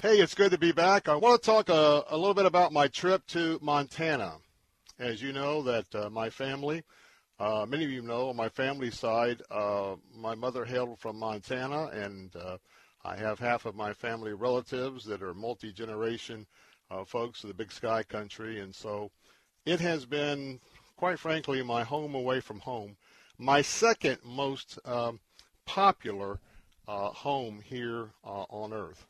Hey, it's good to be back. I want to talk a, a little bit about my trip to Montana. As you know, that uh, my family, uh, many of you know, on my family side, uh, my mother hailed from Montana, and uh, I have half of my family relatives that are multi-generation uh, folks of the Big Sky country, and so it has been, quite frankly, my home away from home. My second most um, popular uh, home here on Earth.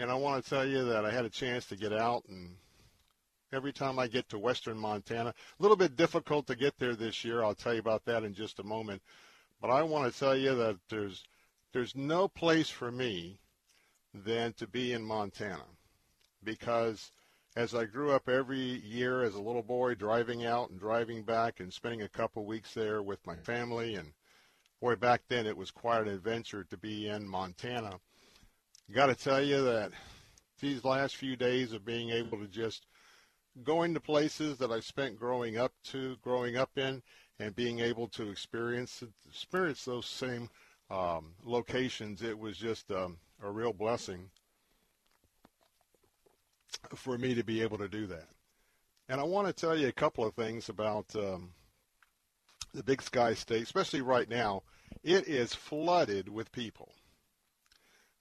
And I want to tell you that I had a chance to get out and every time I get to western Montana, a little bit difficult to get there this year. I'll tell you about that in just a moment. But I want to tell you that there's there's no place for me than to be in Montana because as I grew up every year as a little boy driving out and driving back and spending a couple weeks there with my family and boy back then it was quite an adventure to be in Montana got to tell you that these last few days of being able to just go into places that I spent growing up to, growing up in, and being able to experience experience those same um, locations, it was just um, a real blessing for me to be able to do that. And I want to tell you a couple of things about um, the Big Sky State, especially right now. It is flooded with people.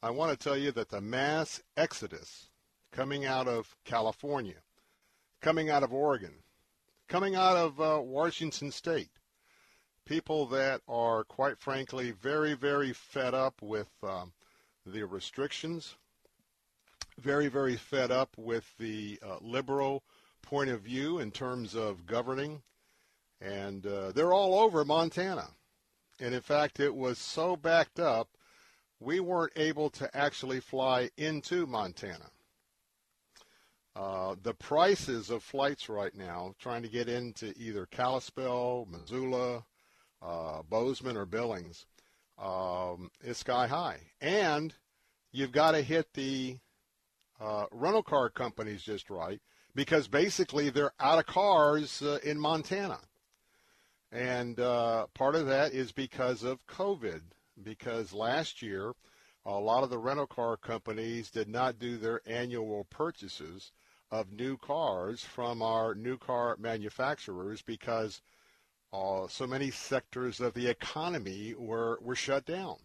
I want to tell you that the mass exodus coming out of California, coming out of Oregon, coming out of uh, Washington State, people that are, quite frankly, very, very fed up with um, the restrictions, very, very fed up with the uh, liberal point of view in terms of governing. And uh, they're all over Montana. And in fact, it was so backed up we weren't able to actually fly into Montana. Uh, the prices of flights right now, trying to get into either Kalispell, Missoula, uh, Bozeman, or Billings, um, is sky high. And you've got to hit the uh, rental car companies just right because basically they're out of cars uh, in Montana. And uh, part of that is because of COVID because last year a lot of the rental car companies did not do their annual purchases of new cars from our new car manufacturers because uh, so many sectors of the economy were, were shut down.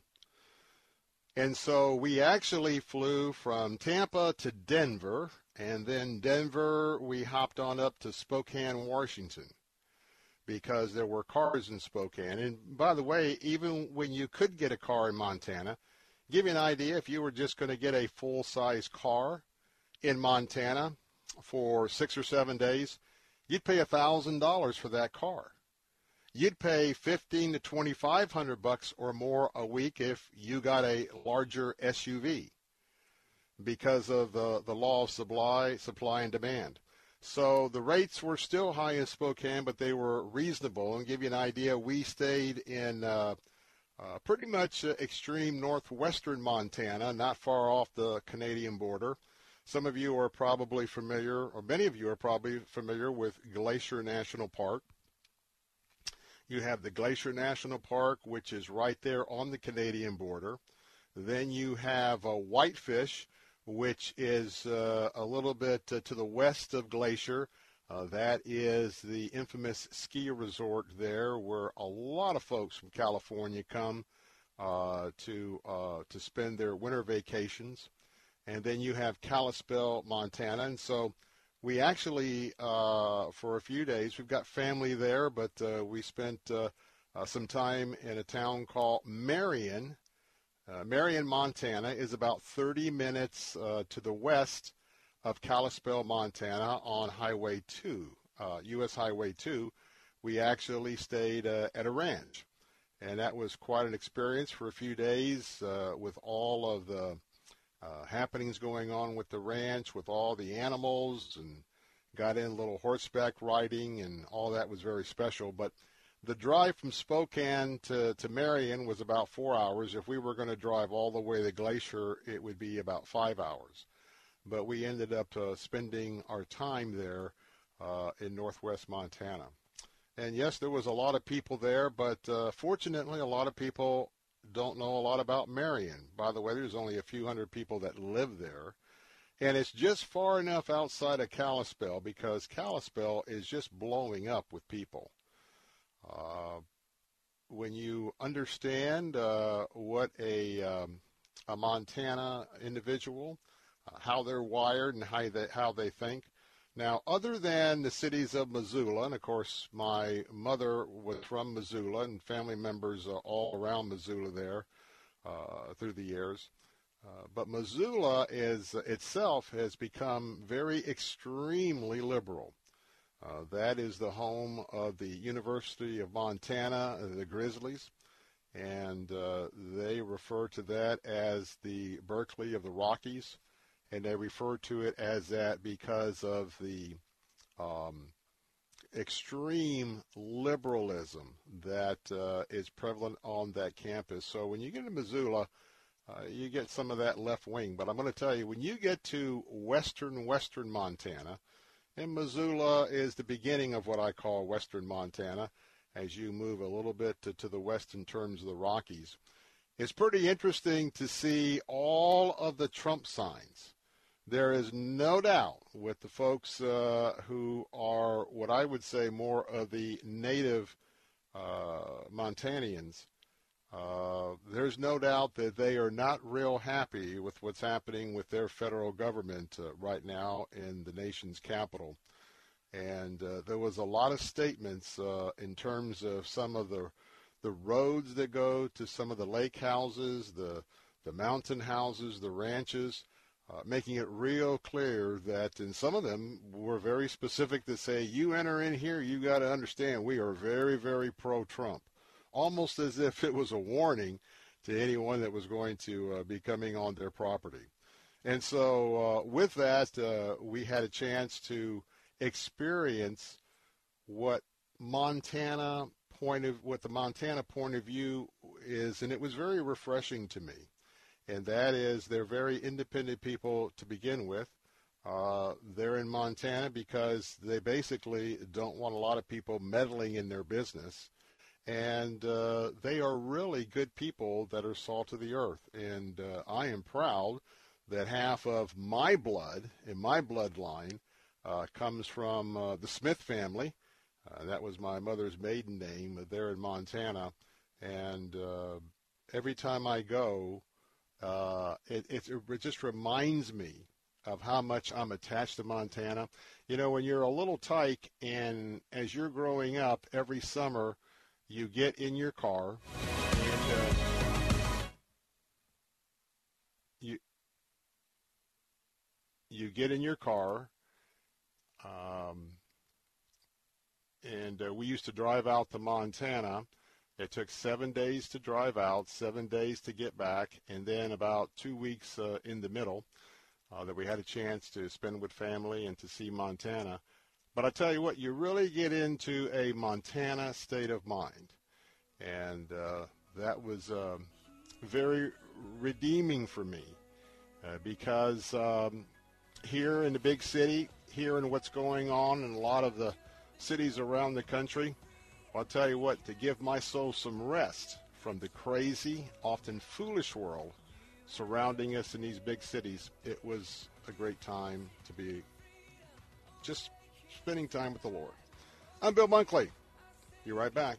And so we actually flew from Tampa to Denver, and then Denver we hopped on up to Spokane, Washington because there were cars in Spokane. And by the way, even when you could get a car in Montana, give you an idea, if you were just going to get a full-size car in Montana for six or seven days, you'd pay $1,000 for that car. You'd pay 15 to 2500 bucks or more a week if you got a larger SUV because of the, the law of supply, supply and demand. So the rates were still high in Spokane, but they were reasonable. And give you an idea, we stayed in uh, uh, pretty much uh, extreme northwestern Montana, not far off the Canadian border. Some of you are probably familiar, or many of you are probably familiar with Glacier National Park. You have the Glacier National Park, which is right there on the Canadian border. Then you have uh, Whitefish, which is uh, a little bit uh, to the west of Glacier. Uh, that is the infamous ski resort there, where a lot of folks from California come uh, to to spend their winter vacations. And then you have Kalispell, Montana, and so we actually uh, for a few days we've got family there, but uh, we spent uh, some time in a town called Marion. Marion, Montana, is about 30 minutes uh, to the west of Kalispell, Montana, on Highway 2, uh, U.S. Highway 2, we actually stayed uh, at a ranch. And that was quite an experience for a few days uh, with all of the uh, happenings going on with the ranch, with all the animals, and got in a little horseback riding, and all that was very special. But the drive from Spokane to, to Marion was about four hours. If we were going to drive all the way to Glacier, it would be about five hours but we ended up uh, spending our time there uh, in northwest Montana. And yes, there was a lot of people there, but uh, fortunately, a lot of people don't know a lot about Marion. By the way, there's only a few hundred people that live there. And it's just far enough outside of Kalispell because Kalispell is just blowing up with people. Uh, when you understand uh, what a, um, a Montana individual uh, how they're wired and how they, how they think. Now, other than the cities of Missoula, and of course, my mother was from Missoula and family members all around Missoula there uh, through the years. Uh, but Missoula is itself has become very extremely liberal. Uh, that is the home of the University of Montana, uh, the Grizzlies, and they refer to that as the Berkeley of the Rockies and they refer to it as that because of the um, extreme liberalism that uh, is prevalent on that campus. So when you get to Missoula, uh, you get some of that left wing. But I'm going to tell you, when you get to western western Montana, and Missoula is the beginning of what I call western Montana, as you move a little bit to, to the west in terms of the Rockies. It's pretty interesting to see all of the Trump signs there is no doubt with the folks uh, who are what I would say more of the native uh, Montanians. Uh, there's no doubt that they are not real happy with what's happening with their federal government uh, right now in the nation's capital. And uh, there was a lot of statements uh, in terms of some of the the roads that go to some of the lake houses, the the mountain houses, the ranches uh, making it real clear that, and some of them were very specific to say, you enter in here, you got to understand we are very, very pro-Trump, almost as if it was a warning to anyone that was going to uh, be coming on their property. And so, uh, with that, uh, we had a chance to experience what Montana point of what the Montana point of view is, and it was very refreshing to me and that is they're very independent people to begin with. Uh, they're in Montana because they basically don't want a lot of people meddling in their business. And uh, they are really good people that are salt of the earth. And uh, I am proud that half of my blood in my bloodline uh, comes from uh, the Smith family. Uh, that was my mother's maiden name there in Montana. And every time I go, uh, it, it, it just reminds me of how much I'm attached to Montana. You know, when you're a little tyke and as you're growing up, every summer you get in your car and uh, you you get in your car. Um, and uh, we used to drive out to Montana it took seven days to drive out, seven days to get back, and then about two weeks uh, in the middle uh, that we had a chance to spend with family and to see Montana. But I tell you what, you really get into a Montana state of mind. And uh, that was um, very redeeming for me uh, because um, here in the big city, here in what's going on in a lot of the cities around the country, I'll tell you what, to give my soul some rest from the crazy, often foolish world surrounding us in these big cities, it was a great time to be just spending time with the Lord. I'm Bill Bunkley. Be right back.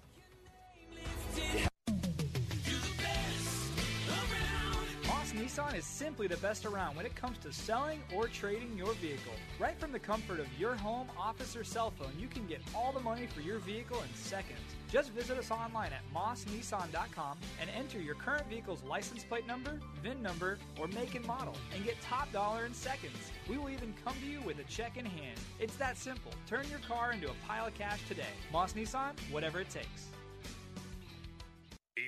Nissan is simply the best around when it comes to selling or trading your vehicle. Right from the comfort of your home, office, or cell phone, you can get all the money for your vehicle in seconds. Just visit us online at mossnissan.com and enter your current vehicle's license plate number, VIN number, or make and model, and get top dollar in seconds. We will even come to you with a check in hand. It's that simple. Turn your car into a pile of cash today. Moss Nissan, whatever it takes.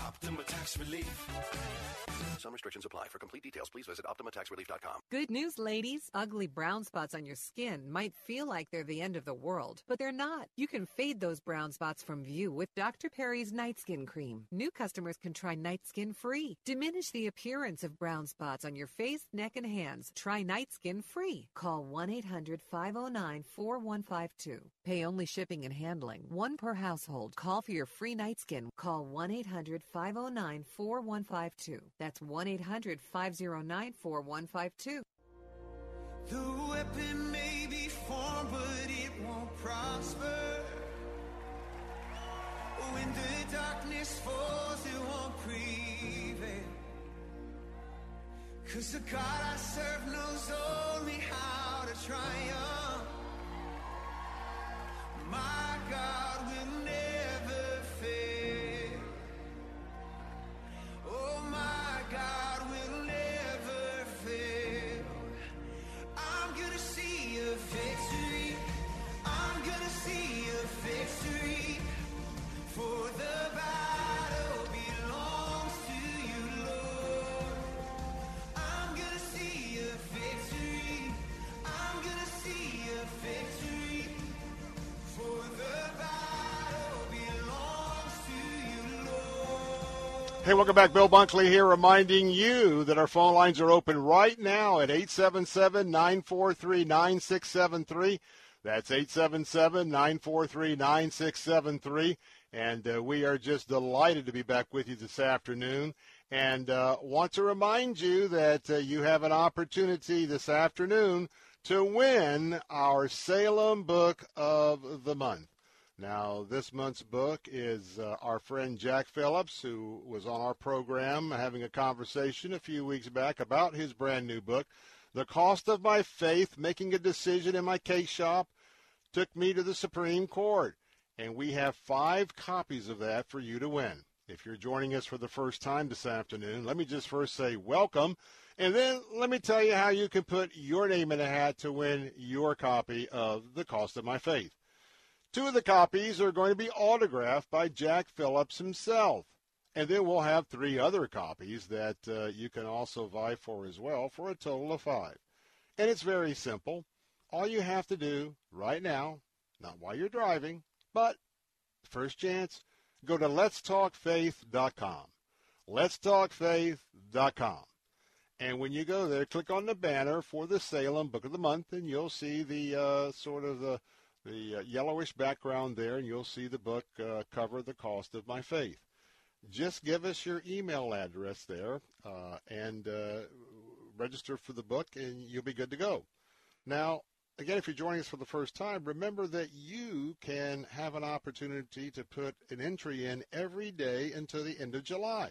Optima Tax Relief. Some restrictions apply. For complete details, please visit OptimaTaxRelief.com. Good news, ladies. Ugly brown spots on your skin might feel like they're the end of the world, but they're not. You can fade those brown spots from view with Dr. Perry's Night Skin Cream. New customers can try Night Skin free. Diminish the appearance of brown spots on your face, neck, and hands. Try Night Skin free. Call 1 800 509 4152. Pay only shipping and handling. One per household. Call for your free night skin. Call 1 800 509 4152. That's 1 800 509 4152. The weapon may be formed, but it won't prosper. When the darkness falls, it won't prevail. Cause the God I serve knows only how to triumph. My God will never Oh my God will never Hey, welcome back. Bill Bunkley here reminding you that our phone lines are open right now at 877-943-9673. That's 877-943-9673. And uh, we are just delighted to be back with you this afternoon. And uh, want to remind you that uh, you have an opportunity this afternoon to win our Salem Book of the Month. Now, this month's book is uh, our friend Jack Phillips, who was on our program having a conversation a few weeks back about his brand new book, The Cost of My Faith, Making a Decision in My Cake Shop, took me to the Supreme Court. And we have five copies of that for you to win. If you're joining us for the first time this afternoon, let me just first say welcome. And then let me tell you how you can put your name in a hat to win your copy of The Cost of My Faith. Two of the copies are going to be autographed by Jack Phillips himself. And then we'll have three other copies that uh, you can also vie for as well for a total of five. And it's very simple. All you have to do right now, not while you're driving, but first chance, go to letstalkfaith.com. Letstalkfaith.com. And when you go there, click on the banner for the Salem Book of the Month, and you'll see the uh, sort of the the uh, yellowish background there, and you'll see the book uh, cover the cost of my faith. Just give us your email address there, uh, and uh, register for the book, and you'll be good to go. Now, again, if you're joining us for the first time, remember that you can have an opportunity to put an entry in every day until the end of July.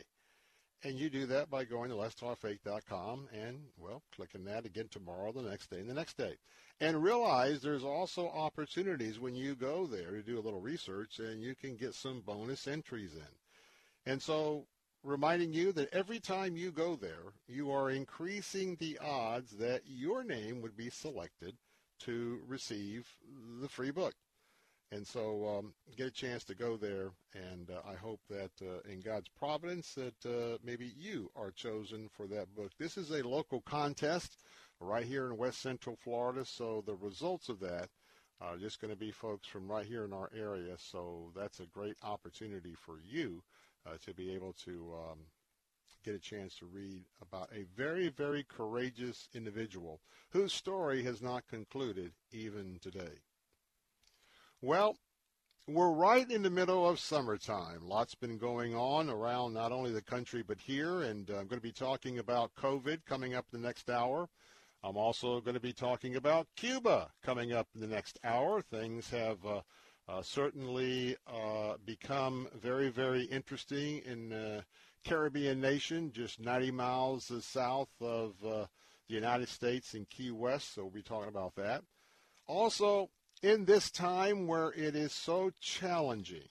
And you do that by going to letstalkfaith.com and, well, clicking that again tomorrow, the next day, and the next day. And realize there's also opportunities when you go there to do a little research and you can get some bonus entries in. And so reminding you that every time you go there, you are increasing the odds that your name would be selected to receive the free book. And so um, get a chance to go there, and uh, I hope that uh, in God's providence that uh, maybe you are chosen for that book. This is a local contest right here in West Central Florida, so the results of that are just going to be folks from right here in our area. So that's a great opportunity for you uh, to be able to um, get a chance to read about a very, very courageous individual whose story has not concluded even today. Well, we're right in the middle of summertime. Lots been going on around not only the country but here, and uh, I'm going to be talking about COVID coming up the next hour. I'm also going to be talking about Cuba coming up in the next hour. Things have uh, uh, certainly uh, become very, very interesting in the Caribbean nation, just 90 miles south of uh, the United States in Key West. So we'll be talking about that. Also, in this time where it is so challenging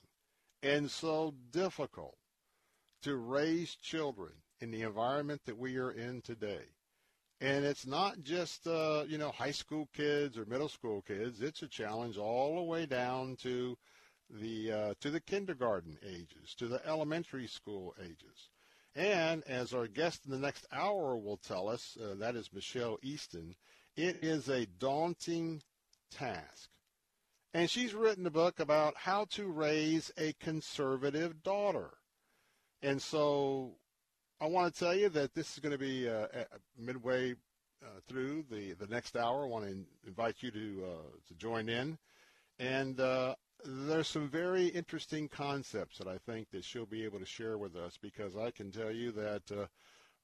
and so difficult to raise children in the environment that we are in today. And it's not just, uh, you know, high school kids or middle school kids. It's a challenge all the way down to the, uh, to the kindergarten ages, to the elementary school ages. And as our guest in the next hour will tell us, uh, that is Michelle Easton, it is a daunting task. And she's written a book about how to raise a conservative daughter. And so I want to tell you that this is going to be uh, midway uh, through the, the next hour. I want to invite you to, uh, to join in. And uh, there's some very interesting concepts that I think that she'll be able to share with us because I can tell you that uh,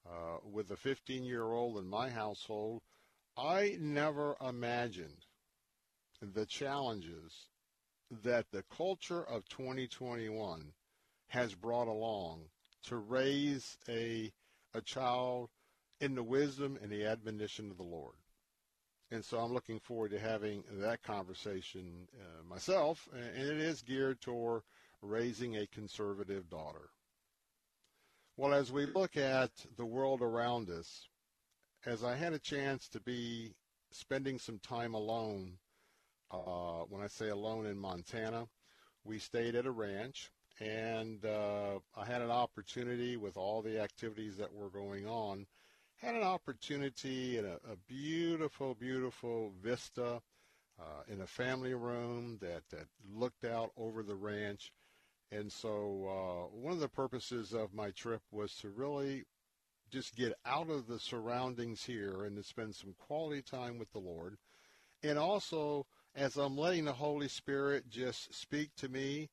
uh, with a 15-year-old in my household, I never imagined the challenges that the culture of 2021 has brought along to raise a, a child in the wisdom and the admonition of the Lord. And so I'm looking forward to having that conversation uh, myself, and it is geared toward raising a conservative daughter. Well, as we look at the world around us, as I had a chance to be spending some time alone uh, when I say alone in Montana, we stayed at a ranch, and uh, I had an opportunity with all the activities that were going on, had an opportunity in a, a beautiful, beautiful vista uh, in a family room that, that looked out over the ranch. And so uh, one of the purposes of my trip was to really just get out of the surroundings here and to spend some quality time with the Lord. And also as I'm letting the Holy Spirit just speak to me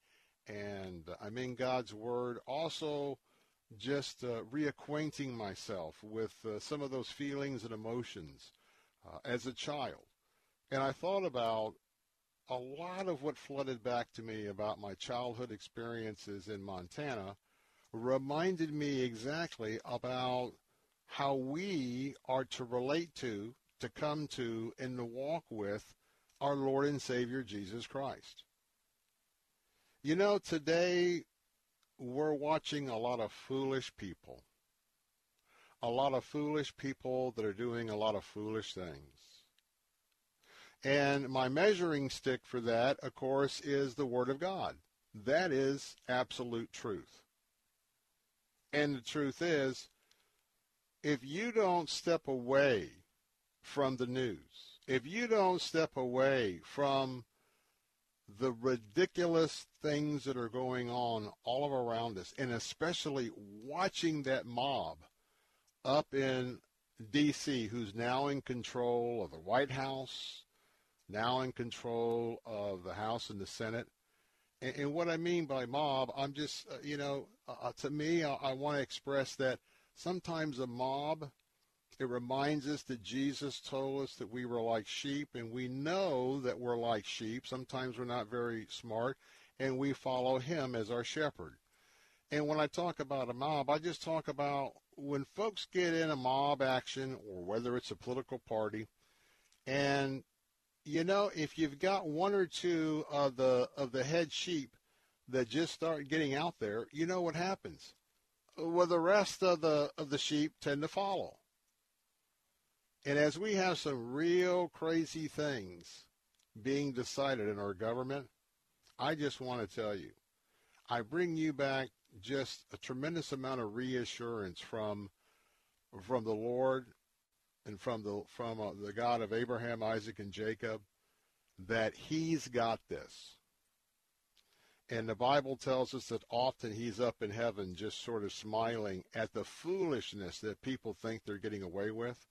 and I'm in God's Word, also just uh, reacquainting myself with uh, some of those feelings and emotions uh, as a child. And I thought about a lot of what flooded back to me about my childhood experiences in Montana reminded me exactly about how we are to relate to, to come to, and to walk with our Lord and Savior Jesus Christ. You know, today we're watching a lot of foolish people. A lot of foolish people that are doing a lot of foolish things. And my measuring stick for that, of course, is the Word of God. That is absolute truth. And the truth is, if you don't step away from the news, if you don't step away from the ridiculous things that are going on all around us, and especially watching that mob up in D.C., who's now in control of the White House, now in control of the House and the Senate. And, and what I mean by mob, I'm just, uh, you know, uh, uh to me, I, I want to express that sometimes a mob It reminds us that Jesus told us that we were like sheep, and we know that we're like sheep. Sometimes we're not very smart, and we follow him as our shepherd. And when I talk about a mob, I just talk about when folks get in a mob action or whether it's a political party, and you know, if you've got one or two of the of the head sheep that just start getting out there, you know what happens. Well, the rest of the of the sheep tend to follow. And as we have some real crazy things being decided in our government, I just want to tell you, I bring you back just a tremendous amount of reassurance from from the Lord and from the from uh, the God of Abraham, Isaac, and Jacob that He's got this. And the Bible tells us that often He's up in heaven, just sort of smiling at the foolishness that people think they're getting away with.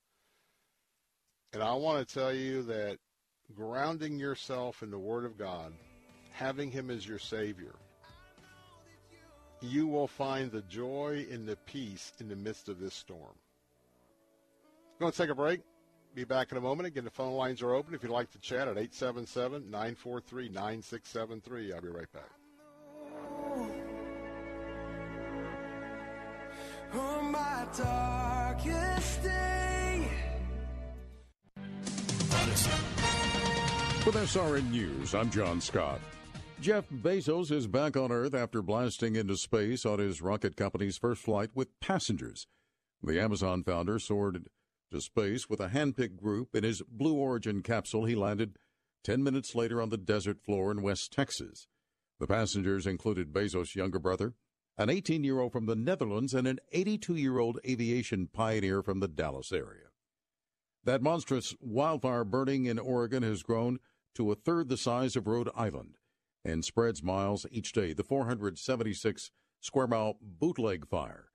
And I want to tell you that grounding yourself in the Word of God, having Him as your Savior you will find the joy and the peace in the midst of this storm. Going to take a break. Be back in a moment. Again, the phone lines are open if you'd like to chat at 877-943-9673. I'll be right back. On my darkest day. With SRN News, I'm John Scott. Jeff Bezos is back on Earth after blasting into space on his rocket company's first flight with passengers. The Amazon founder soared to space with a handpicked group. In his Blue Origin capsule, he landed 10 minutes later on the desert floor in West Texas. The passengers included Bezos' younger brother, an 18 year old from the Netherlands, and an 82 year old aviation pioneer from the Dallas area. That monstrous wildfire burning in Oregon has grown to a third the size of Rhode Island and spreads miles each day. The 476 square mile bootleg fire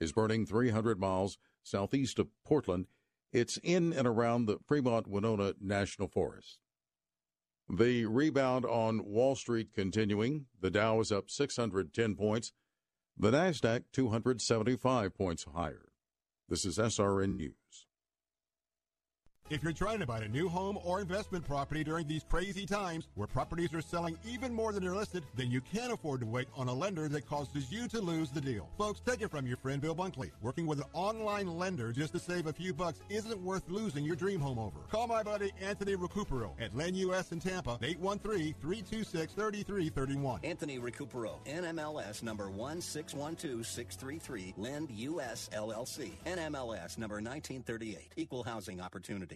is burning 300 miles southeast of Portland. It's in and around the Fremont Winema National Forest. The rebound on Wall Street continuing. The Dow is up 610 points. The Nasdaq 275 points higher. This is SRN News. If you're trying to buy a new home or investment property during these crazy times where properties are selling even more than they're listed, then you can't afford to wait on a lender that causes you to lose the deal. Folks, take it from your friend Bill Bunkley. Working with an online lender just to save a few bucks isn't worth losing your dream home over. Call my buddy Anthony Recupero at Lend US in Tampa, 813-326-3331. Anthony Recupero, NMLS number 1612633, Lend US LLC, NMLS number 1938, Equal Housing Opportunity.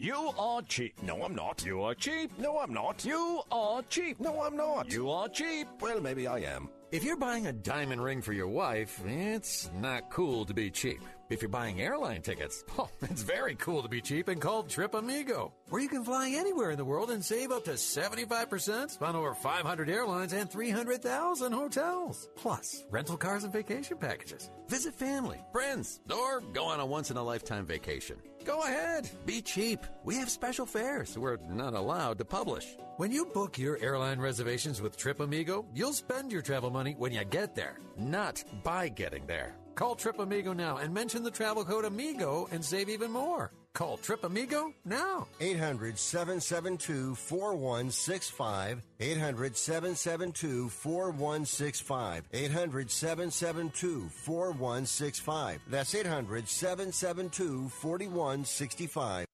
You are cheap. No, I'm not. You are cheap. No, I'm not. You are cheap. No, I'm not. You are cheap. Well, maybe I am. If you're buying a diamond ring for your wife, it's not cool to be cheap. If you're buying airline tickets, oh, it's very cool to be cheap and called Trip Amigo, where you can fly anywhere in the world and save up to 75% on over 500 airlines and 300,000 hotels. Plus, rental cars and vacation packages. Visit family, friends, or go on a once in a lifetime vacation. Go ahead, be cheap. We have special fares we're not allowed to publish. When you book your airline reservations with TripAmigo, you'll spend your travel money when you get there, not by getting there. Call TripAmigo now and mention the travel code AMIGO and save even more. Call Trip Amigo now. 800 772 4165. 800 772 4165. 800 772 4165. That's 800 772 4165.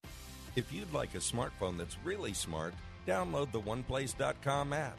If you'd like a smartphone that's really smart, download the OnePlace.com app,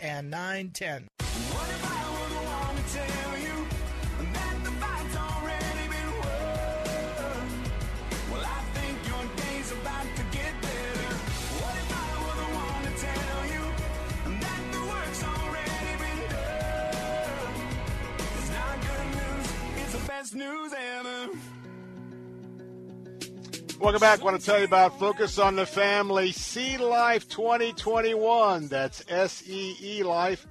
and 910. news ever. Welcome back. I want to tell you about Focus on the Family See Life 2021. That's S E E Life,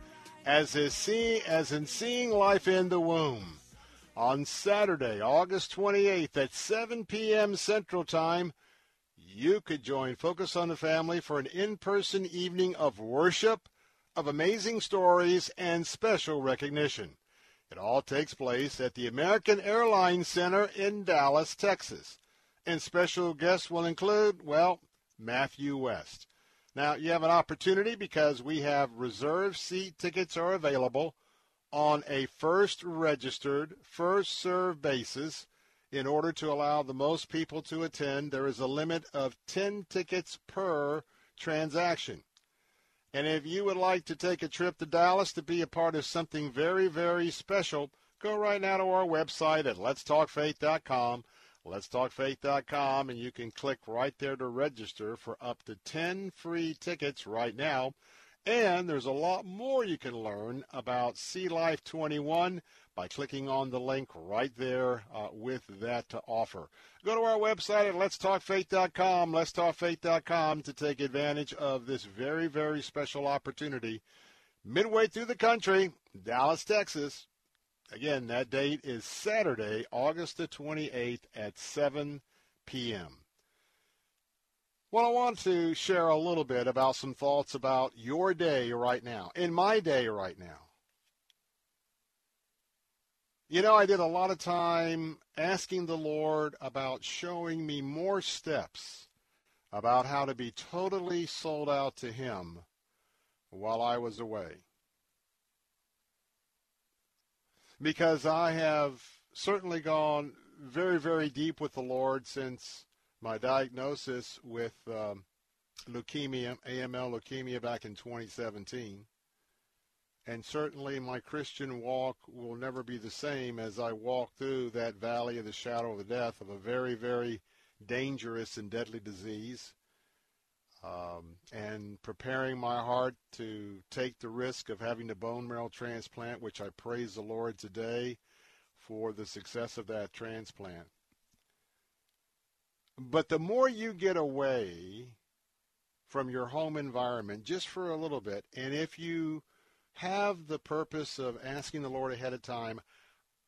as, see, as in seeing life in the womb. On Saturday, August 28th at 7 p.m. Central Time, you could join Focus on the Family for an in person evening of worship, of amazing stories, and special recognition. It all takes place at the American Airlines Center in Dallas, Texas. And special guests will include, well, Matthew West. Now, you have an opportunity because we have reserved seat tickets are available on a first registered, first served basis. In order to allow the most people to attend, there is a limit of 10 tickets per transaction. And if you would like to take a trip to Dallas to be a part of something very, very special, go right now to our website at letstalkfaith.com, letstalkfaith.com, and you can click right there to register for up to 10 free tickets right now. And there's a lot more you can learn about See Life 21 by clicking on the link right there uh, with that to offer. Go to our website at letstalkfaith.com, letstalkfaith.com to take advantage of this very, very special opportunity. Midway through the country, Dallas, Texas. Again, that date is Saturday, August the 28th at 7 p.m. Well, I want to share a little bit about some thoughts about your day right now, in my day right now. You know, I did a lot of time asking the Lord about showing me more steps about how to be totally sold out to Him while I was away. Because I have certainly gone very, very deep with the Lord since my diagnosis with um, leukemia, AML leukemia back in 2017 and certainly my Christian walk will never be the same as I walk through that valley of the shadow of the death of a very, very dangerous and deadly disease. Um, and preparing my heart to take the risk of having a bone marrow transplant, which I praise the Lord today for the success of that transplant. But the more you get away from your home environment, just for a little bit, and if you have the purpose of asking the Lord ahead of time,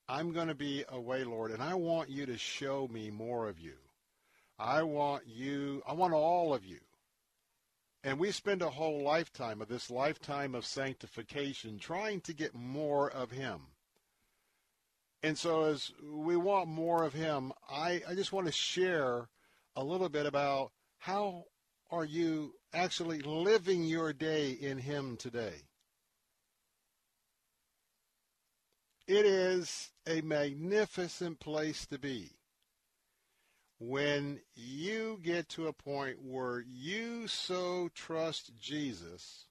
I'm going to be away, Lord, and I want you to show me more of you. I want you, I want all of you. And we spend a whole lifetime of this lifetime of sanctification trying to get more of Him. And so as we want more of Him, I, I just want to share a little bit about how are you actually living your day in Him today. It is a magnificent place to be when you get to a point where you so trust Jesus.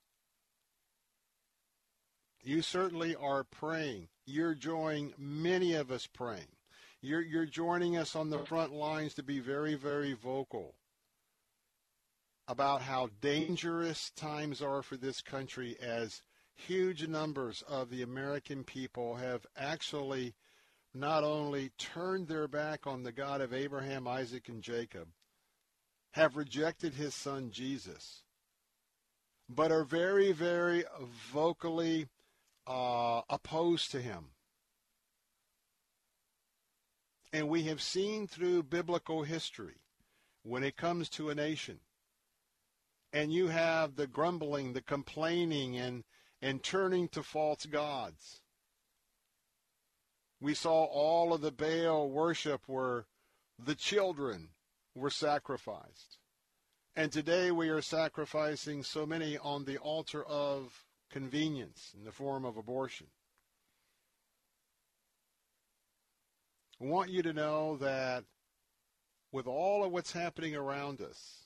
You certainly are praying. You're joining many of us praying. You're, you're joining us on the front lines to be very, very vocal about how dangerous times are for this country as huge numbers of the American people have actually not only turned their back on the God of Abraham, Isaac, and Jacob, have rejected his son Jesus, but are very, very vocally uh, opposed to him. And we have seen through biblical history when it comes to a nation, and you have the grumbling, the complaining, and, and turning to false gods. We saw all of the Baal worship where the children were sacrificed. And today we are sacrificing so many on the altar of convenience in the form of abortion. I want you to know that with all of what's happening around us,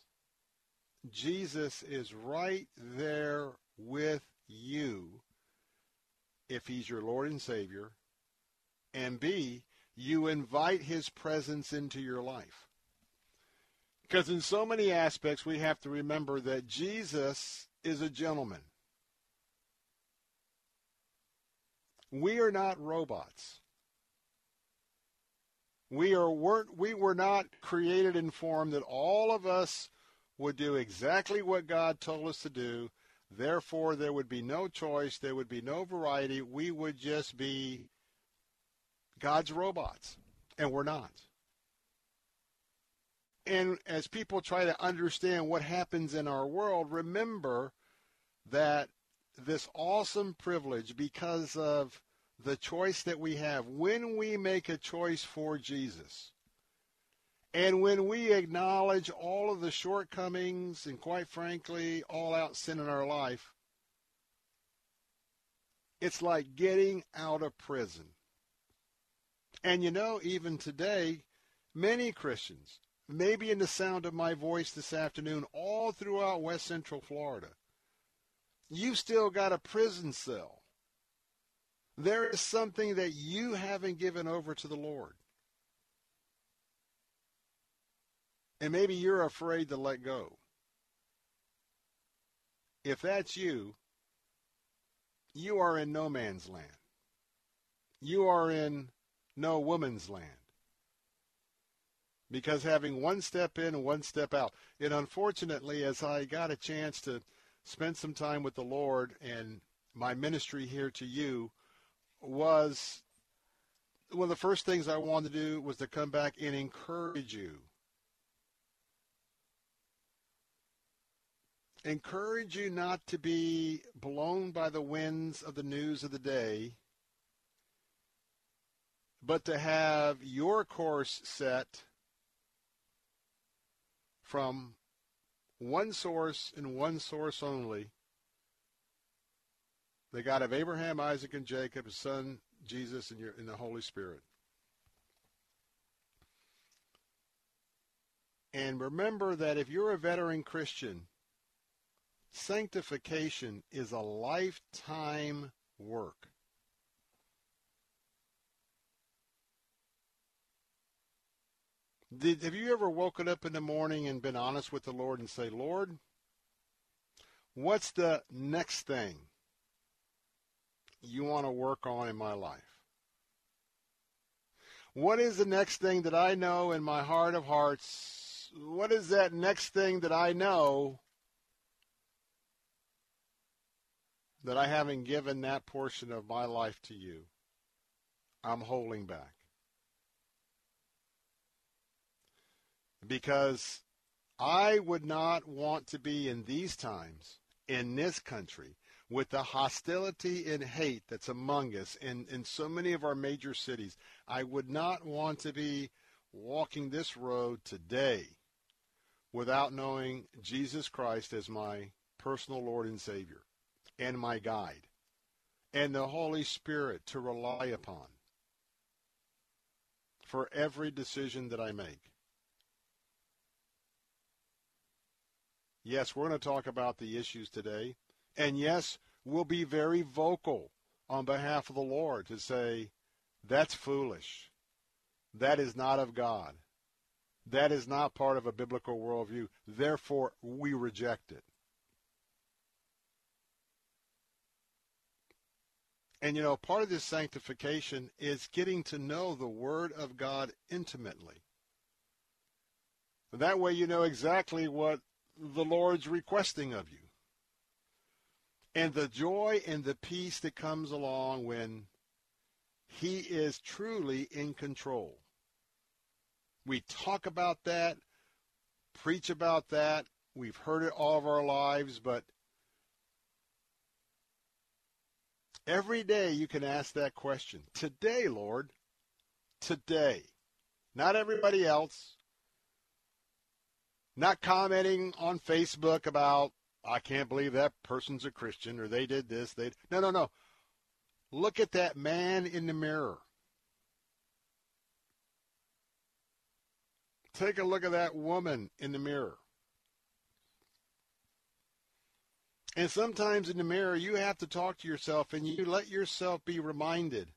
Jesus is right there with you if he's your Lord and Savior. And B, you invite his presence into your life. Because in so many aspects, we have to remember that Jesus is a gentleman. We are not robots. We are weren't we were not created and formed that all of us would do exactly what God told us to do. Therefore, there would be no choice. There would be no variety. We would just be God's robots, and we're not. And as people try to understand what happens in our world, remember that this awesome privilege, because of the choice that we have, when we make a choice for Jesus, and when we acknowledge all of the shortcomings and, quite frankly, all out sin in our life, it's like getting out of prison. And you know, even today, many Christians, maybe in the sound of my voice this afternoon, all throughout West Central Florida, you've still got a prison cell. There is something that you haven't given over to the Lord. And maybe you're afraid to let go. If that's you, you are in no man's land. You are in no woman's land. Because having one step in and one step out. And unfortunately, as I got a chance to spend some time with the Lord and my ministry here to you was one of the first things I wanted to do was to come back and encourage you. Encourage you not to be blown by the winds of the news of the day but to have your course set from one source and one source only, the God of Abraham, Isaac, and Jacob, his son Jesus, and, your, and the Holy Spirit. And remember that if you're a veteran Christian, sanctification is a lifetime work. Did, have you ever woken up in the morning and been honest with the Lord and say, Lord, what's the next thing you want to work on in my life? What is the next thing that I know in my heart of hearts? What is that next thing that I know that I haven't given that portion of my life to you? I'm holding back. Because I would not want to be in these times in this country with the hostility and hate that's among us in, in so many of our major cities. I would not want to be walking this road today without knowing Jesus Christ as my personal Lord and Savior and my guide and the Holy Spirit to rely upon for every decision that I make. Yes, we're going to talk about the issues today. And yes, we'll be very vocal on behalf of the Lord to say, that's foolish. That is not of God. That is not part of a biblical worldview. Therefore, we reject it. And you know, part of this sanctification is getting to know the Word of God intimately. That way you know exactly what the Lord's requesting of you. And the joy and the peace that comes along when He is truly in control. We talk about that, preach about that. We've heard it all of our lives, but every day you can ask that question. Today, Lord, today. Not everybody else. Not commenting on Facebook about, I can't believe that person's a Christian or they did this. They No, no, no. Look at that man in the mirror. Take a look at that woman in the mirror. And sometimes in the mirror, you have to talk to yourself and you let yourself be reminded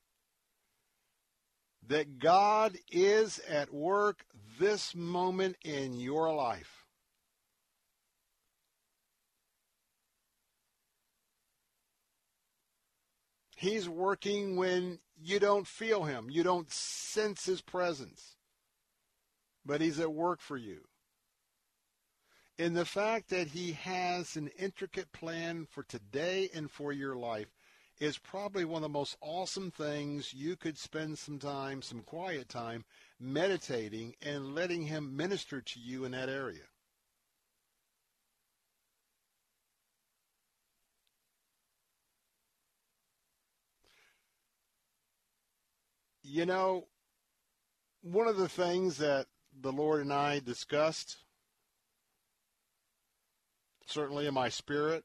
that God is at work this moment in your life. He's working when you don't feel him, you don't sense his presence, but he's at work for you. In the fact that he has an intricate plan for today and for your life is probably one of the most awesome things you could spend some time, some quiet time, meditating and letting him minister to you in that area. You know, one of the things that the Lord and I discussed, certainly in my spirit,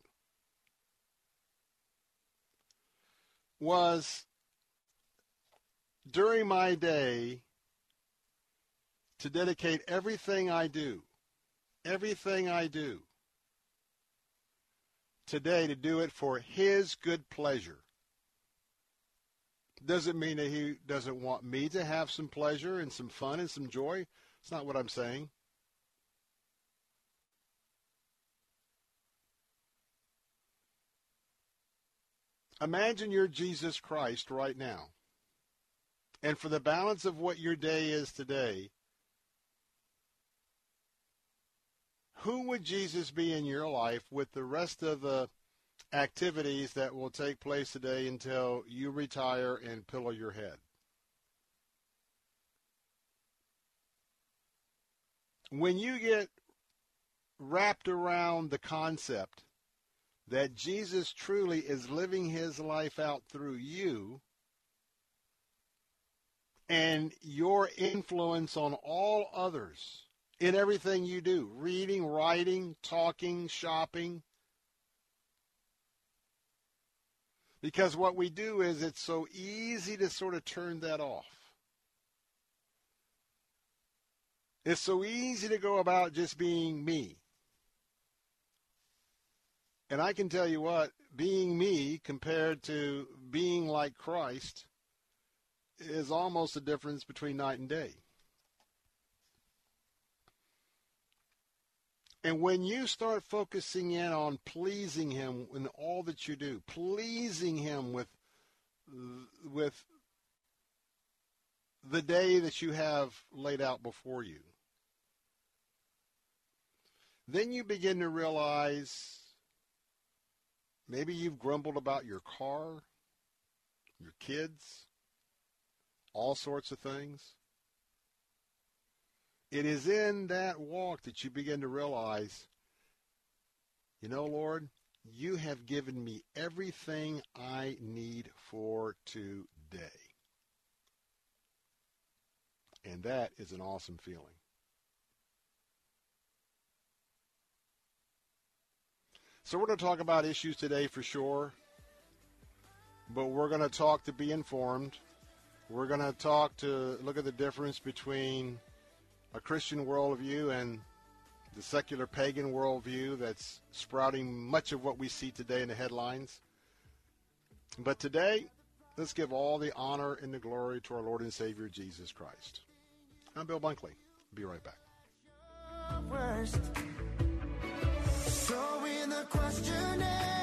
was during my day to dedicate everything I do, everything I do today to do it for His good pleasure. Doesn't mean that He doesn't want me to have some pleasure and some fun and some joy. It's not what I'm saying. Imagine you're Jesus Christ right now. And for the balance of what your day is today, who would Jesus be in your life with the rest of the activities that will take place today until you retire and pillow your head? When you get wrapped around the concept that Jesus truly is living his life out through you and your influence on all others in everything you do reading, writing, talking, shopping. Because what we do is it's so easy to sort of turn that off. It's so easy to go about just being me. And I can tell you what, being me compared to being like Christ is almost a difference between night and day. And when you start focusing in on pleasing him in all that you do, pleasing him with with the day that you have laid out before you, then you begin to realize Maybe you've grumbled about your car, your kids, all sorts of things. It is in that walk that you begin to realize, you know, Lord, you have given me everything I need for today. And that is an awesome feeling. So we're going to talk about issues today for sure, but we're going to talk to be informed. We're going to talk to look at the difference between a Christian worldview and the secular pagan worldview that's sprouting much of what we see today in the headlines. But today, let's give all the honor and the glory to our Lord and Savior Jesus Christ. I'm Bill Bunkley. Be right back. Questioning.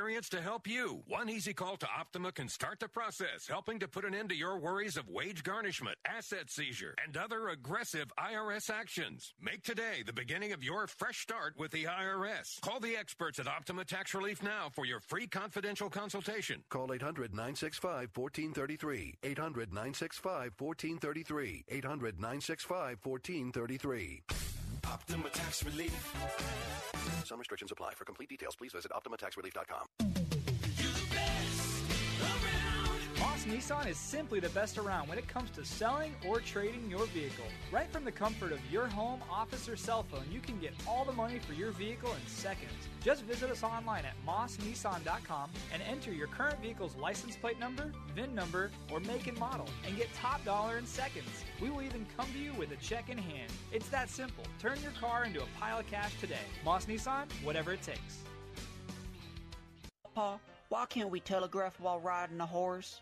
to help you. One easy call to Optima can start the process, helping to put an end to your worries of wage garnishment, asset seizure, and other aggressive IRS actions. Make today the beginning of your fresh start with the IRS. Call the experts at Optima Tax Relief now for your free confidential consultation. Call 800 965 1433. 800 965 1433. 800 965 1433. Optima Tax Relief. Some restrictions apply. For complete details, please visit OptimaTaxRelief.com. Moss Nissan is simply the best around when it comes to selling or trading your vehicle. Right from the comfort of your home, office, or cell phone, you can get all the money for your vehicle in seconds. Just visit us online at mossnissan.com and enter your current vehicle's license plate number, VIN number, or make and model, and get top dollar in seconds. We will even come to you with a check in hand. It's that simple. Turn your car into a pile of cash today. Moss Nissan, whatever it takes. Pa, why can't we telegraph while riding a horse?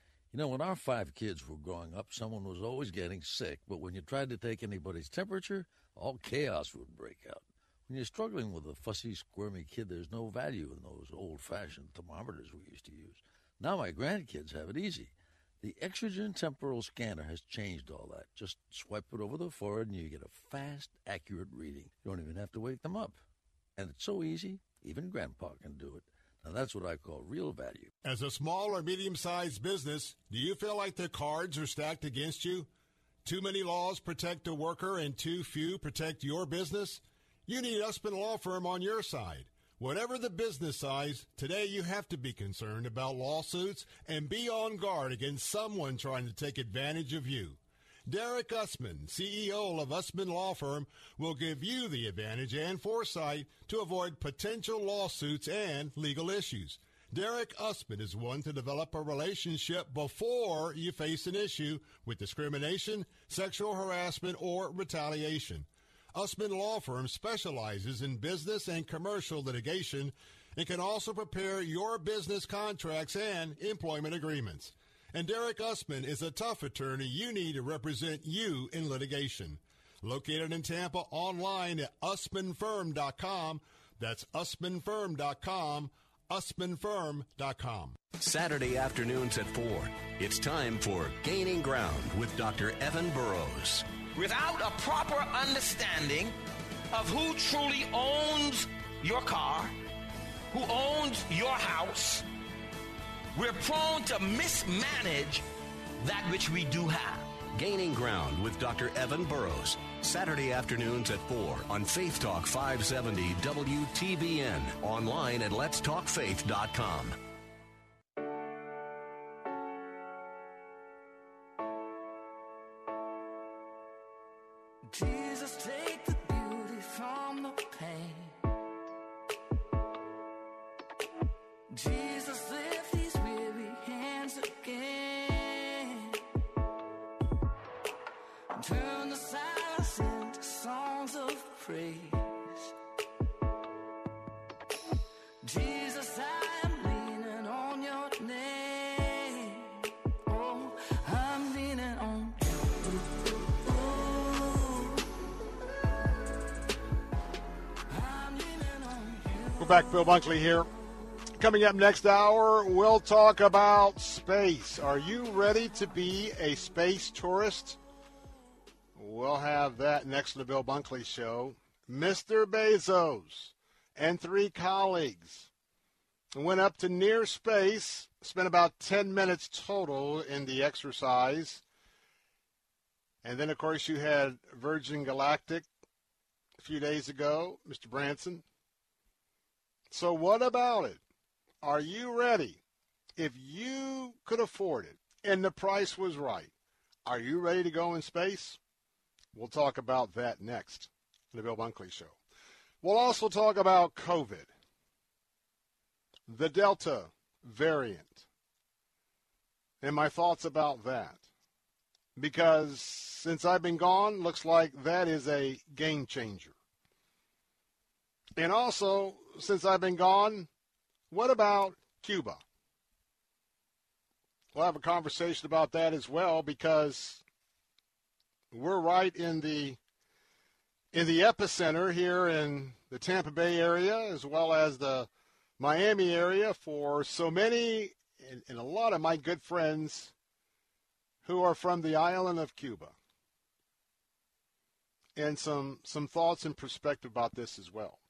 You know, when our five kids were growing up, someone was always getting sick, but when you tried to take anybody's temperature, all chaos would break out. When you're struggling with a fussy, squirmy kid, there's no value in those old fashioned thermometers we used to use. Now my grandkids have it easy. The Exergen temporal scanner has changed all that. Just swipe it over the forehead and you get a fast, accurate reading. You don't even have to wake them up. And it's so easy, even Grandpa can do it. Now that's what I call real value. As a small or medium sized business, do you feel like the cards are stacked against you? Too many laws protect the worker and too few protect your business? You need Usman Law Firm on your side. Whatever the business size, today you have to be concerned about lawsuits and be on guard against someone trying to take advantage of you. Derek Usman, CEO of Usman Law Firm, will give you the advantage and foresight to avoid potential lawsuits and legal issues. Derek Usman is one to develop a relationship before you face an issue with discrimination, sexual harassment, or retaliation. Usman Law Firm specializes in business and commercial litigation and can also prepare your business contracts and employment agreements. And Derek Usman is a tough attorney you need to represent you in litigation. Located in Tampa, online at usmanfirm.com. That's usmanfirm.com. usmanfirm.com. Saturday afternoons at 4. It's time for Gaining Ground with Dr. Evan Burrows. Without a proper understanding of who truly owns your car, who owns your house, we're prone to mismanage that which we do have. Gaining Ground with Dr. Evan Burrows. Saturday afternoons at 4 on Faith Talk 570 WTBN. Online at letstalkfaith.com. Jesus, Bill Bunkley here. Coming up next hour, we'll talk about space. Are you ready to be a space tourist? We'll have that next to the Bill Bunkley Show. Mr. Bezos and three colleagues went up to near space, spent about 10 minutes total in the exercise. And then, of course, you had Virgin Galactic a few days ago, Mr. Branson. So, what about it? Are you ready? If you could afford it and the price was right, are you ready to go in space? We'll talk about that next the Bill Bunkley Show. We'll also talk about COVID, the Delta variant, and my thoughts about that. Because since I've been gone, looks like that is a game changer. And also, since I've been gone, what about Cuba? We'll have a conversation about that as well because we're right in the in the epicenter here in the Tampa Bay area as well as the Miami area for so many and, and a lot of my good friends who are from the island of Cuba. And some some thoughts and perspective about this as well.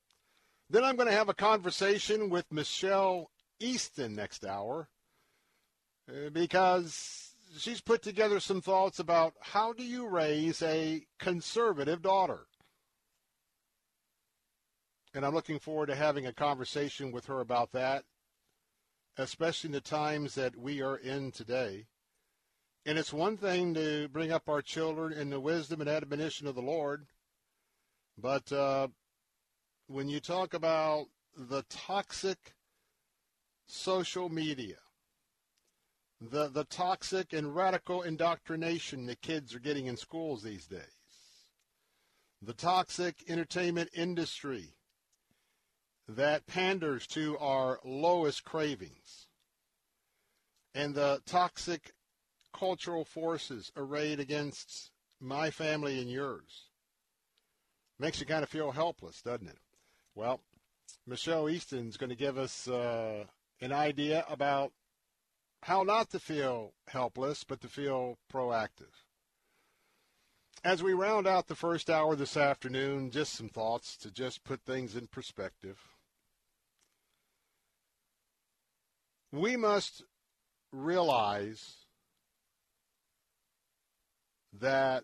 Then I'm going to have a conversation with Michelle Easton next hour uh, because she's put together some thoughts about how do you raise a conservative daughter. And I'm looking forward to having a conversation with her about that, especially in the times that we are in today. And it's one thing to bring up our children in the wisdom and admonition of the Lord, but uh, when you talk about the toxic social media, the, the toxic and radical indoctrination the kids are getting in schools these days, the toxic entertainment industry that panders to our lowest cravings, and the toxic cultural forces arrayed against my family and yours. Makes you kind of feel helpless, doesn't it? Well, Michelle Easton's going to give us uh, an idea about how not to feel helpless, but to feel proactive. As we round out the first hour this afternoon, just some thoughts to just put things in perspective. We must realize that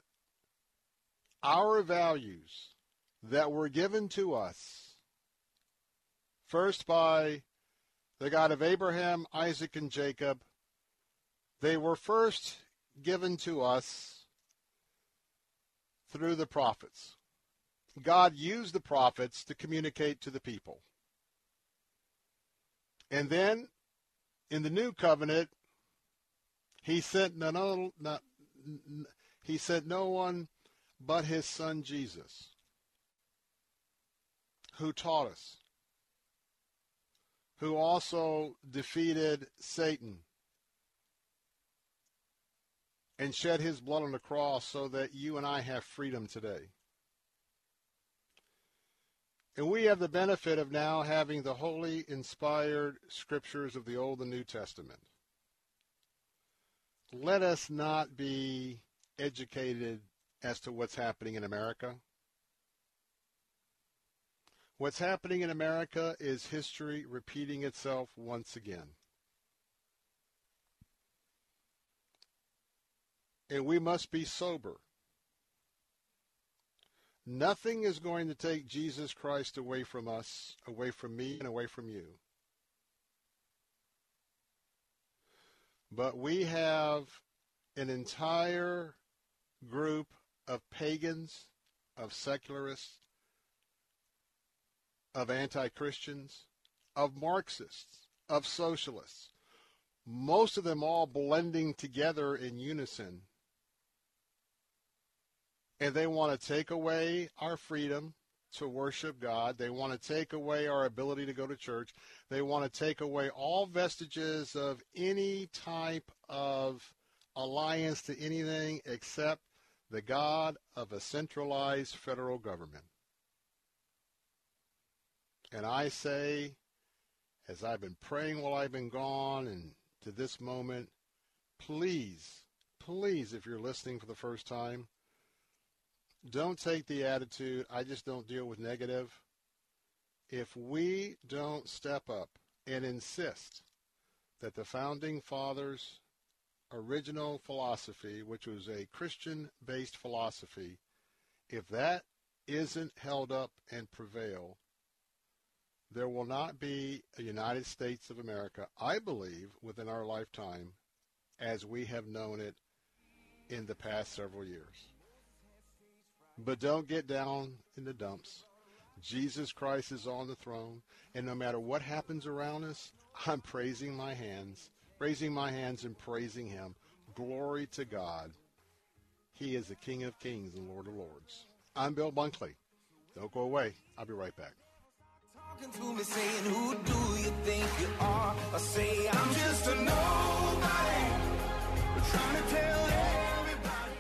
our values that were given to us first by the God of Abraham, Isaac, and Jacob, they were first given to us through the prophets. God used the prophets to communicate to the people. And then in the new covenant, he sent no, not, he sent no one but his son Jesus, who taught us, who also defeated Satan and shed his blood on the cross so that you and I have freedom today. And we have the benefit of now having the holy, inspired scriptures of the Old and New Testament. Let us not be educated as to what's happening in America. What's happening in America is history repeating itself once again. And we must be sober. Nothing is going to take Jesus Christ away from us, away from me, and away from you. But we have an entire group of pagans, of secularists, of anti-Christians, of Marxists, of socialists, most of them all blending together in unison. And they want to take away our freedom to worship God. They want to take away our ability to go to church. They want to take away all vestiges of any type of alliance to anything except the God of a centralized federal government. And I say, as I've been praying while I've been gone and to this moment, please, please, if you're listening for the first time, don't take the attitude, I just don't deal with negative. If we don't step up and insist that the founding fathers' original philosophy, which was a Christian-based philosophy, if that isn't held up and prevail, there will not be a United States of America, I believe, within our lifetime as we have known it in the past several years. But don't get down in the dumps. Jesus Christ is on the throne, and no matter what happens around us, I'm praising my hands, raising my hands and praising him. Glory to God. He is the King of kings and Lord of lords. I'm Bill Bunkley. Don't go away. I'll be right back. Talking to me saying, who do you think you are? I say, I'm just a nobody. Trying to tell everybody.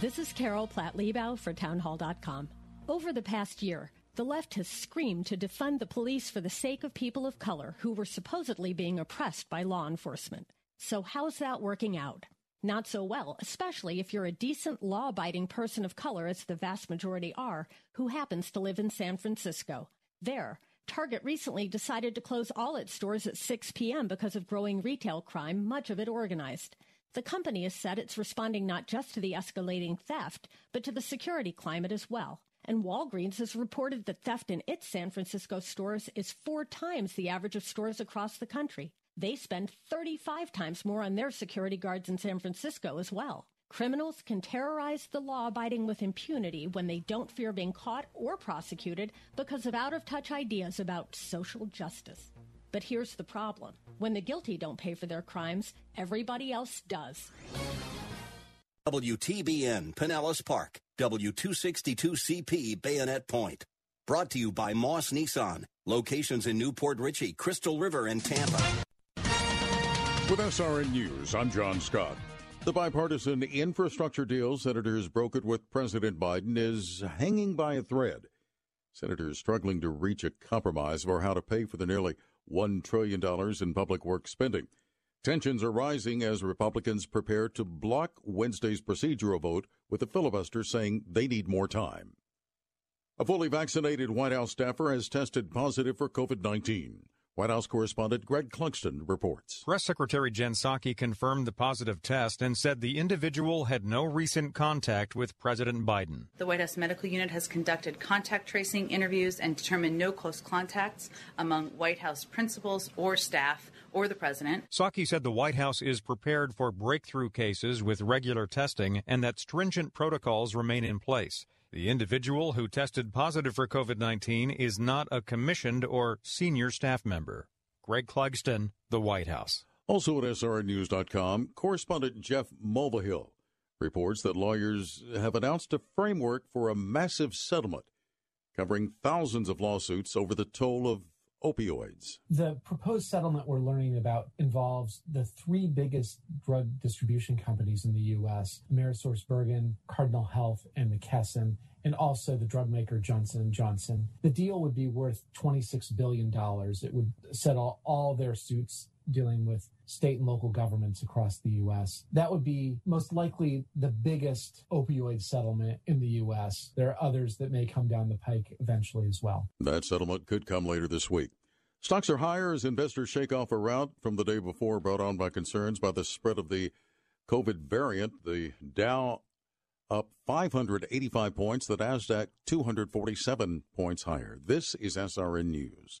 This is Carol Platt Liebau for Townhall.com. Over the past year, the left has screamed to defund the police for the sake of people of color who were supposedly being oppressed by law enforcement. So, how's that working out? Not so well, especially if you're a decent, law abiding person of color, as the vast majority are, who happens to live in San Francisco. There, Target recently decided to close all its stores at 6 p.m. because of growing retail crime, much of it organized. The company has said it's responding not just to the escalating theft, but to the security climate as well. And Walgreens has reported that theft in its San Francisco stores is four times the average of stores across the country. They spend 35 times more on their security guards in San Francisco as well. Criminals can terrorize the law abiding with impunity when they don't fear being caught or prosecuted because of out of touch ideas about social justice. But here's the problem when the guilty don't pay for their crimes, everybody else does. WTBN Pinellas Park, W262CP Bayonet Point. Brought to you by Moss Nissan. Locations in New Port Richey, Crystal River, and Tampa. With SRN News, I'm John Scott. The bipartisan infrastructure deal senators brokered with President Biden is hanging by a thread. Senators struggling to reach a compromise for how to pay for the nearly $1 trillion in public works spending. Tensions are rising as Republicans prepare to block Wednesday's procedural vote, with the filibuster saying they need more time. A fully vaccinated White House staffer has tested positive for COVID 19. White House correspondent Greg Clugston reports. Press Secretary Jen Psaki confirmed the positive test and said the individual had no recent contact with President Biden. The White House Medical Unit has conducted contact tracing interviews and determined no close contacts among White House principals or staff or the president. Psaki said the White House is prepared for breakthrough cases with regular testing and that stringent protocols remain in place. The individual who tested positive for COVID 19 is not a commissioned or senior staff member. Greg Clugston, The White House. Also at SRNews.com, correspondent Jeff Mulvihill reports that lawyers have announced a framework for a massive settlement covering thousands of lawsuits over the toll of opioids. The proposed settlement we're learning about involves the three biggest drug distribution companies in the U.S. AmerisourceBergen, Cardinal Health, and McKesson, and also the drug maker Johnson & Johnson. The deal would be worth $26 billion. It would settle all their suits dealing with state and local governments across the U.S. That would be most likely the biggest opioid settlement in the U.S. There are others that may come down the pike eventually as well. That settlement could come later this week. Stocks are higher as investors shake off a rout from the day before brought on by concerns by the spread of the COVID variant. The Dow up 585 points, the Nasdaq 247 points higher. This is SRN News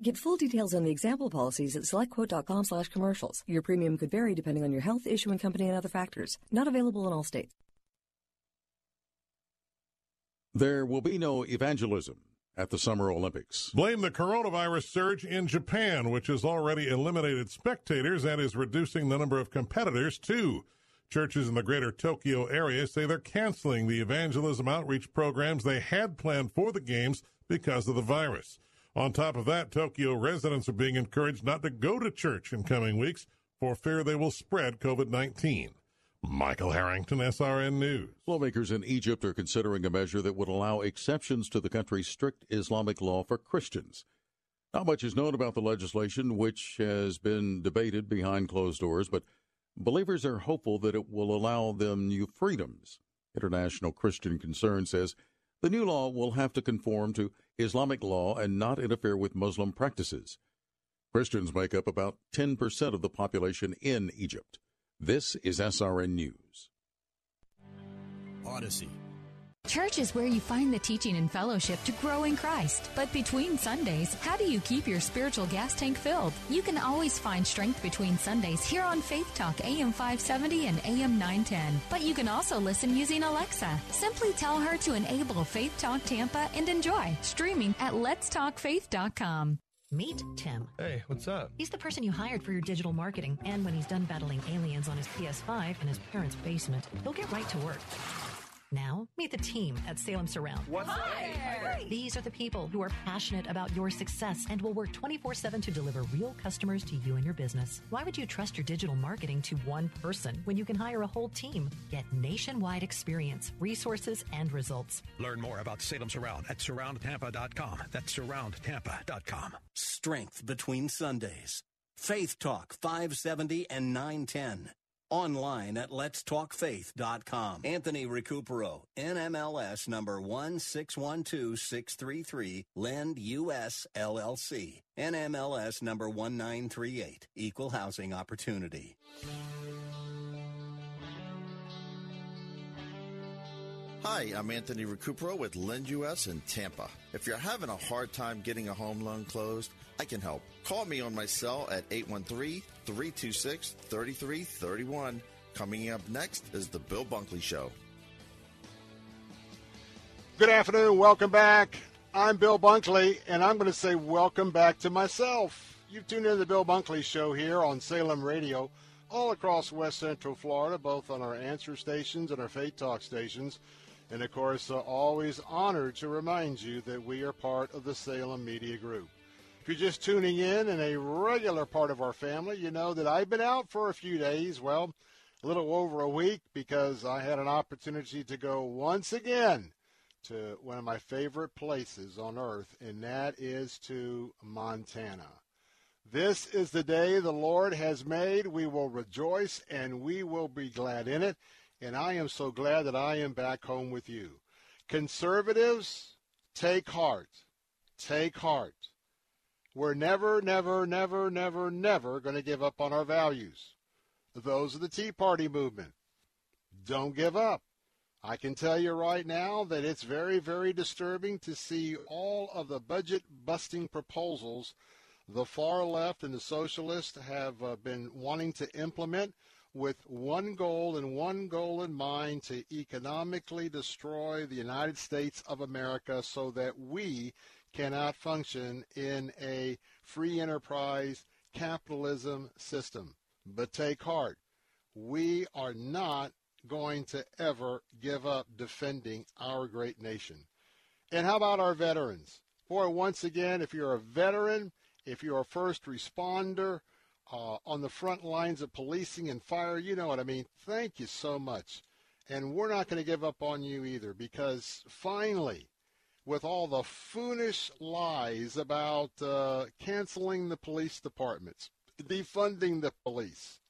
Get full details on the example policies at selectquote.com slash commercials. Your premium could vary depending on your health, issuing company, and other factors. Not available in all states. There will be no evangelism at the Summer Olympics. Blame the coronavirus surge in Japan, which has already eliminated spectators and is reducing the number of competitors too. Churches in the greater Tokyo area say they're canceling the evangelism outreach programs they had planned for the games because of the virus. On top of that, Tokyo residents are being encouraged not to go to church in coming weeks for fear they will spread COVID 19. Michael Harrington, SRN News. Lawmakers in Egypt are considering a measure that would allow exceptions to the country's strict Islamic law for Christians. Not much is known about the legislation, which has been debated behind closed doors, but believers are hopeful that it will allow them new freedoms. International Christian Concern says the new law will have to conform to Islamic law and not interfere with Muslim practices. Christians make up about 10% of the population in Egypt. This is SRN News. Odyssey. Church is where you find the teaching and fellowship to grow in Christ. But between Sundays, how do you keep your spiritual gas tank filled? You can always find strength between Sundays here on Faith Talk AM 570 and AM 910. But you can also listen using Alexa. Simply tell her to enable Faith Talk Tampa and enjoy streaming at letstalkfaith.com. Meet Tim. Hey, what's up? He's the person you hired for your digital marketing, and when he's done battling aliens on his PS5 in his parents' basement, he'll get right to work. Now, meet the team at Salem Surround. What's Hi. These are the people who are passionate about your success and will work 24 7 to deliver real customers to you and your business. Why would you trust your digital marketing to one person when you can hire a whole team? Get nationwide experience, resources, and results. Learn more about Salem Surround at surroundtampa.com. That's surroundtampa.com. Strength between Sundays. Faith Talk 570 and 910. Online at letstalkfaith.com. Anthony Recupero, NMLS number 1612633, Lend US LLC. NMLS number 1938, Equal Housing Opportunity. Hi, I'm Anthony Recupero with Lend US in Tampa. If you're having a hard time getting a home loan closed, I can help. Call me on my cell at 813 326 3331. Coming up next is The Bill Bunkley Show. Good afternoon. Welcome back. I'm Bill Bunkley, and I'm going to say welcome back to myself. You've tuned in to the Bill Bunkley Show here on Salem Radio, all across West Central Florida, both on our answer stations and our Faith Talk stations. And of course, uh, always honored to remind you that we are part of the Salem Media Group. If you're just tuning in and a regular part of our family, you know that I've been out for a few days, well, a little over a week, because I had an opportunity to go once again to one of my favorite places on earth, and that is to Montana. This is the day the Lord has made. We will rejoice and we will be glad in it. And I am so glad that I am back home with you. Conservatives, take heart. Take heart. We're never, never, never, never, never going to give up on our values. Those are the Tea Party movement. Don't give up. I can tell you right now that it's very, very disturbing to see all of the budget busting proposals the far left and the socialists have uh, been wanting to implement with one goal and one goal in mind to economically destroy the United States of America so that we cannot function in a free enterprise capitalism system. But take heart, we are not going to ever give up defending our great nation. And how about our veterans? Boy, once again, if you're a veteran, if you're a first responder, uh, on the front lines of policing and fire, you know what I mean. Thank you so much. And we're not going to give up on you either because finally, with all the foolish lies about uh, canceling the police departments, defunding the police,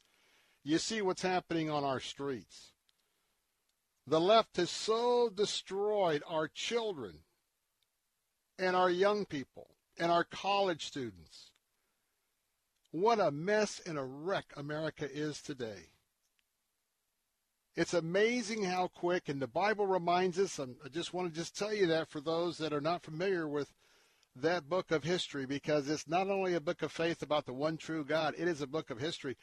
you see what's happening on our streets. The left has so destroyed our children and our young people and our college students what a mess and a wreck America is today. It's amazing how quick, and the Bible reminds us, I just want to just tell you that for those that are not familiar with that book of history because it's not only a book of faith about the one true God, it is a book of history.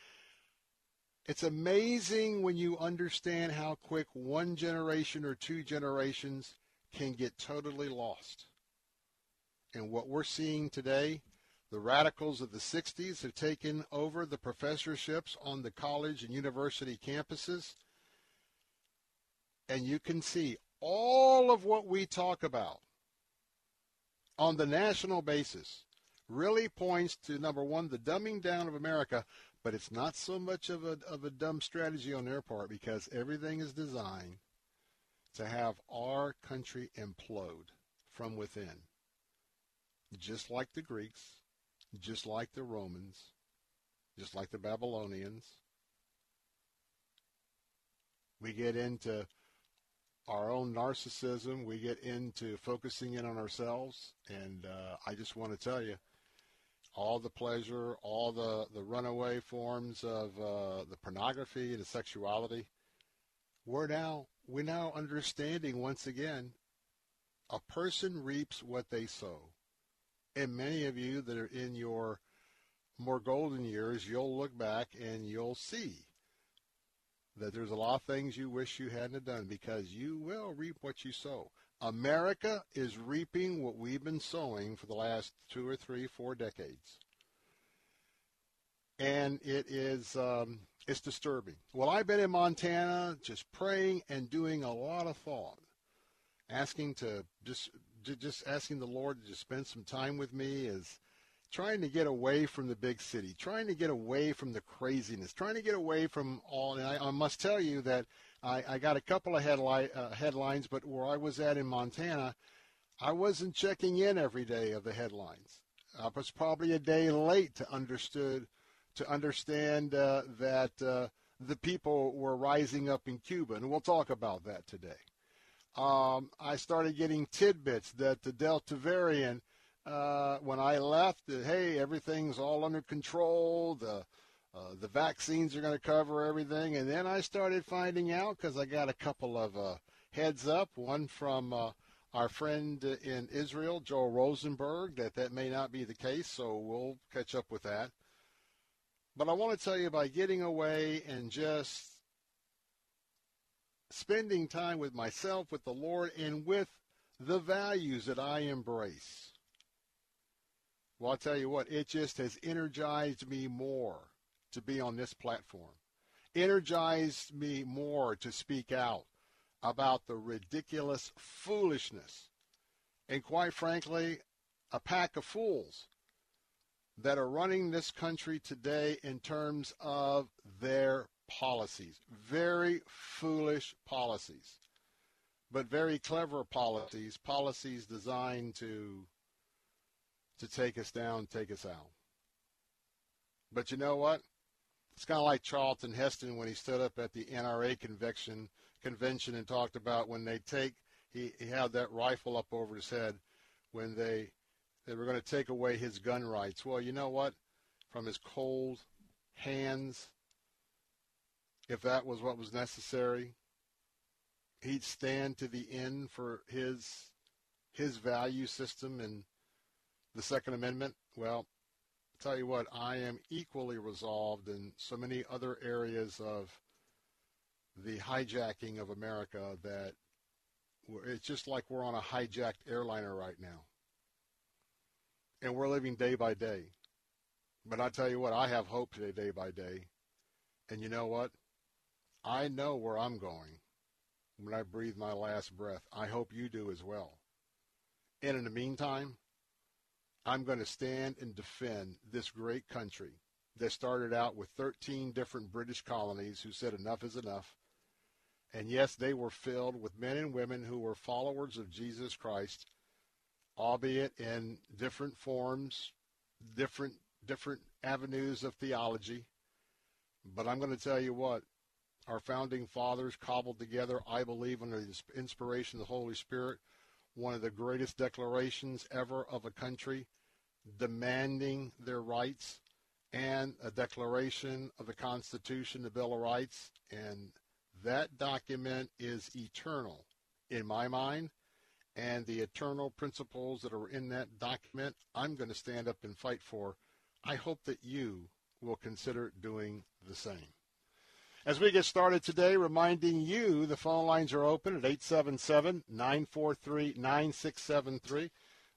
It's amazing when you understand how quick one generation or two generations can get totally lost. And what we're seeing today, the radicals of the 60s have taken over the professorships on the college and university campuses. And you can see all of what we talk about on the national basis really points to number one, the dumbing down of America, but it's not so much of a, of a dumb strategy on their part because everything is designed to have our country implode from within. Just like the Greeks, just like the Romans, just like the Babylonians. We get into our own narcissism. We get into focusing in on ourselves. And uh, I just want to tell you, all the pleasure, all the, the runaway forms of uh, the pornography and the sexuality, we're now we're now understanding once again, a person reaps what they sow. And many of you that are in your more golden years, you'll look back and you'll see that there's a lot of things you wish you hadn't done because you will reap what you sow. America is reaping what we've been sowing for the last two or three, four decades. And it is, um, it's disturbing. Well, I've been in Montana just praying and doing a lot of thought, asking to just, just asking the Lord to just spend some time with me as trying to get away from the big city, trying to get away from the craziness, trying to get away from all. And I, I must tell you that I, I got a couple of headline, uh, headlines, but where I was at in Montana, I wasn't checking in every day of the headlines. I was probably a day late to understood to understand uh, that uh, the people were rising up in Cuba, and we'll talk about that today. Um, I started getting tidbits that the Delta variant uh, when I left that hey everything's all under control. The uh, the vaccines are going to cover everything, and then I started finding out because I got a couple of uh, heads up. One from uh, our friend in Israel, Joel Rosenberg, that that may not be the case. So we'll catch up with that. But I want to tell you by getting away and just spending time with myself, with the Lord, and with the values that I embrace well, I'll tell you what, it just has energized me more to be on this platform, energized me more to speak out about the ridiculous foolishness and, quite frankly, a pack of fools that are running this country today in terms of their policies. Very foolish policies, but very clever policies, policies designed to to take us down, take us out. But you know what? It's kind of like Charlton Heston when he stood up at the NRA convention convention and talked about when they take he, he had that rifle up over his head when they they were going to take away his gun rights. Well, you know what? From his cold hands, if that was what was necessary, he'd stand to the end for his his value system and the Second Amendment, well, I'll tell you what, I am equally resolved in so many other areas of the hijacking of America that it's just like we're on a hijacked airliner right now. And we're living day by day. But I tell you what, I have hope today, day by day. And you know what? I know where I'm going when I breathe my last breath. I hope you do as well. And in the meantime, I'm going to stand and defend this great country that started out with 13 different British colonies who said enough is enough. And yes, they were filled with men and women who were followers of Jesus Christ, albeit in different forms, different different avenues of theology. But I'm going to tell you what, our founding fathers cobbled together, I believe, under the inspiration of the Holy Spirit, one of the greatest declarations ever of a country demanding their rights and a declaration of the Constitution, the Bill of Rights, and that document is eternal in my mind, and the eternal principles that are in that document, I'm going to stand up and fight for. I hope that you will consider doing the same. As we get started today, reminding you the phone lines are open at 877 943 9673.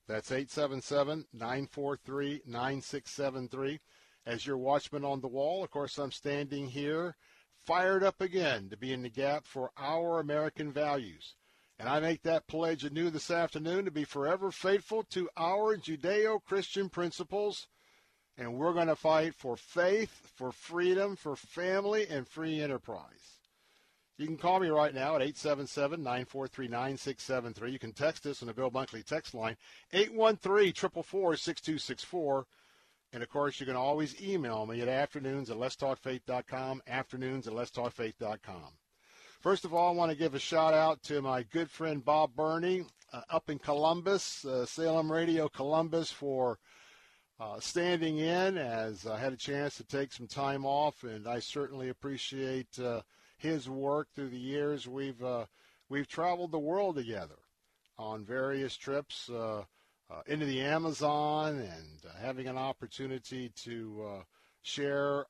That's 877 943 9673. As your watchman on the wall, of course, I'm standing here fired up again to be in the gap for our American values. And I make that pledge anew this afternoon to be forever faithful to our Judeo Christian principles. And we're going to fight for faith, for freedom, for family, and free enterprise. You can call me right now at 877 943 9673. You can text us on the Bill Bunkley text line, 813 444 6264. And of course, you can always email me at afternoons at letstalkfaith.com, afternoons at letstalkfaith.com. First of all, I want to give a shout out to my good friend Bob Burney uh, up in Columbus, uh, Salem Radio Columbus, for uh, standing in as I had a chance to take some time off, and I certainly appreciate uh, his work through the years. We've uh, we've traveled the world together on various trips uh, into the Amazon and having an opportunity to share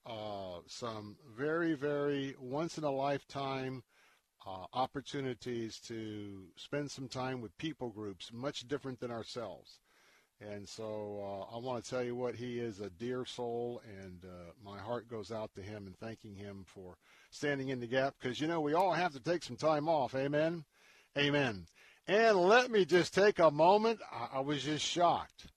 some very, very once in a lifetime uh, opportunities to spend some time with people groups much different than ourselves. And so uh, I want to tell you what, he is a dear soul, and uh, my heart goes out to him and thanking him for standing in the gap because, you know, we all have to take some time off. Amen? Amen. And let me just take a moment. I, I was just shocked.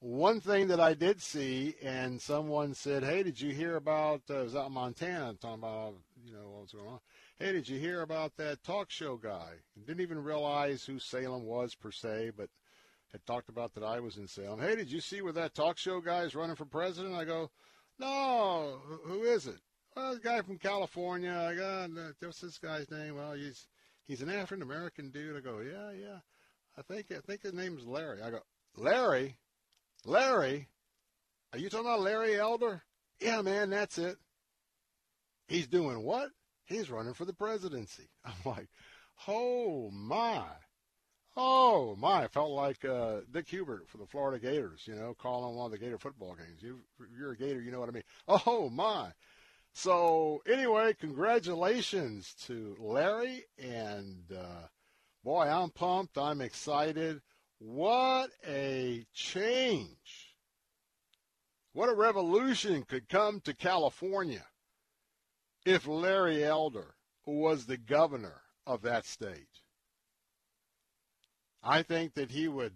One thing that I did see, and someone said, hey, did you hear about, uh, it was out in Montana, talking about, you know, what was going on hey, did you hear about that talk show guy? Didn't even realize who Salem was per se, but had talked about that I was in Salem. Hey, did you see where that talk show guy is running for president? I go, no, who is it? Well, the guy from California. I go, oh, what's this guy's name? Well, he's he's an African American dude. I go, yeah, yeah. I think I think his name's Larry. I go, Larry, Larry. Are you talking about Larry Elder? Yeah, man, that's it. He's doing what? he's running for the presidency. I'm like, oh my. Oh my! I felt like uh, Mick Hubert for the Florida Gators, you know, calling one of the Gator football games. You, you're a Gator, you know what I mean. Oh my! So anyway, congratulations to Larry, and uh, boy, I'm pumped. I'm excited. What a change! What a revolution could come to California if Larry Elder was the governor of that state. I think that he would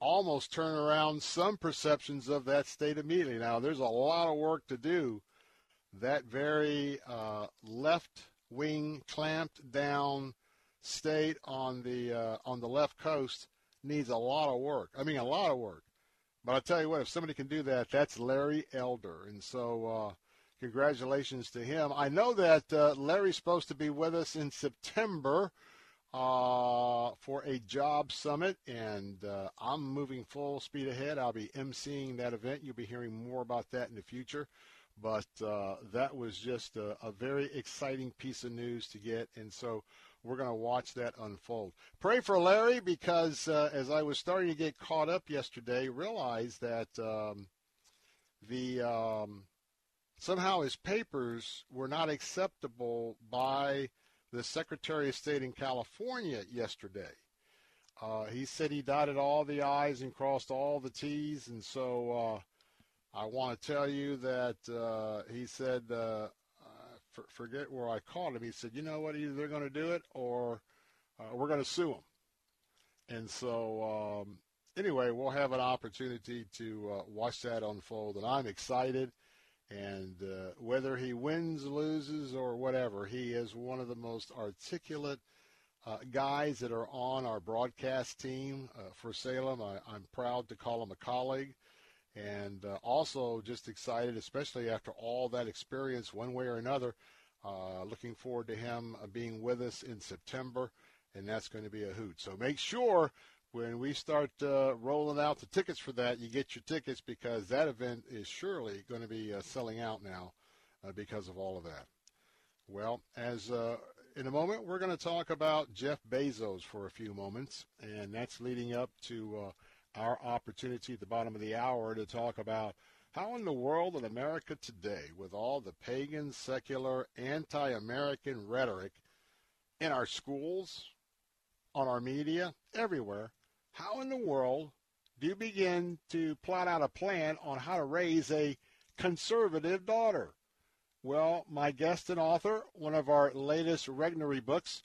almost turn around some perceptions of that state immediately. Now, there's a lot of work to do. That very uh, left wing, clamped down state on the uh, on the left coast needs a lot of work. I mean, a lot of work. But I tell you what, if somebody can do that, that's Larry Elder. And so uh, congratulations to him. I know that uh, Larry's supposed to be with us in September uh, for a job summit, and uh, I'm moving full speed ahead. I'll be emceeing that event. You'll be hearing more about that in the future. But uh, that was just a, a very exciting piece of news to get, and so we're going to watch that unfold. Pray for Larry because uh, as I was starting to get caught up yesterday, realized that um, the um, somehow his papers were not acceptable by the Secretary of State in California yesterday. Uh, he said he dotted all the I's and crossed all the T's, and so uh, I want to tell you that uh, he said, uh, for, forget where I caught him. He said, you know what, either they're going to do it or uh, we're going to sue them. And so, um, anyway, we'll have an opportunity to uh, watch that unfold, and I'm excited. And uh, whether he wins, loses, or whatever, he is one of the most articulate uh, guys that are on our broadcast team uh, for Salem. I, am proud to call him a colleague. And uh, also just excited, especially after all that experience, one way or another. Uh, looking forward to him uh, being with us in September, and that's going to be a hoot. So make sure when we start uh, rolling out the tickets for that, you get your tickets because that event is surely going to be uh, selling out now uh, because of all of that. Well, as uh, in a moment, we're going to talk about Jeff Bezos for a few moments, and that's leading up to uh, our opportunity at the bottom of the hour to talk about how in the world in America today, with all the pagan, secular, anti-American rhetoric in our schools, on our media, everywhere, how in the world do you begin to plot out a plan on how to raise a conservative daughter? Well, my guest and author, one of our latest Regnery books,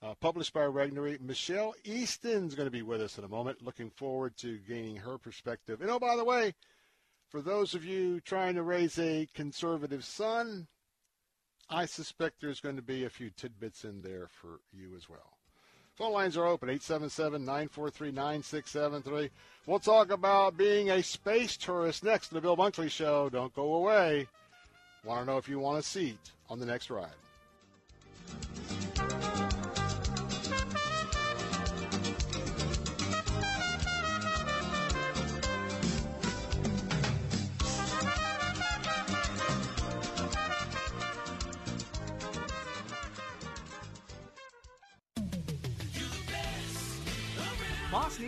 uh, published by Regnery, Michelle Easton's going to be with us in a moment. Looking forward to gaining her perspective. And oh, by the way, for those of you trying to raise a conservative son, I suspect there's going to be a few tidbits in there for you as well. Phone lines are open 877 943 9673. We'll talk about being a space tourist next to the Bill Bunkley Show. Don't go away. Want to know if you want a seat on the next ride.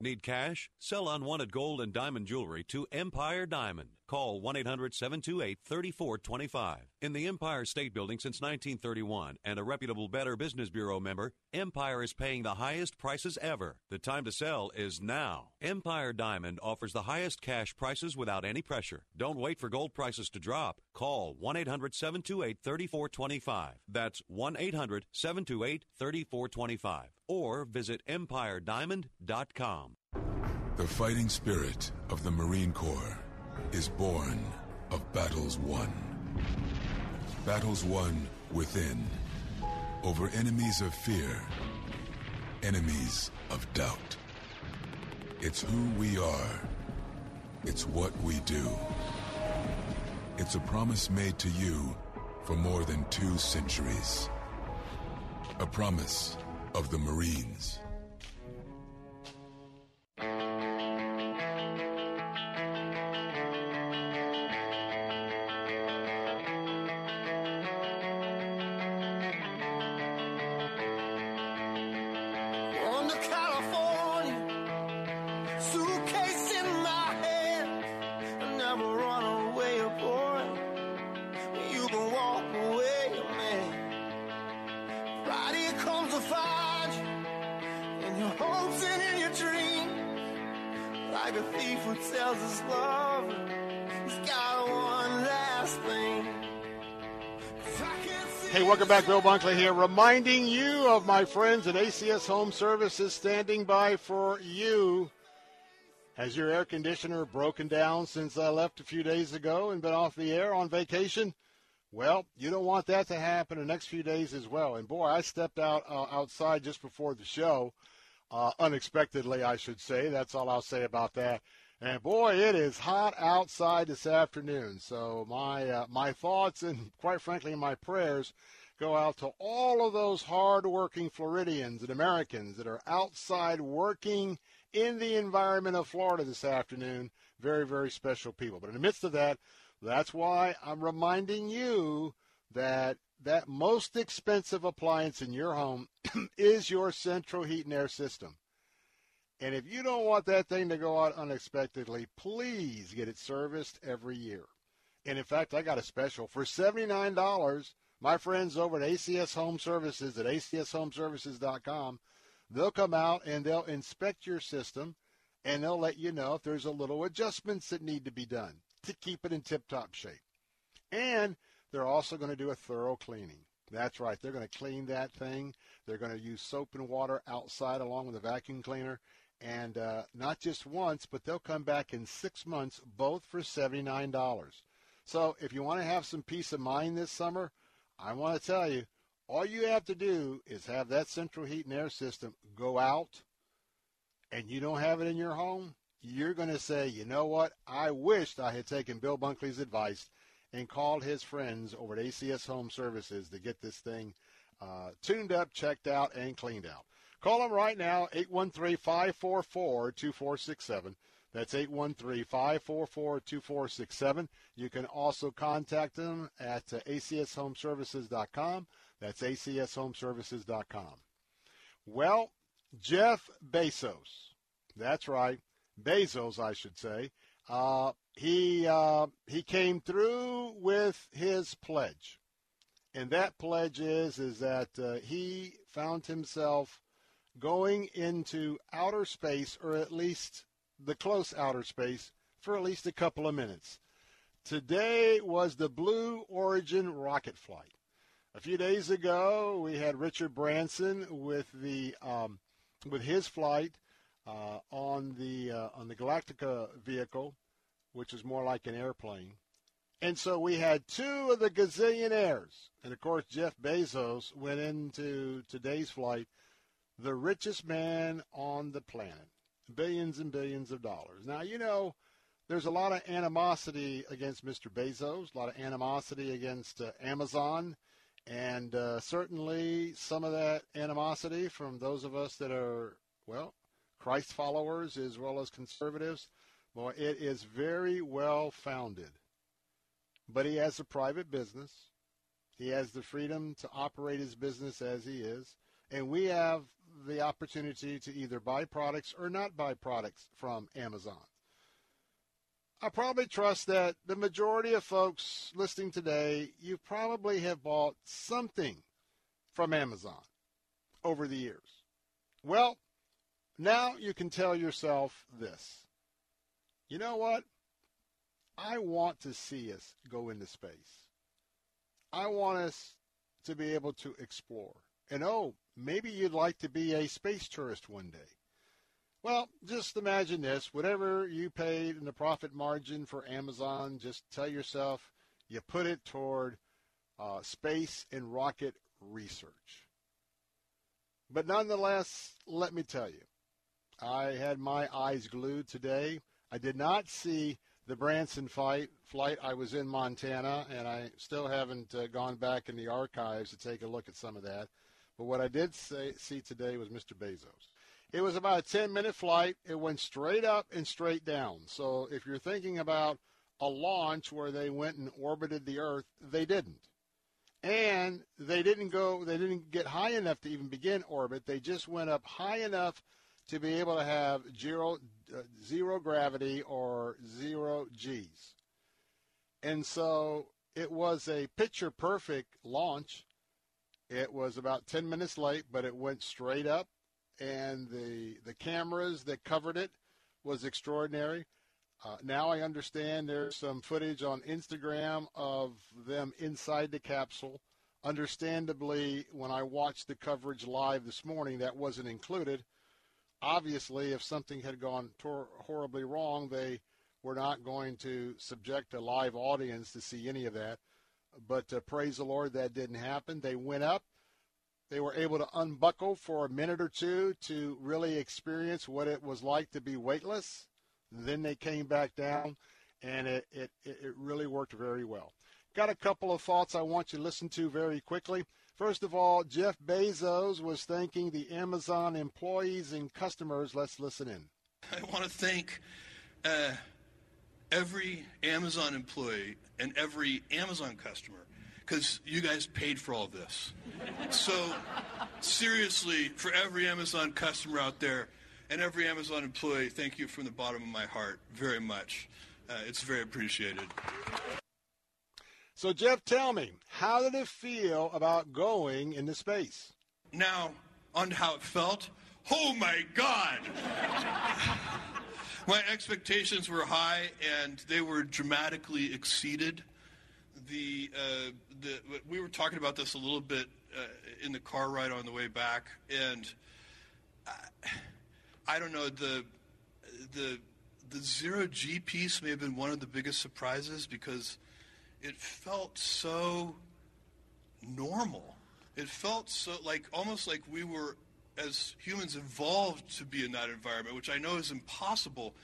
Need cash? Sell unwanted gold and diamond jewelry to Empire Diamond. Call 1 800 728 3425. In the Empire State Building since 1931 and a reputable Better Business Bureau member, Empire is paying the highest prices ever. The time to sell is now. Empire Diamond offers the highest cash prices without any pressure. Don't wait for gold prices to drop. Call 1 800 728 3425. That's 1 800 728 3425. Or visit EmpireDiamond.com. The fighting spirit of the Marine Corps is born of battles won. Battles won within, over enemies of fear, enemies of doubt. It's who we are. It's what we do. It's a promise made to you for more than two centuries. A promise of the Marines. Back. Bill Bunkley here, reminding you of my friends at ACS Home Services standing by for you. Has your air conditioner broken down since I left a few days ago and been off the air on vacation? Well, you don't want that to happen the next few days as well. And boy, I stepped out uh, outside just before the show, uh, unexpectedly, I should say. That's all I'll say about that. And boy, it is hot outside this afternoon. So my uh, my thoughts and quite frankly my prayers go out to all of those hard-working Floridians and Americans that are outside working in the environment of Florida this afternoon. Very very special people. But in the midst of that, that's why I'm reminding you that that most expensive appliance in your home is your central heat and air system. And if you don't want that thing to go out unexpectedly, please get it serviced every year. And in fact, I got a special for $79. My friends over at ACS Home Services at acshomeservices.com, They'll come out and they'll inspect your system and they'll let you know if there's a little adjustments that need to be done to keep it in tip-top shape. And they're also going to do a thorough cleaning. That's right. They're going to clean that thing. They're going to use soap and water outside along with a vacuum cleaner. And uh, not just once, but they'll come back in six months, both for $79. So if you want to have some peace of mind this summer, I want to tell you, all you have to do is have that central heat and air system go out and you don't have it in your home, you're going to say, you know what? I wished I had taken Bill Bunkley's advice and called his friends over at ACS Home Services to get this thing uh, tuned up, checked out, and cleaned out. Call them right now, 813-544-2467. That's 813-544-2467. You can also contact them at uh, acshomeservices.com. That's acshomeservices.com. Well, Jeff Bezos, that's right, Bezos, I should say, uh, he uh, he came through with his pledge, and that pledge is is that uh, he found himself going into outer space, or at least the close outer space, for at least a couple of minutes. Today was the Blue Origin rocket flight. A few days ago, we had Richard Branson with the um, with his flight uh, on the uh, on the Galactica vehicle, which is more like an airplane. And so we had two of the gazillionaires, and of course Jeff Bezos went into today's flight, the richest man on the planet, billions and billions of dollars. Now you know. There's a lot of animosity against Mr. Bezos, a lot of animosity against uh, Amazon, and uh, certainly some of that animosity from those of us that are, well, Christ followers as well as conservatives, well, it is very well founded. But he has a private business. He has the freedom to operate his business as he is. And we have the opportunity to either buy products or not buy products from Amazon. I probably trust that the majority of folks listening today, you probably have bought something from Amazon over the years. Well, now you can tell yourself this. You know what? I want to see us go into space. I want us to be able to explore. And oh, maybe you'd like to be a space tourist one day. Well, just imagine this. Whatever you paid in the profit margin for Amazon, just tell yourself you put it toward uh, space and rocket research. But nonetheless, let me tell you, I had my eyes glued today. I did not see the Branson fight flight. I was in Montana, and I still haven't uh, gone back in the archives to take a look at some of that. But what I did say, see today was Mr. Bezos. It was about a 10 minute flight. It went straight up and straight down. So if you're thinking about a launch where they went and orbited the Earth, they didn't. And they didn't go, they didn't get high enough to even begin orbit. They just went up high enough to be able to have zero, uh, zero gravity or zero G's. And so it was a picture perfect launch. It was about 10 minutes late, but it went straight up and the the cameras that covered it was extraordinary. Uh, now I understand there's some footage on Instagram of them inside the capsule. Understandably, when I watched the coverage live this morning, that wasn't included. Obviously, if something had gone tor- horribly wrong, they were not going to subject a live audience to see any of that. But uh, praise the Lord, that didn't happen. They went up. They were able to unbuckle for a minute or two to really experience what it was like to be weightless. Then they came back down, and it, it, it really worked very well. Got a couple of thoughts I want you to listen to very quickly. First of all, Jeff Bezos was thanking the Amazon employees and customers. Let's listen in. I want to thank uh, every Amazon employee and every Amazon customer because you guys paid for all of this. So, seriously, for every Amazon customer out there and every Amazon employee, thank you from the bottom of my heart very much. Uh, it's very appreciated. So, Jeff, tell me, how did it feel about going into space? Now, on how it felt. oh my God. My expectations were high and they were dramatically exceeded. The, uh, the we were talking about this a little bit uh, in the car ride on the way back, and I, I don't know the the the zero G piece may have been one of the biggest surprises because it felt so normal. It felt so like almost like we were as humans evolved to be in that environment, which I know is impossible,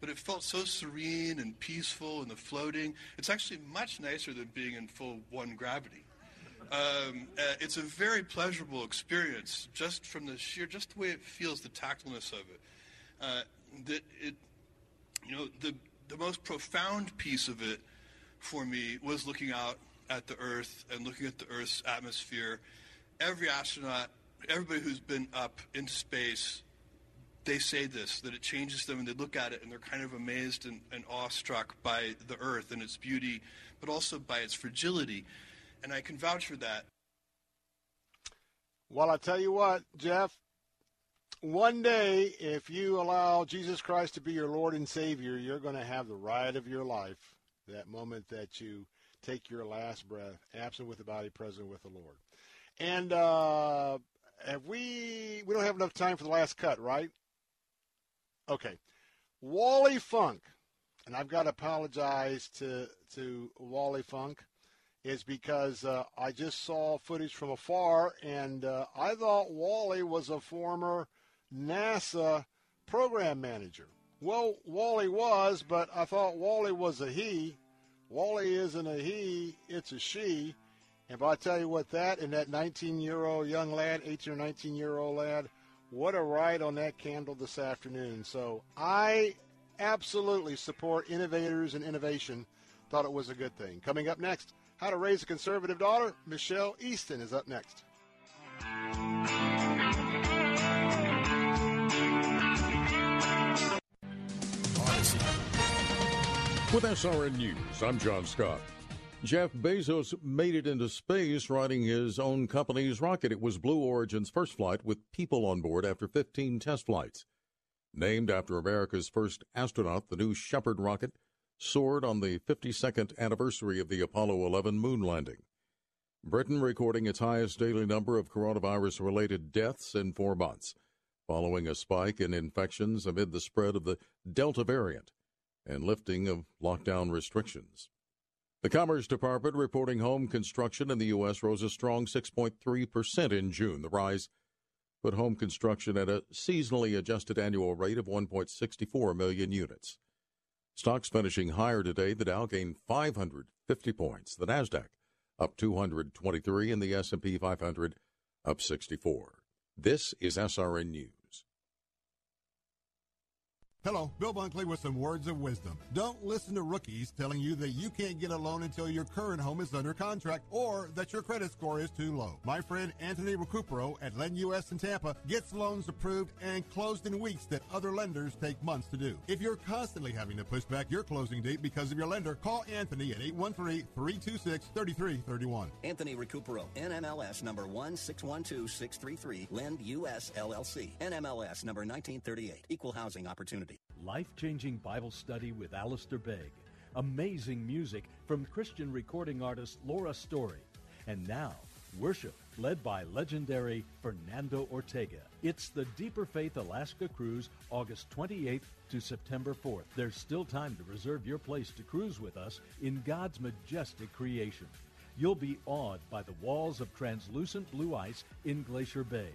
but it felt so serene and peaceful and the floating. It's actually much nicer than being in full one gravity. Um, uh, it's a very pleasurable experience just from the sheer, just the way it feels, the tactfulness of it. Uh, that it, you know, the the most profound piece of it for me was looking out at the Earth and looking at the Earth's atmosphere. Every astronaut, everybody who's been up into space, they say this that it changes them, and they look at it and they're kind of amazed and, and awestruck by the Earth and its beauty, but also by its fragility. And I can vouch for that. Well, I tell you what, Jeff, one day, if you allow Jesus Christ to be your Lord and Savior, you're going to have the ride of your life. That moment that you take your last breath, absent with the body, present with the Lord. And uh, have we? We don't have enough time for the last cut, right? Okay. Wally Funk, and I've got to apologize to to Wally Funk, is because uh, I just saw footage from afar, and uh, I thought Wally was a former NASA program manager. Well, Wally was, but I thought Wally was a he. Wally isn't a he, it's a she. And if I tell you what that and that 19 year old young lad, 18 or 19 year old lad, what a ride on that candle this afternoon. So I absolutely support innovators and innovation. Thought it was a good thing. Coming up next, how to raise a conservative daughter. Michelle Easton is up next. With SRN News, I'm John Scott. Jeff Bezos made it into space riding his own company's rocket. It was Blue Origin's first flight with people on board after 15 test flights. Named after America's first astronaut, the new Shepard rocket soared on the 52nd anniversary of the Apollo 11 moon landing. Britain recording its highest daily number of coronavirus related deaths in four months, following a spike in infections amid the spread of the Delta variant and lifting of lockdown restrictions. The Commerce Department reporting home construction in the U.S. rose a strong 6.3% in June. The rise put home construction at a seasonally adjusted annual rate of 1.64 million units. Stocks finishing higher today. The Dow gained 550 points. The Nasdaq up 223 and the S&P 500 up 64. This is SRN News. Hello, Bill Bunkley with some words of wisdom. Don't listen to rookies telling you that you can't get a loan until your current home is under contract or that your credit score is too low. My friend Anthony Recupero at Lend US in Tampa gets loans approved and closed in weeks that other lenders take months to do. If you're constantly having to push back your closing date because of your lender, call Anthony at 813-326-3331. Anthony Recupero, NMLS number 1612633, Lend US LLC, NMLS number 1938, Equal Housing Opportunity. Life changing Bible study with Alistair Begg. Amazing music from Christian recording artist Laura Story. And now, worship led by legendary Fernando Ortega. It's the Deeper Faith Alaska Cruise, August 28th to September 4th. There's still time to reserve your place to cruise with us in God's majestic creation. You'll be awed by the walls of translucent blue ice in Glacier Bay.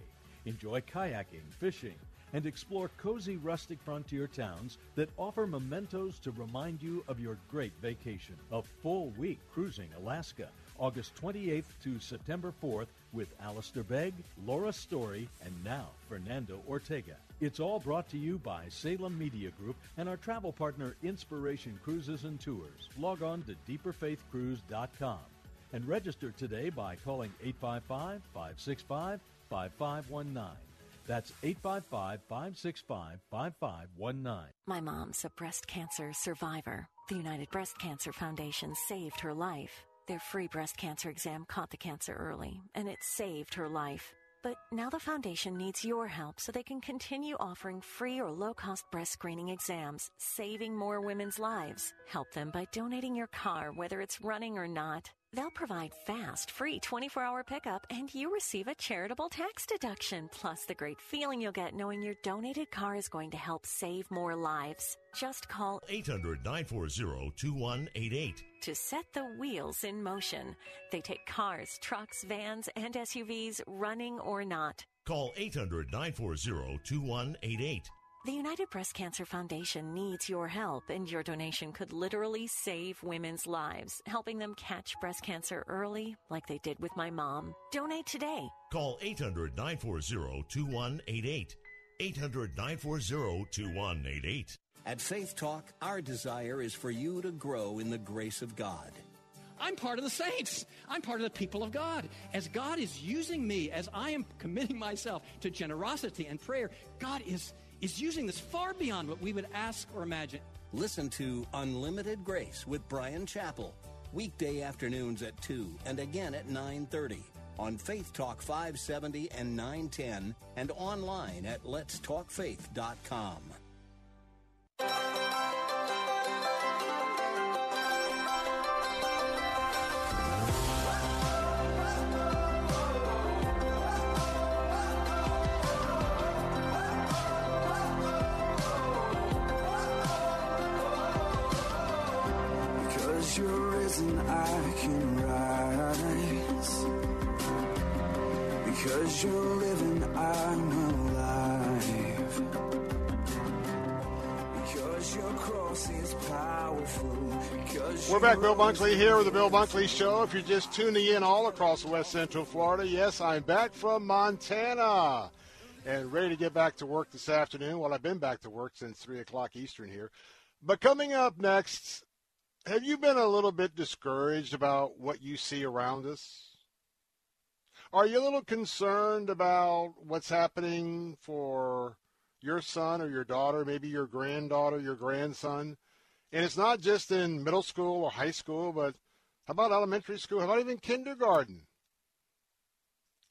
Enjoy kayaking, fishing, and explore cozy rustic frontier towns that offer mementos to remind you of your great vacation. A full week cruising Alaska, August 28th to September 4th with Alistair Begg, Laura Story, and now Fernando Ortega. It's all brought to you by Salem Media Group and our travel partner Inspiration Cruises and Tours. Log on to deeperfaithcruise.com and register today by calling 855 565 5519. That's 855 565 5519. My mom's a breast cancer survivor. The United Breast Cancer Foundation saved her life. Their free breast cancer exam caught the cancer early, and it saved her life. But now the foundation needs your help so they can continue offering free or low cost breast screening exams, saving more women's lives. Help them by donating your car, whether it's running or not. They'll provide fast, free 24 hour pickup and you receive a charitable tax deduction, plus the great feeling you'll get knowing your donated car is going to help save more lives. Just call 800 940 2188 to set the wheels in motion. They take cars, trucks, vans, and SUVs, running or not. Call 800 940 2188. The United Breast Cancer Foundation needs your help, and your donation could literally save women's lives, helping them catch breast cancer early, like they did with my mom. Donate today. Call 800 940 2188. 800 940 2188. At Faith Talk, our desire is for you to grow in the grace of God. I'm part of the saints. I'm part of the people of God. As God is using me, as I am committing myself to generosity and prayer, God is is using this far beyond what we would ask or imagine. Listen to Unlimited Grace with Bryan Chapell, weekday afternoons at 2 and again at 9:30 on Faith Talk 570 and 910 and online at letstalkfaith.com. We're back, Bill Bunkley here with the Bill Bunkley Show. If you're just tuning in all across West Central Florida, yes, I'm back from Montana and ready to get back to work this afternoon. Well, I've been back to work since 3 o'clock Eastern here. But coming up next, have you been a little bit discouraged about what you see around us? Are you a little concerned about what's happening for your son or your daughter, maybe your granddaughter, your grandson? And it's not just in middle school or high school, but how about elementary school? How about even kindergarten?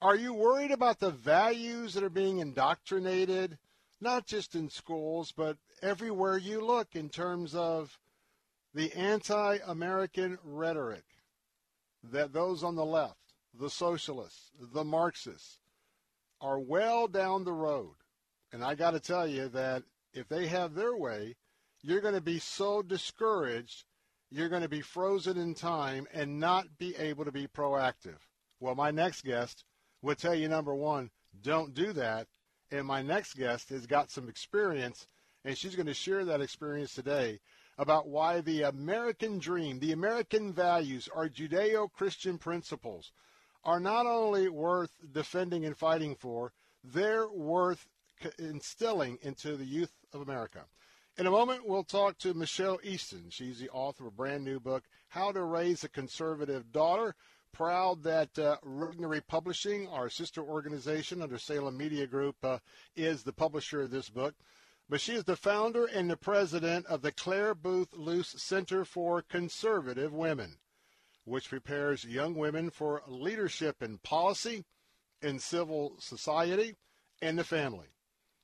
Are you worried about the values that are being indoctrinated, not just in schools, but everywhere you look in terms of the anti American rhetoric that those on the left, the socialists, the Marxists, are well down the road? And I got to tell you that if they have their way, you're going to be so discouraged, you're going to be frozen in time and not be able to be proactive. Well, my next guest will tell you number one, don't do that. And my next guest has got some experience, and she's going to share that experience today about why the American dream, the American values, our Judeo Christian principles are not only worth defending and fighting for, they're worth instilling into the youth of America. In a moment, we'll talk to Michelle Easton. She's the author of a brand new book, How to Raise a Conservative Daughter. Proud that uh, Publishing, our sister organization under Salem Media Group, uh, is the publisher of this book. But she is the founder and the president of the Clare Boothe Luce Center for Conservative Women, which prepares young women for leadership in policy, in civil society, and the family.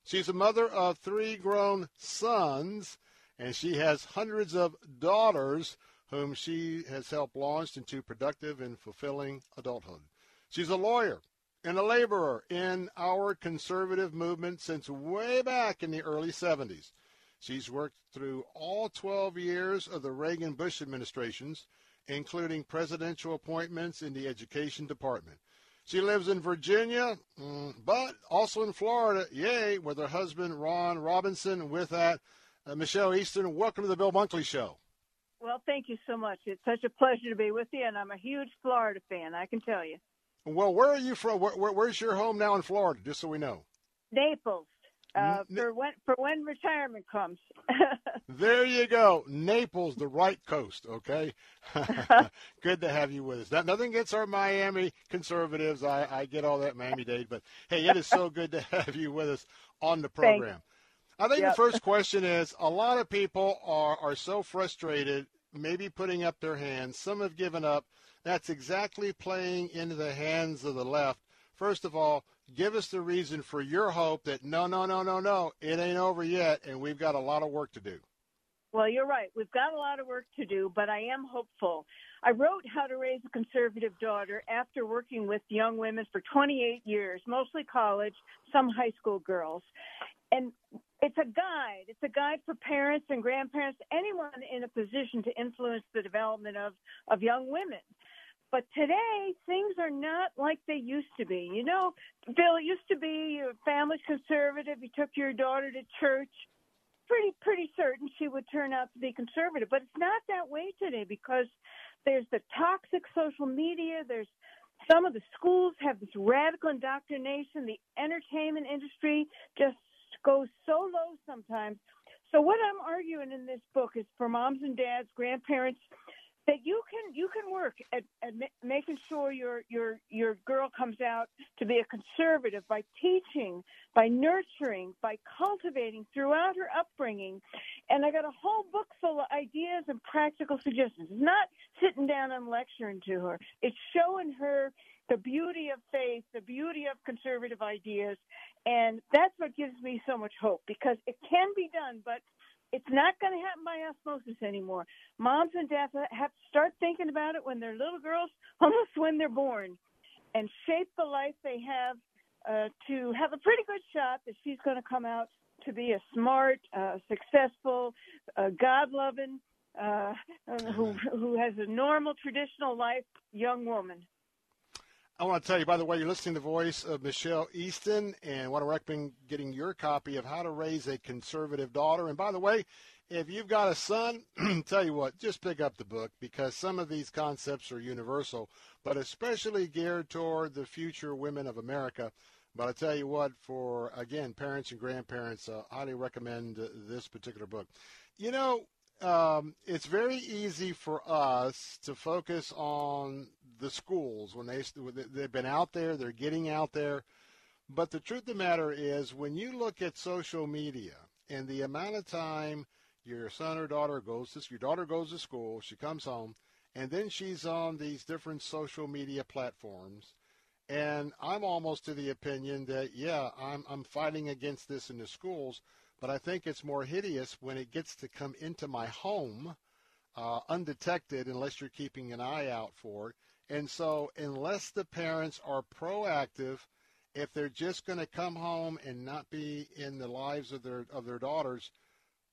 She's a mother of three grown sons, and she has hundreds of daughters whom she has helped launch into productive and fulfilling adulthood. She's a lawyer and a laborer in our conservative movement since way back in the early 70s. She's worked through all 12 years of the Reagan Bush administrations, including presidential appointments in the education department. She lives in Virginia, mm, but also in Florida, yay, with her husband, Ron Robinson. With that, uh, Michelle Easton, welcome to the Bill Bunkley Show. Well, thank you so much. It's such a pleasure to be with you, and I'm a huge Florida fan, I can tell you. Well, where are you from? Where, where, where's your home now in Florida, just so we know? Naples. Uh, for when for when retirement comes. there you go, Naples, the right coast. Okay, good to have you with us. Not, nothing against our Miami conservatives. I, I get all that Miami Dade, but hey, it is so good to have you with us on the program. I think yep. the first question is: a lot of people are are so frustrated, maybe putting up their hands. Some have given up. That's exactly playing into the hands of the left. First of all, give us the reason for your hope that no, no, no, no, no, it ain't over yet, and we've got a lot of work to do. Well, you're right. We've got a lot of work to do, but I am hopeful. I wrote How to Raise a Conservative Daughter after working with young women for 28 years, mostly college, some high school girls. And it's a guide. It's a guide for parents and grandparents, anyone in a position to influence the development of, of young women. But today, things are not like they used to be. You know, Bill, it used to be your family's conservative. You took your daughter to church pretty pretty certain she would turn out to be conservative. But it's not that way today because there's the toxic social media. There's some of the schools have this radical indoctrination. The entertainment industry just goes so low sometimes. So what I'm arguing in this book is for moms and dads, grandparents, that you can you can work at, at making sure your your your girl comes out to be a conservative by teaching, by nurturing, by cultivating throughout her upbringing. And I got a whole book full of ideas and practical suggestions. It's not sitting down and lecturing to her. It's showing her the beauty of faith, the beauty of conservative ideas, and that's what gives me so much hope because it can be done, but it's not going to happen by osmosis anymore. Moms and dads have to start thinking about it when they're little girls, almost when they're born, and shape the life they have uh, to have a pretty good shot that she's going to come out to be a smart, uh, successful, uh, God-loving, uh, who who has a normal, traditional life young woman. I want to tell you, by the way, you're listening to the voice of Michelle Easton, and want to recommend getting your copy of How to Raise a Conservative Daughter. And by the way, if you've got a son, tell you what, just pick up the book because some of these concepts are universal, but especially geared toward the future women of America. But I tell you what, for again, parents and grandparents, uh, highly recommend this particular book. You know, um, it's very easy for us to focus on the schools when they they've been out there, they're getting out there. But the truth of the matter is, when you look at social media and the amount of time your son or daughter goes to your daughter goes to school, she comes home, and then she's on these different social media platforms. And I'm almost to the opinion that yeah, I'm I'm fighting against this in the schools, but I think it's more hideous when it gets to come into my home uh, undetected unless you're keeping an eye out for it. And so, unless the parents are proactive, if they're just going to come home and not be in the lives of their of their daughters,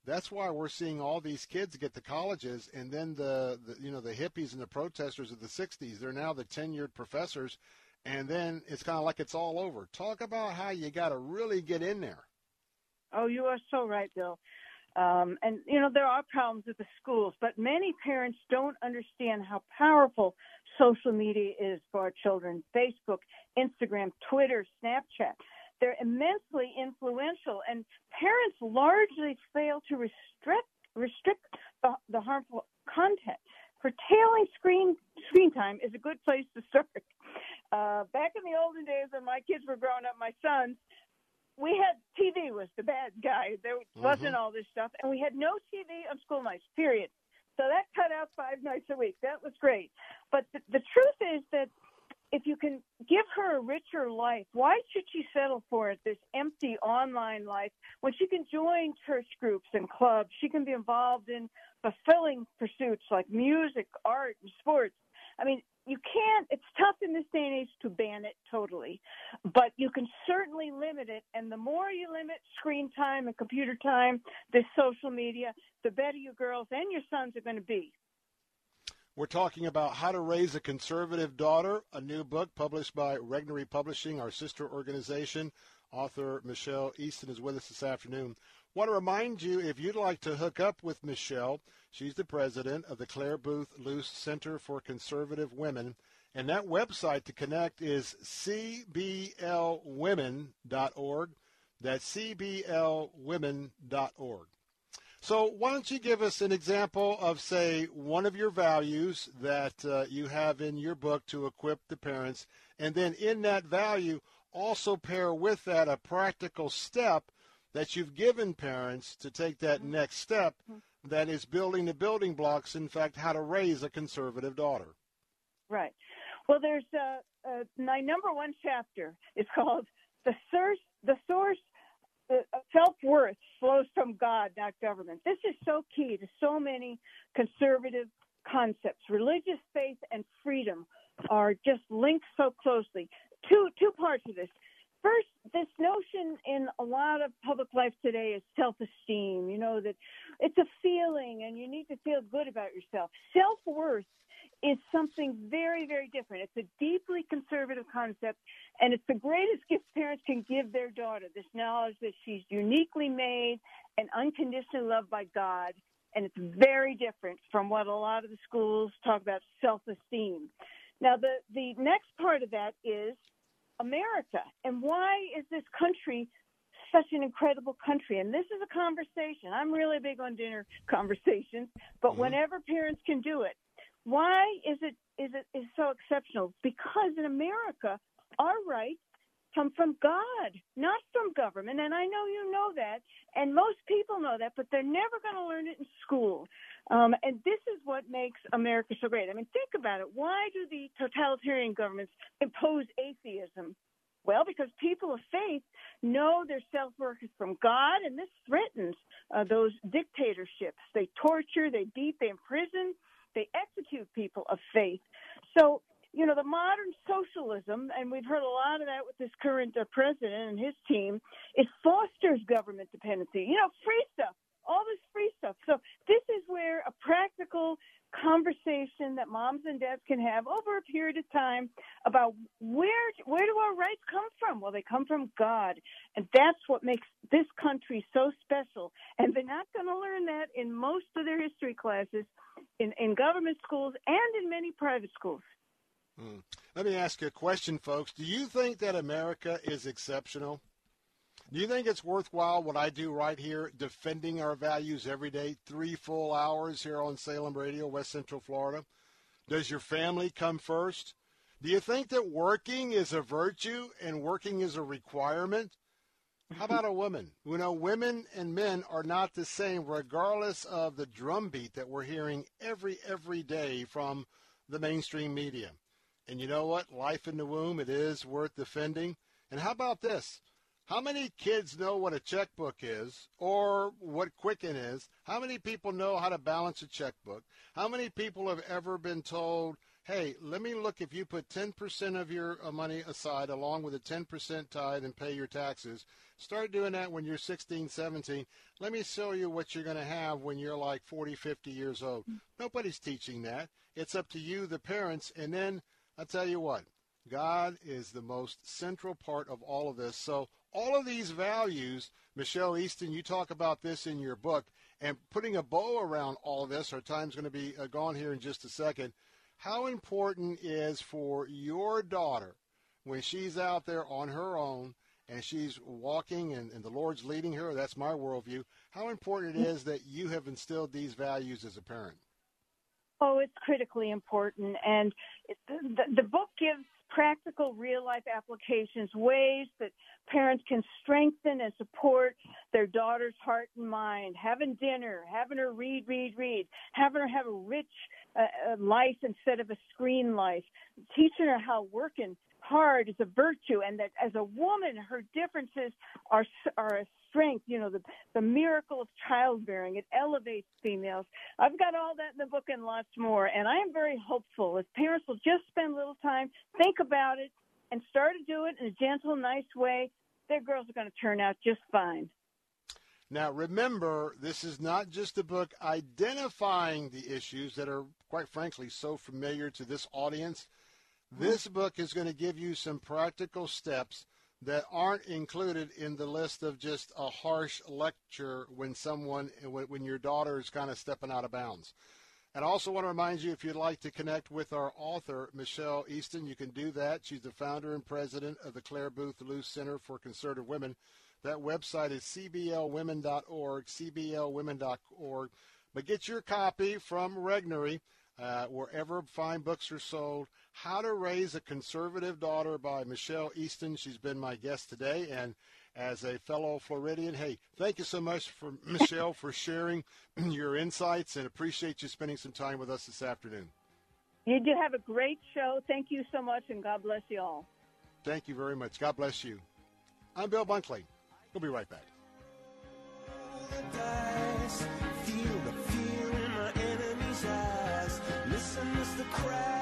that's why we're seeing all these kids get to colleges, and then the, the you know the hippies and the protesters of the '60s, they're now the tenured professors, and then it's kind of like it's all over. Talk about how you got to really get in there. Oh, you are so right, Bill. Um, and you know there are problems with the schools, but many parents don't understand how powerful social media is for our children. Facebook, Instagram, Twitter, Snapchat. They're immensely influential, and parents largely fail to restrict restrict the, the harmful content. Curtailing screen screen time is a good place to start. Uh, back in the olden days when my kids were growing up, my sons, we had TV was the bad guy. There wasn't mm-hmm. all this stuff, and we had no TV on school nights. Period. So that cut out five nights a week. That was great. But the, the truth is that if you can give her a richer life, why should she settle for it, this empty online life when she can join church groups and clubs? She can be involved in fulfilling pursuits like music, art, and sports. I mean, you can't it's tough in this day and age to ban it totally but you can certainly limit it. And the more you limit screen time and computer time this social media the better your girls and your sons are going to be. We're talking about how to raise a conservative daughter a new book published by regnery publishing our sister organization. Author michelle easton is with us this afternoon Want to remind you if you'd like to hook up with Michelle, she's the president of the Clare Boothe Luce Center for Conservative Women. And that website to connect is cblwomen.org. That's cblwomen.org. So, why don't you give us an example of, say, one of your values that uh, you have in your book to equip the parents, and then in that value, also pair with that a practical step that you've given parents to take that mm-hmm. next step mm-hmm. that is building the building blocks, in fact, how to raise a conservative daughter. Right. Well, there's uh, uh, my number one chapter is called the source, the source, the self worth flows from God, not government. This is so key to so many conservative concepts. Religious faith and freedom are just linked so closely. Two two parts of this. First, this notion in a lot of public life today is self esteem. You know, that it's a feeling and you need to feel good about yourself. Self worth is something very, very different. It's a deeply conservative concept, and it's the greatest gift parents can give their daughter this knowledge that she's uniquely made and unconditionally loved by God. And it's very different from what a lot of the schools talk about self esteem. Now, the, the next part of that is America. And why is this country such an incredible country? And this is a conversation. I'm really big on dinner conversations, but mm-hmm. whenever parents can do it, why is it is it is so exceptional? Because in America, our rights come from God, not from government. And I know you know that, and most people know that, but they're never going to learn it in school. Um, and this is what makes America so great. I mean, think about it. Why do the totalitarian governments impose atheism? Well, because people of faith know their self worth is from God, and this threatens uh, those dictatorships. They torture, they beat, they imprison, they execute people of faith. So you know, the modern socialism, and we've heard a lot of that with this current uh, president and his team, it fosters government dependency. You know, free stuff, all this free stuff. So this is where a practical conversation that moms and dads can have over a period of time about where where do our rights come from? Well, they come from God, and that's what makes this country so special. And they're not going to learn that in most of their history classes, in in government schools and in many private schools. Hmm. Let me ask you a question, folks. Do you think that America is exceptional? Do you think it's worthwhile what I do right here, defending our values every day, three full hours here on Salem Radio, West Central Florida? Does your family come first? Do you think that working is a virtue and working is a requirement? How about a woman? You know, women and men are not the same, regardless of the drumbeat that we're hearing every every day from the mainstream media. And you know what? Life in the womb, it is worth defending. And how about this? How many kids know what a checkbook is or what Quicken is? How many people know how to balance a checkbook? How many people have ever been told, hey, let me look if you put 10% of your uh, money aside along with a 10% tithe and pay your taxes? Start doing that when you're 16, 17. Let me show you what you're going to have when you're like 40, 50 years old. Nobody's teaching that. It's up to you, the parents, and then I tell you what, God is the most central part of all of this. So all of these values, Michelle Easton, you talk about this in your book, and putting a bow around all of this. Our time's going to be uh, gone here in just a second. How important is for your daughter when she's out there on her own and she's walking and, and the Lord's leading her? That's my worldview. How important it is that you have instilled these values as a parent? Oh, it's critically important. And it, the, the book gives practical real life applications, ways that parents can strengthen and support their daughter's heart and mind, having dinner, having her read, read, read, having her have a rich uh, uh life instead of a screen life, teaching her how working hard is a virtue and that as a woman her differences are are a strength. You know the the miracle of childbearing it elevates females. I've got all that in the book and lots more and i am very hopeful. If parents will just spend a little time think about it and start to do it in a gentle nice way their girls are going to turn out just fine. Now, remember, this is not just a book identifying the issues that are, quite frankly, so familiar to this audience. This book is going to give you some practical steps that aren't included in the list of just a harsh lecture when someone, when your daughter is kind of stepping out of bounds. And I also want to remind you if you'd like to connect with our author, Michelle Easton, you can do that. She's the founder and president of the Clare Boothe Luce Center for Conservative Women. That website is cblwomen.org, cblwomen.org. But get your copy from Regnery uh, wherever fine books are sold. How to Raise a Conservative Daughter by Michelle Easton. She's been my guest today. And as a fellow Floridian, hey, thank you so much for Michelle for sharing your insights and appreciate you spending some time with us this afternoon. You do have a great show. Thank you so much, and God bless you all. Thank you very much. God bless you. I'm Bill Bunkley. We'll be right back. Feel the fear in my enemy's eyes. Listen as the crowd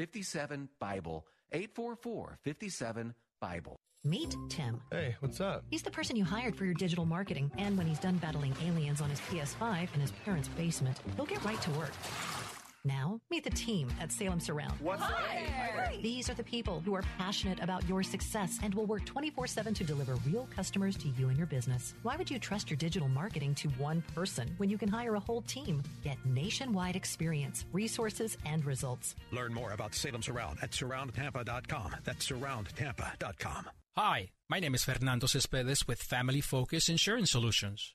57 Bible. 844 57 Bible. Meet Tim. Hey, what's up? He's the person you hired for your digital marketing, and when he's done battling aliens on his PS5 in his parents' basement, he'll get right to work. Now, meet the team at Salem Surround. What's up? These are the people who are passionate about your success and will work 24 7 to deliver real customers to you and your business. Why would you trust your digital marketing to one person when you can hire a whole team? Get nationwide experience, resources, and results. Learn more about Salem Surround at surroundtampa.com. That's surroundtampa.com. Hi, my name is Fernando Cespedes with Family Focus Insurance Solutions.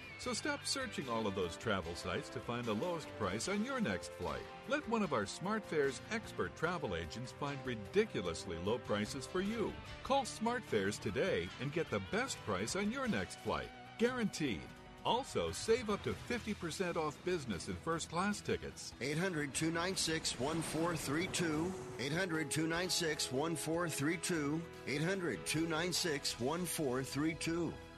So stop searching all of those travel sites to find the lowest price on your next flight. Let one of our SmartFares expert travel agents find ridiculously low prices for you. Call SmartFares today and get the best price on your next flight. Guaranteed. Also, save up to 50% off business and first class tickets. 800 296 1432. 800 296 1432. 800 296 1432.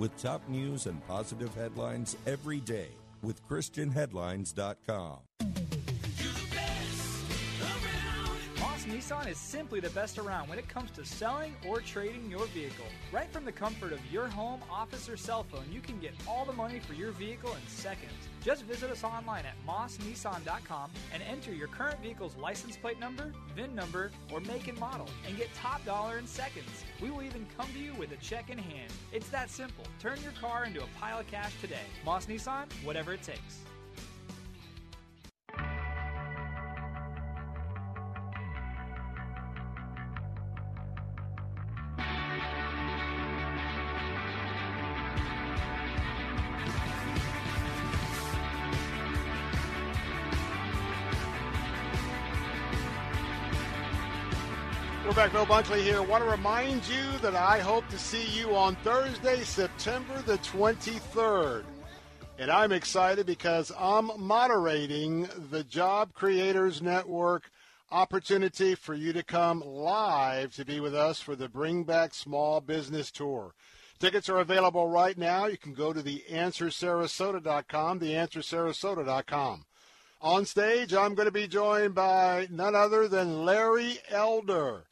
with top news and positive headlines every day with ChristianHeadlines.com. Moss Nissan is simply the best around when it comes to selling or trading your vehicle. Right from the comfort of your home, office, or cell phone, you can get all the money for your vehicle in seconds. Just visit us online at mossnissan.com and enter your current vehicle's license plate number, VIN number, or make and model, and get top dollar in seconds. We will even come to you with a check in hand. It's that simple. Turn your car into a pile of cash today. Moss Nissan, whatever it takes. Back, Bill Bunkley here. want to remind you that I hope to see you on Thursday, September the 23rd. And I'm excited because I'm moderating the Job Creators Network opportunity for you to come live to be with us for the Bring Back Small Business Tour. Tickets are available right now. You can go to theanswersarasota.com, theanswersarasota.com. On stage, I'm going to be joined by none other than Larry Elder.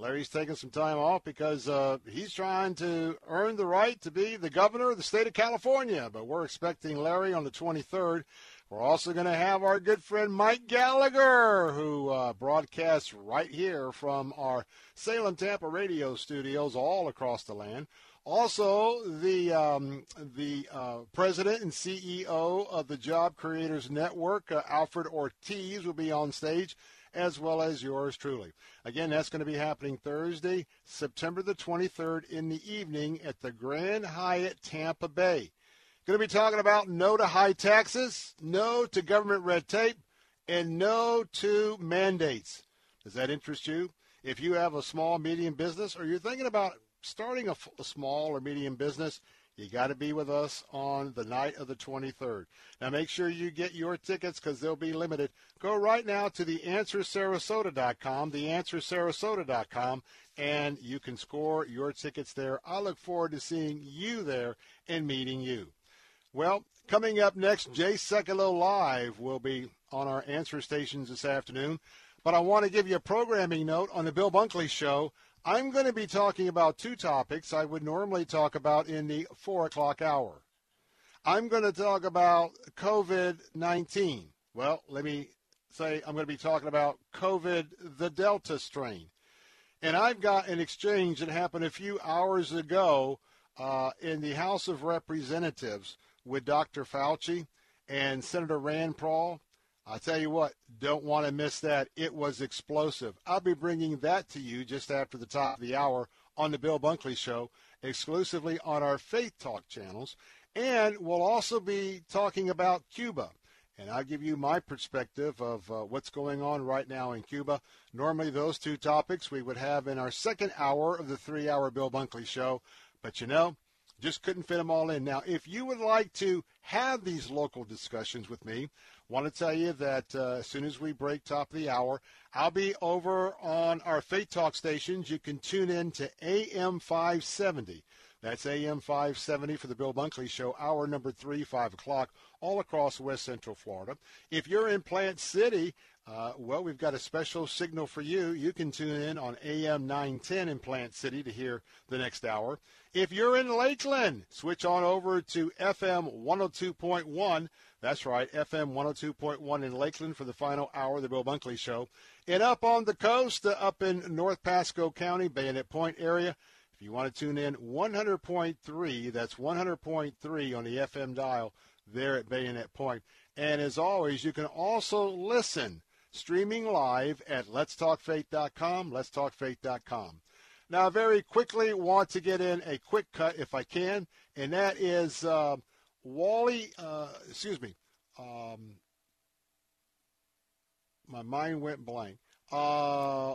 Larry's taking some time off because uh, he's trying to earn the right to be the governor of the state of California. But we're expecting Larry on the 23rd. We're also going to have our good friend Mike Gallagher, who uh, broadcasts right here from our Salem Tampa radio studios all across the land. Also, the um, the uh, president and CEO of the Job Creators Network, uh, Alfred Ortiz, will be on stage, as well as yours truly. Again, that's going to be happening Thursday, September the 23rd in the evening at the Grand Hyatt Tampa Bay. Going to be talking about no to high taxes, no to government red tape, and no to mandates. Does that interest you? If you have a small, medium business, or you're thinking about starting a, small or medium business, you got to be with us on the night of the 23rd. Now make sure you get your tickets because they'll be limited. Go right now to theanswersarasota.com, theanswersarasota.com, and you can score your tickets there. I look forward to seeing you there and meeting you. Well, coming up next, Jay Sekulow Live will be on our answer stations this afternoon. But I want to give you a programming note on the Bill Bunkley Show. I'm going to be talking about two topics I would normally talk about in the 4 o'clock hour. I'm going to talk about COVID 19. Well, let me say I'm going to be talking about COVID, the Delta strain. And I've got an exchange that happened a few hours ago uh, in the House of Representatives with Dr. Fauci and Senator Rand Paul. I tell you what, don't want to miss that. It was explosive. I'll be bringing that to you just after the top of the hour on the Bill Bunkley Show, exclusively on our Faith Talk channels. And we'll also be talking about Cuba. And I'll give you my perspective of uh, what's going on right now in Cuba. Normally, those two topics we would have in our second hour of the three hour Bill Bunkley Show. But you know, just couldn't fit them all in. Now, if you would like to have these local discussions with me, want to tell you that uh, as soon as we break top of the hour, I'll be over on our Faith Talk stations. You can tune in to AM 570. That's AM 570 for the Bill Bunkley Show, hour number three, 5 o'clock, all across West Central Florida. If you're in Plant City, uh, well, we've got a special signal for you. You can tune in on AM 910 in Plant City to hear the next hour. If you're in Lakeland, switch on over to FM 102.1. That's right, FM 102.1 in Lakeland for the final hour of the Bill Bunkley Show. And up on the coast, uh, up in North Pasco County, Bayonet Point area, if you want to tune in, 100.3, that's 100.3 on the FM dial there at Bayonet Point. And as always, you can also listen streaming live at letstalkfaith.com, letstalkfaith.com. Now, very quickly, want to get in a quick cut if I can, and that is uh, Wally, uh, excuse me, um, my mind went blank. Uh,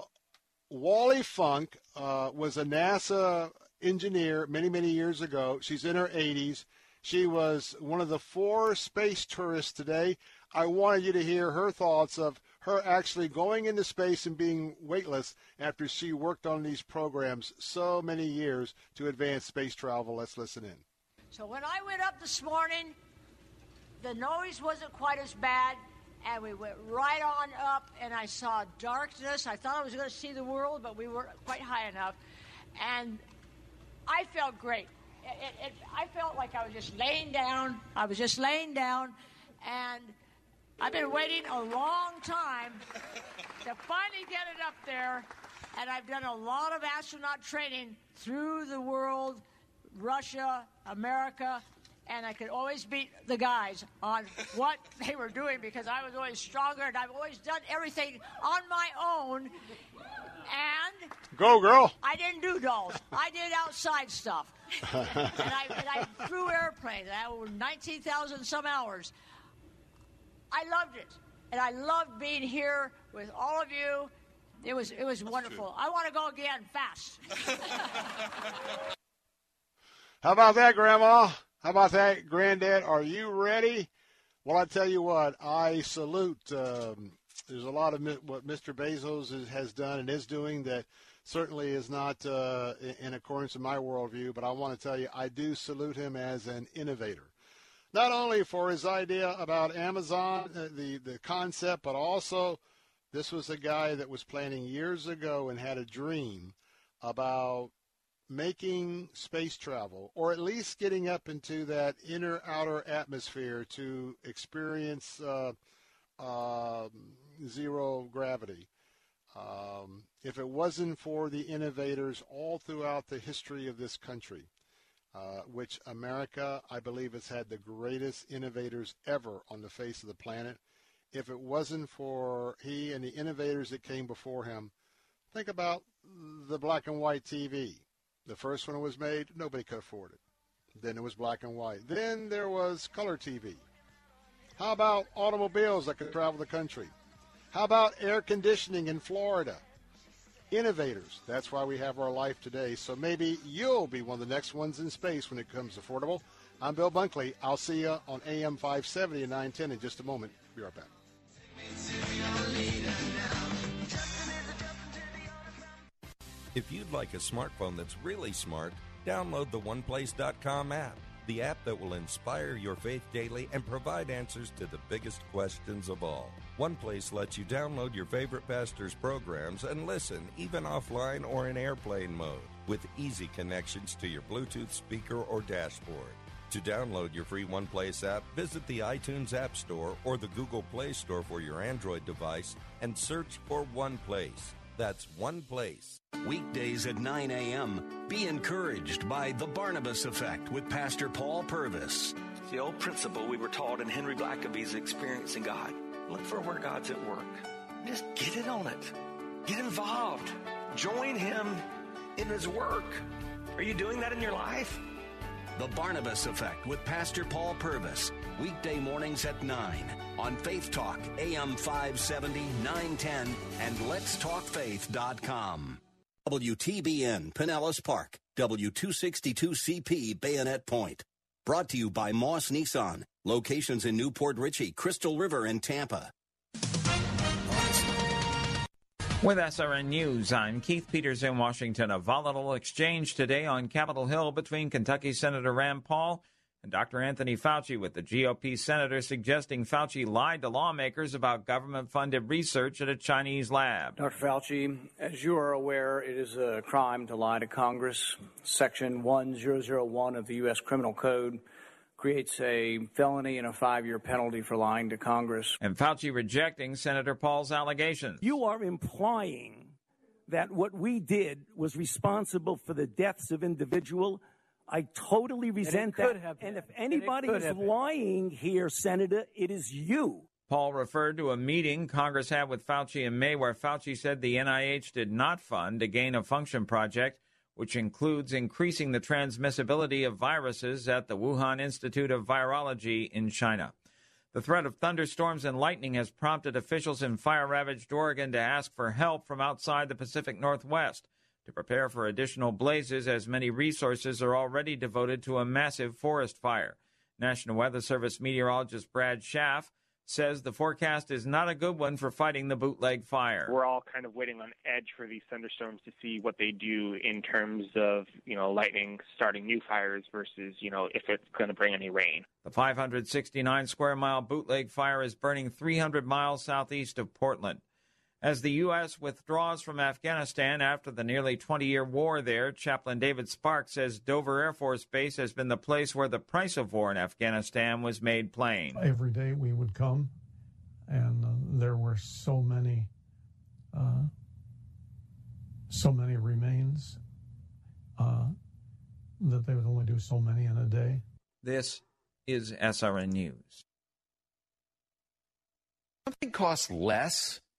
Wally Funk uh, was a NASA engineer many, many years ago. She's in her 80s. She was one of the four space tourists today. I wanted you to hear her thoughts of her actually going into space and being weightless after she worked on these programs so many years to advance space travel. Let's listen in. So when I went up this morning, the noise wasn't quite as bad, and we went right on up, and I saw darkness. I thought I was going to see the world, but we weren't quite high enough, and I felt great. It, it, I felt like I was just laying down. I was just laying down, and I've been waiting a long time to finally get it up there, and I've done a lot of astronaut training through the world, Russia, America, and I could always beat the guys on what they were doing because I was always stronger and I've always done everything on my own. And go, girl. I didn't do dolls. I did outside stuff. and, I, and I flew airplanes. I over 19,000 some hours. I loved it, and I loved being here with all of you. It was it was wonderful. I want to go again fast. How about that, Grandma? How about that, Granddad? Are you ready? Well, I tell you what, I salute um, there's a lot of mi- what Mr. Bezos is, has done and is doing that certainly is not uh, in accordance with my worldview. But I want to tell you, I do salute him as an innovator, not only for his idea about Amazon, uh, the the concept, but also this was a guy that was planning years ago and had a dream about making space travel, or at least getting up into that inner outer atmosphere to experience uh, uh, zero gravity. Um, if it wasn't for the innovators all throughout the history of this country, uh, which America, I believe, has had the greatest innovators ever on the face of the planet. If it wasn't for he and the innovators that came before him, think about the black and white TV. The first one was made, nobody could afford it. Then it was black and white. Then there was color TV. How about automobiles that could travel the country? How about air conditioning in Florida? Innovators. That's why we have our life today. So maybe you'll be one of the next ones in space when it comes affordable. I'm Bill Bunkley. I'll see you on AM 570 and 910 in just a moment. Be right back. If you'd like a smartphone that's really smart, download the OnePlace.com app, the app that will inspire your faith daily and provide answers to the biggest questions of all. OnePlace lets you download your favorite pastor's programs and listen, even offline or in airplane mode, with easy connections to your Bluetooth speaker or dashboard. To download your free OnePlace app, visit the iTunes App Store or the Google Play Store for your Android device and search for OnePlace. That's One Place. Weekdays at 9 a.m. Be encouraged by The Barnabas Effect with Pastor Paul Purvis. The old principle we were taught in Henry Blackaby's Experiencing God. Look for where God's at work. Just get in on it. Get involved. Join Him in His work. Are you doing that in your life? The Barnabas Effect with Pastor Paul Purvis. Weekday mornings at 9 on Faith Talk, AM 570, 910, and letstalkfaith.com. WTBN, Pinellas Park, W262CP, Bayonet Point. Brought to you by Moss Nissan. Locations in New Port Richey, Crystal River, and Tampa. With SRN News, I'm Keith Peters in Washington. A volatile exchange today on Capitol Hill between Kentucky Senator Rand Paul and Dr. Anthony Fauci, with the GOP senator suggesting Fauci lied to lawmakers about government funded research at a Chinese lab. Dr. Fauci, as you are aware, it is a crime to lie to Congress. Section 1001 of the U.S. Criminal Code creates a felony and a five year penalty for lying to Congress. And Fauci rejecting Senator Paul's allegations. You are implying that what we did was responsible for the deaths of individual. I totally resent could that. have and if anybody could is have been. lying here, Senator, it is you. Paul referred to a meeting Congress had with Fauci in May where Fauci said the NIH did not fund a gain of function project, which includes increasing the transmissibility of viruses at the Wuhan Institute of Virology in China. The threat of thunderstorms and lightning has prompted officials in fire ravaged Oregon to ask for help from outside the Pacific Northwest to prepare for additional blazes as many resources are already devoted to a massive forest fire. National Weather Service meteorologist Brad Schaff says the forecast is not a good one for fighting the bootleg fire. We're all kind of waiting on edge for these thunderstorms to see what they do in terms of, you know, lightning starting new fires versus, you know, if it's going to bring any rain. The 569 square mile bootleg fire is burning 300 miles southeast of Portland. As the U.S. withdraws from Afghanistan after the nearly 20 year war there, Chaplain David Sparks says Dover Air Force Base has been the place where the price of war in Afghanistan was made plain. Every day we would come, and uh, there were so many, uh, so many remains uh, that they would only do so many in a day. This is SRN News. Something costs less,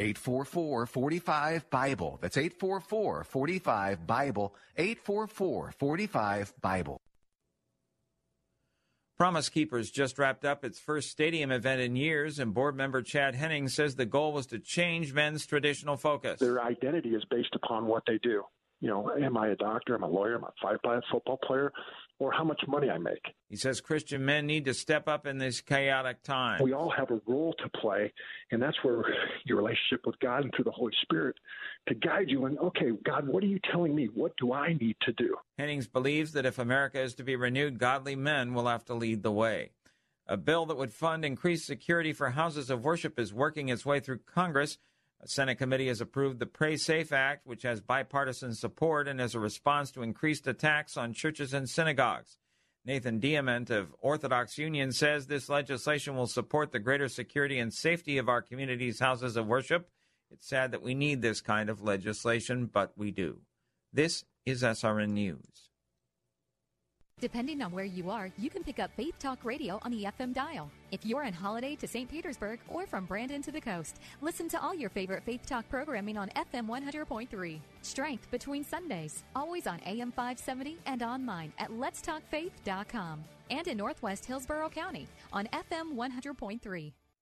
844 45 Bible. That's 844 45 Bible. 844 45 Bible. Promise Keepers just wrapped up its first stadium event in years, and board member Chad Hennings says the goal was to change men's traditional focus. Their identity is based upon what they do. You know, am I a doctor? Am I a lawyer? Am I a five football player? Or how much money I make. He says Christian men need to step up in this chaotic time. We all have a role to play, and that's where your relationship with God and through the Holy Spirit to guide you. And okay, God, what are you telling me? What do I need to do? Hennings believes that if America is to be renewed, godly men will have to lead the way. A bill that would fund increased security for houses of worship is working its way through Congress. A Senate committee has approved the Pray Safe Act, which has bipartisan support and is a response to increased attacks on churches and synagogues. Nathan Diament of Orthodox Union says this legislation will support the greater security and safety of our community's houses of worship. It's sad that we need this kind of legislation, but we do. This is SRN News. Depending on where you are, you can pick up Faith Talk Radio on the FM dial. If you're on holiday to St. Petersburg or from Brandon to the coast, listen to all your favorite Faith Talk programming on FM 100.3. Strength between Sundays, always on AM 570 and online at letstalkfaith.com. And in Northwest Hillsborough County on FM 100.3.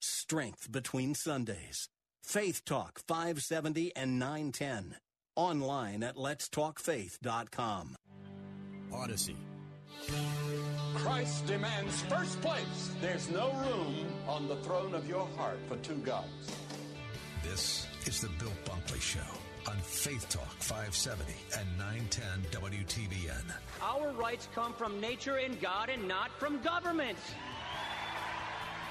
Strength between Sundays. Faith Talk 570 and 910. Online at letstalkfaith.com. Odyssey. Christ demands first place. There's no room on the throne of your heart for two gods. This is the Bill Bunkley Show on Faith Talk 570 and 910 WTBN. Our rights come from nature and God and not from government.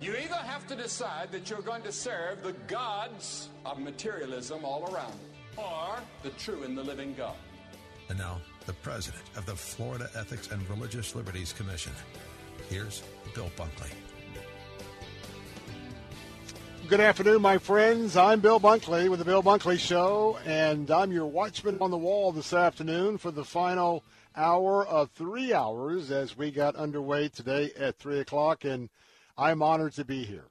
You either have to decide that you're going to serve the gods of materialism all around you, or the true and the living God. And now, the president of the Florida Ethics and Religious Liberties Commission. Here's Bill Bunkley. Good afternoon, my friends. I'm Bill Bunkley with the Bill Bunkley Show, and I'm your watchman on the wall this afternoon for the final hour of three hours as we got underway today at 3 o'clock. And I'm honored to be here.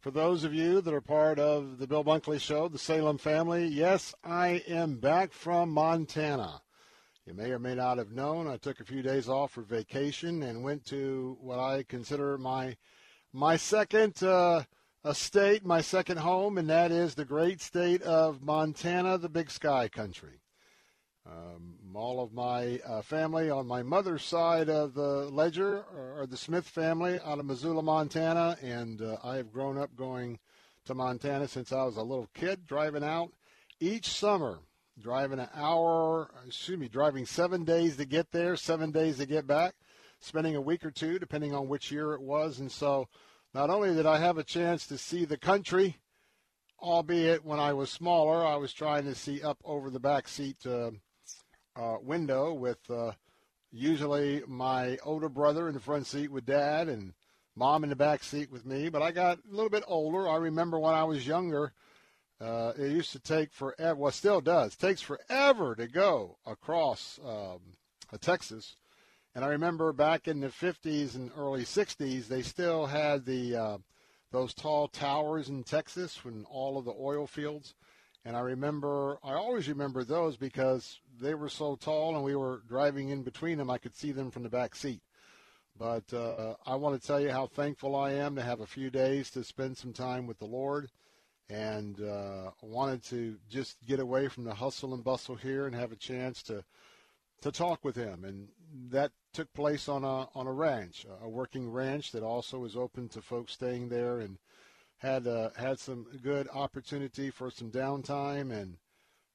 For those of you that are part of the Bill Bunkley Show, the Salem family, yes, I am back from Montana. You may or may not have known I took a few days off for vacation and went to what I consider my my second uh, state, my second home, and that is the great state of Montana, the Big Sky country. Um, all of my uh, family on my mother's side of the ledger are the Smith family out of Missoula, Montana, and uh, I have grown up going to Montana since I was a little kid, driving out each summer, driving an hour, excuse me, driving seven days to get there, seven days to get back, spending a week or two, depending on which year it was. And so not only did I have a chance to see the country, albeit when I was smaller, I was trying to see up over the back seat. Uh, uh, window with uh, usually my older brother in the front seat with dad and mom in the back seat with me. But I got a little bit older. I remember when I was younger, Uh, it used to take forever. Well, still does. Takes forever to go across um, Texas. And I remember back in the 50s and early 60s, they still had the uh, those tall towers in Texas when all of the oil fields. And I remember, I always remember those because they were so tall and we were driving in between them. I could see them from the back seat. But uh, I want to tell you how thankful I am to have a few days to spend some time with the Lord. And uh, wanted to just get away from the hustle and bustle here and have a chance to to talk with him. And that took place on a on a ranch, a working ranch that also is open to folks staying there, and had uh, had some good opportunity for some downtime and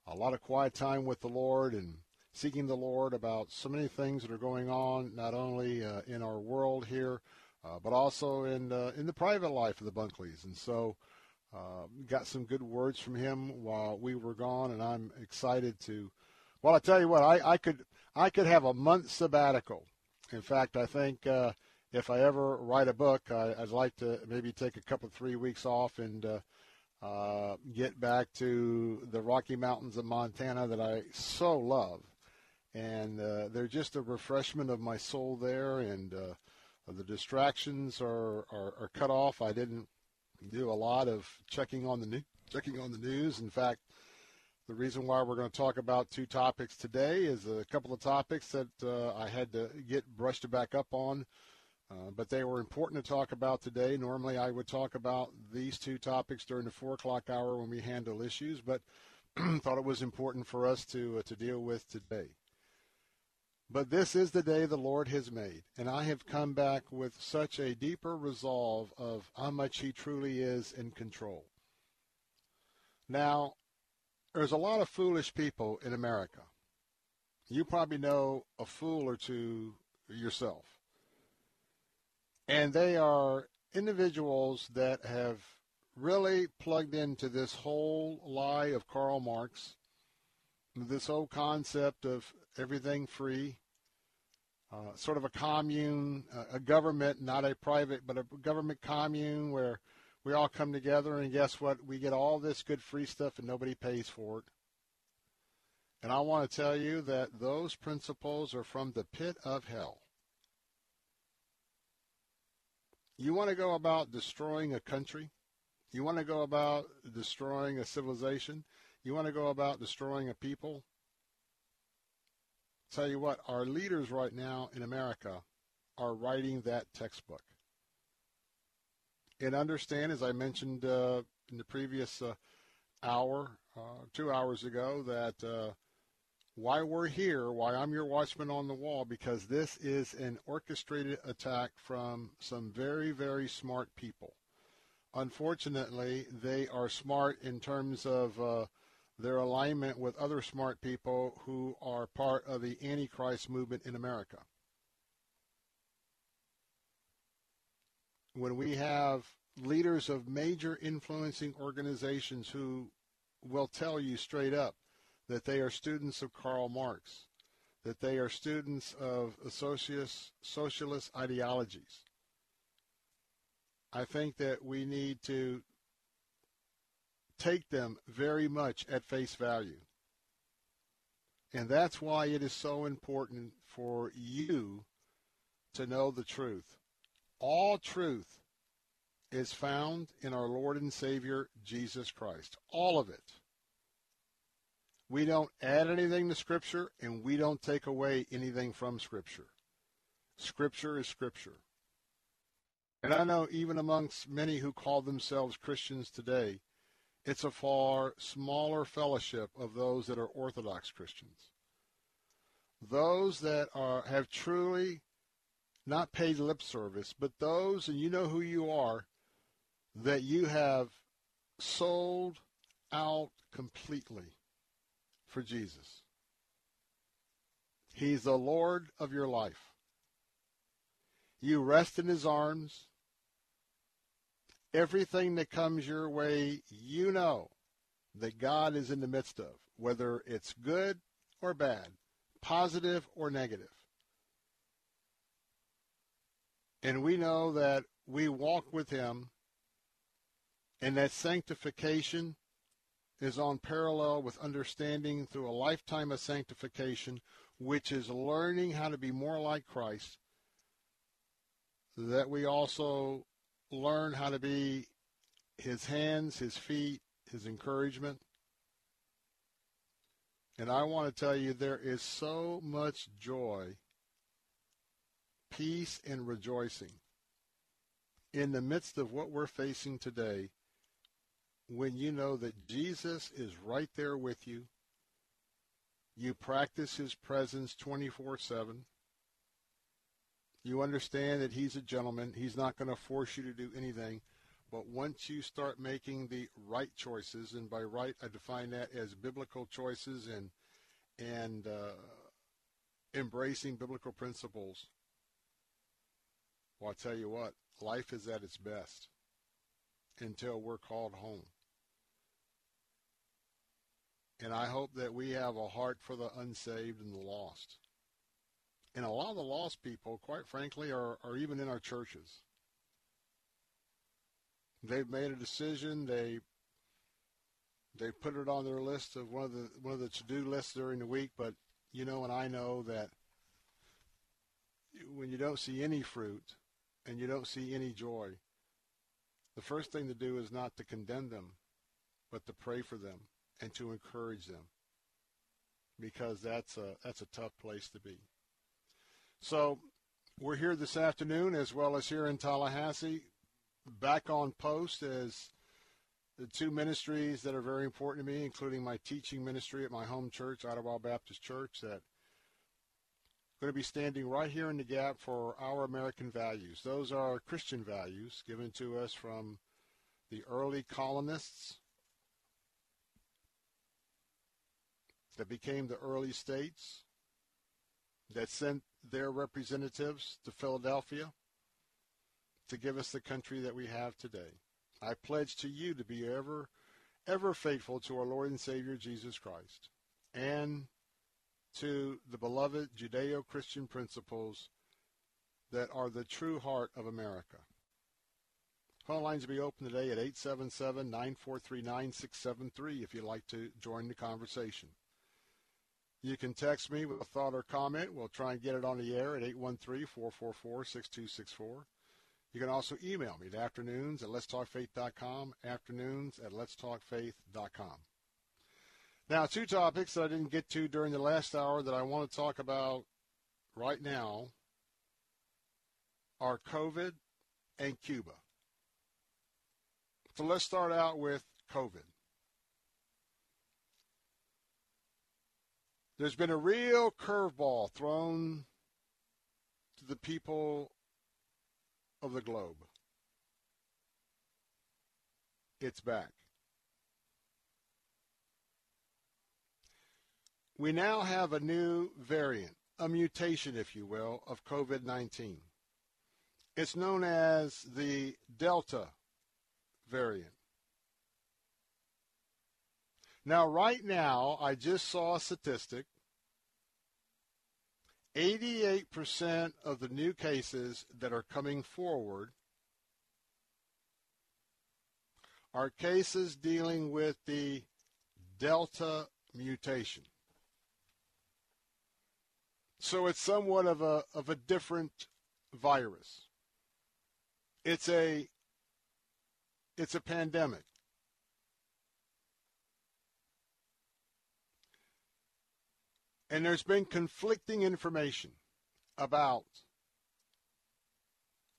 a lot of quiet time with the Lord and seeking the Lord about so many things that are going on, not only uh, in our world here, uh, but also in uh, in the private life of the Bunkleys. And so, uh, got some good words from him while we were gone, and I'm excited to. Well, I tell you what, I, I could I could have a month sabbatical. In fact, I think uh, if I ever write a book, I, would like to maybe take a couple three weeks off and uh, uh, get back to the Rocky Mountains of Montana that I so love, and uh, they're just a refreshment of my soul there, and uh, the distractions are, are, are cut off. I didn't do a lot of checking on the new, checking on the news. In fact, the reason why we're going to talk about two topics today is a couple of topics that uh, I had to get brushed back up on, uh, but they were important to talk about today. Normally, I would talk about these two topics during the four o'clock hour when we handle issues, but thought it was important for us to uh, to deal with today. But this is the day the Lord has made, and I have come back with such a deeper resolve of how much He truly is in control. Now, there's a lot of foolish people in America. You probably know a fool or two yourself. And they are individuals that have really plugged into this whole lie of Karl Marx, this whole concept of everything free, uh, sort of a commune, a government, not a private, but a government commune where we all come together, and guess what? We get all this good free stuff, and nobody pays for it. And I want to tell you that those principles are from the pit of hell. You want to go about destroying a country? You want to go about destroying a civilization? You want to go about destroying a people? Tell you what, our leaders right now in America are writing that textbook and understand, as I mentioned uh, in the previous uh, hour, uh, two hours ago, that uh, why we're here, why I'm your watchman on the wall, because this is an orchestrated attack from some very, very smart people. Unfortunately, they are smart in terms of uh, their alignment with other smart people who are part of the Antichrist movement in America. when we have leaders of major influencing organizations who will tell you straight up that they are students of Karl Marx, that they are students of socialist, ideologies. I think that we need to take them very much at face value. And that's why it is so important for you to know the truth all truth is found in our Lord and Savior, Jesus Christ. All of it. We don't add anything to Scripture, and we don't take away anything from Scripture. Scripture is Scripture. And I know even amongst many who call themselves Christians today, it's a far smaller fellowship of those that are Orthodox Christians. Those that are have truly not paid lip service, but those, and you know who you are, that you have sold out completely for Jesus. He's the Lord of your life. You rest in his arms. Everything that comes your way, you know that God is in the midst of, whether it's good or bad, positive or negative. And we know that we walk with him and that sanctification is on parallel with understanding through a lifetime of sanctification, which is learning how to be more like Christ, that we also learn how to be his hands, his feet, his encouragement. And I want to tell you, there is so much joy, peace, and rejoicing in the midst of what we're facing today when you know that Jesus is right there with you. You practice his presence 24 7. You understand that he's a gentleman. He's not going to force you to do anything. But once you start making the right choices, and by right I define that as biblical choices and and uh, embracing biblical principles, well, I tell you what, life is at its best until we're called home. And I hope that we have a heart for the unsaved and the lost. And a lot of the lost people, quite frankly, are, are even in our churches. They've made a decision. They they put it on their list of one of the one of the to-do lists during the week. But you know, and I know that when you don't see any fruit and you don't see any joy, the first thing to do is not to condemn them, but to pray for them and to encourage them, because that's a that's a tough place to be. So we're here this afternoon, as well as here in Tallahassee, back on post as the two ministries that are very important to me, including my teaching ministry at my home church, Ottawa Baptist Church, that going to be standing right here in the gap for our American values. Those are Christian values given to us from the early colonists that became the early states, that sent their representatives to Philadelphia to give us the country that we have today. I pledge to you to be ever, ever faithful to our Lord and Savior Jesus Christ and to the beloved Judeo Christian principles that are the true heart of America. Phone lines will be open today at 877 943 9673 if you'd like to join the conversation. You can text me with a thought or comment. We'll try and get it on the air at 813-444-6264. You can also email me at afternoons at letstalkfaith.com, afternoons at letstalkfaith.com. Now, two topics that I didn't get to during the last hour that I want to talk about right now are COVID and Cuba. So let's start out with COVID. There's been a real curveball thrown to the people of the globe. It's back. We now have a new variant, a mutation, if you will, of COVID 19. It's known as the Delta variant. Now, right now, I just saw a statistic 88% of the new cases that are coming forward are cases dealing with the Delta mutation. So it's somewhat of a, of a different virus. It's a, it's a pandemic. And there's been conflicting information about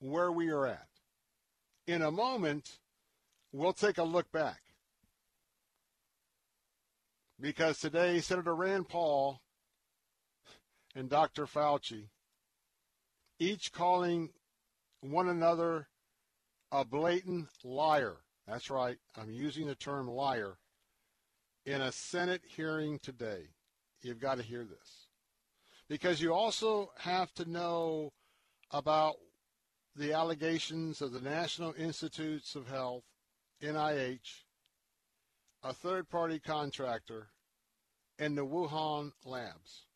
where we are at. In a moment, we'll take a look back. Because today, Senator Rand Paul and Dr. Fauci, each calling one another a blatant liar. That's right, I'm using the term liar in a Senate hearing today. You've got to hear this. Because you also have to know about the allegations of the National Institutes of Health, NIH, a third party contractor, and the Wuhan labs.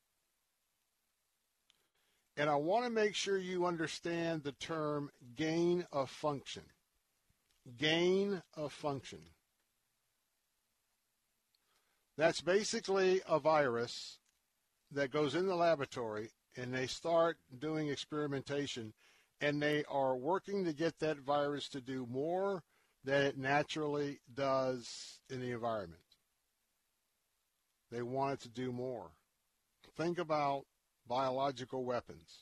And I want to make sure you understand the term gain of function. Gain of function. That's basically a virus that goes in the laboratory and they start doing experimentation and they are working to get that virus to do more than it naturally does in the environment. They want it to do more. Think about biological weapons.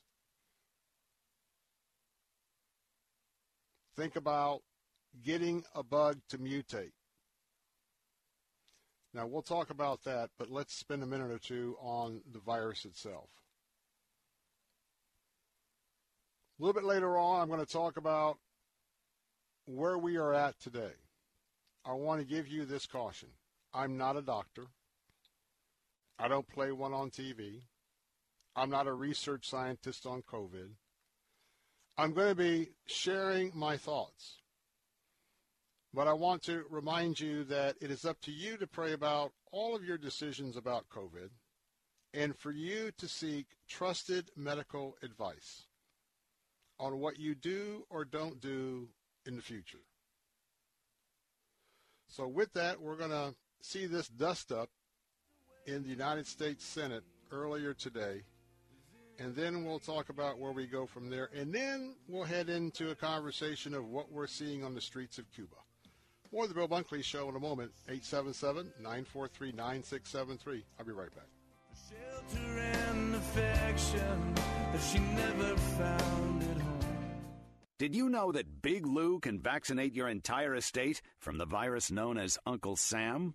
Think about getting a bug to mutate. Now, we'll talk about that, but let's spend a minute or two on the virus itself. A little bit later on, I'm going to talk about where we are at today. I want to give you this caution. I'm not a doctor. I don't play one on TV. I'm not a research scientist on COVID. I'm going to be sharing my thoughts. But I want to remind you that it is up to you to pray about all of your decisions about COVID and for you to seek trusted medical advice on what you do or don't do in the future. So, with that, we're going to see this dust up in the United States Senate earlier today. And then we'll talk about where we go from there. And then we'll head into a conversation of what we're seeing on the streets of Cuba. More of the Bill Bunkley Show in a moment. 877 943 9673. I'll be right back. Shelter and affection that she never found at home. Did you know that Big Lou can vaccinate your entire estate from the virus known as Uncle Sam?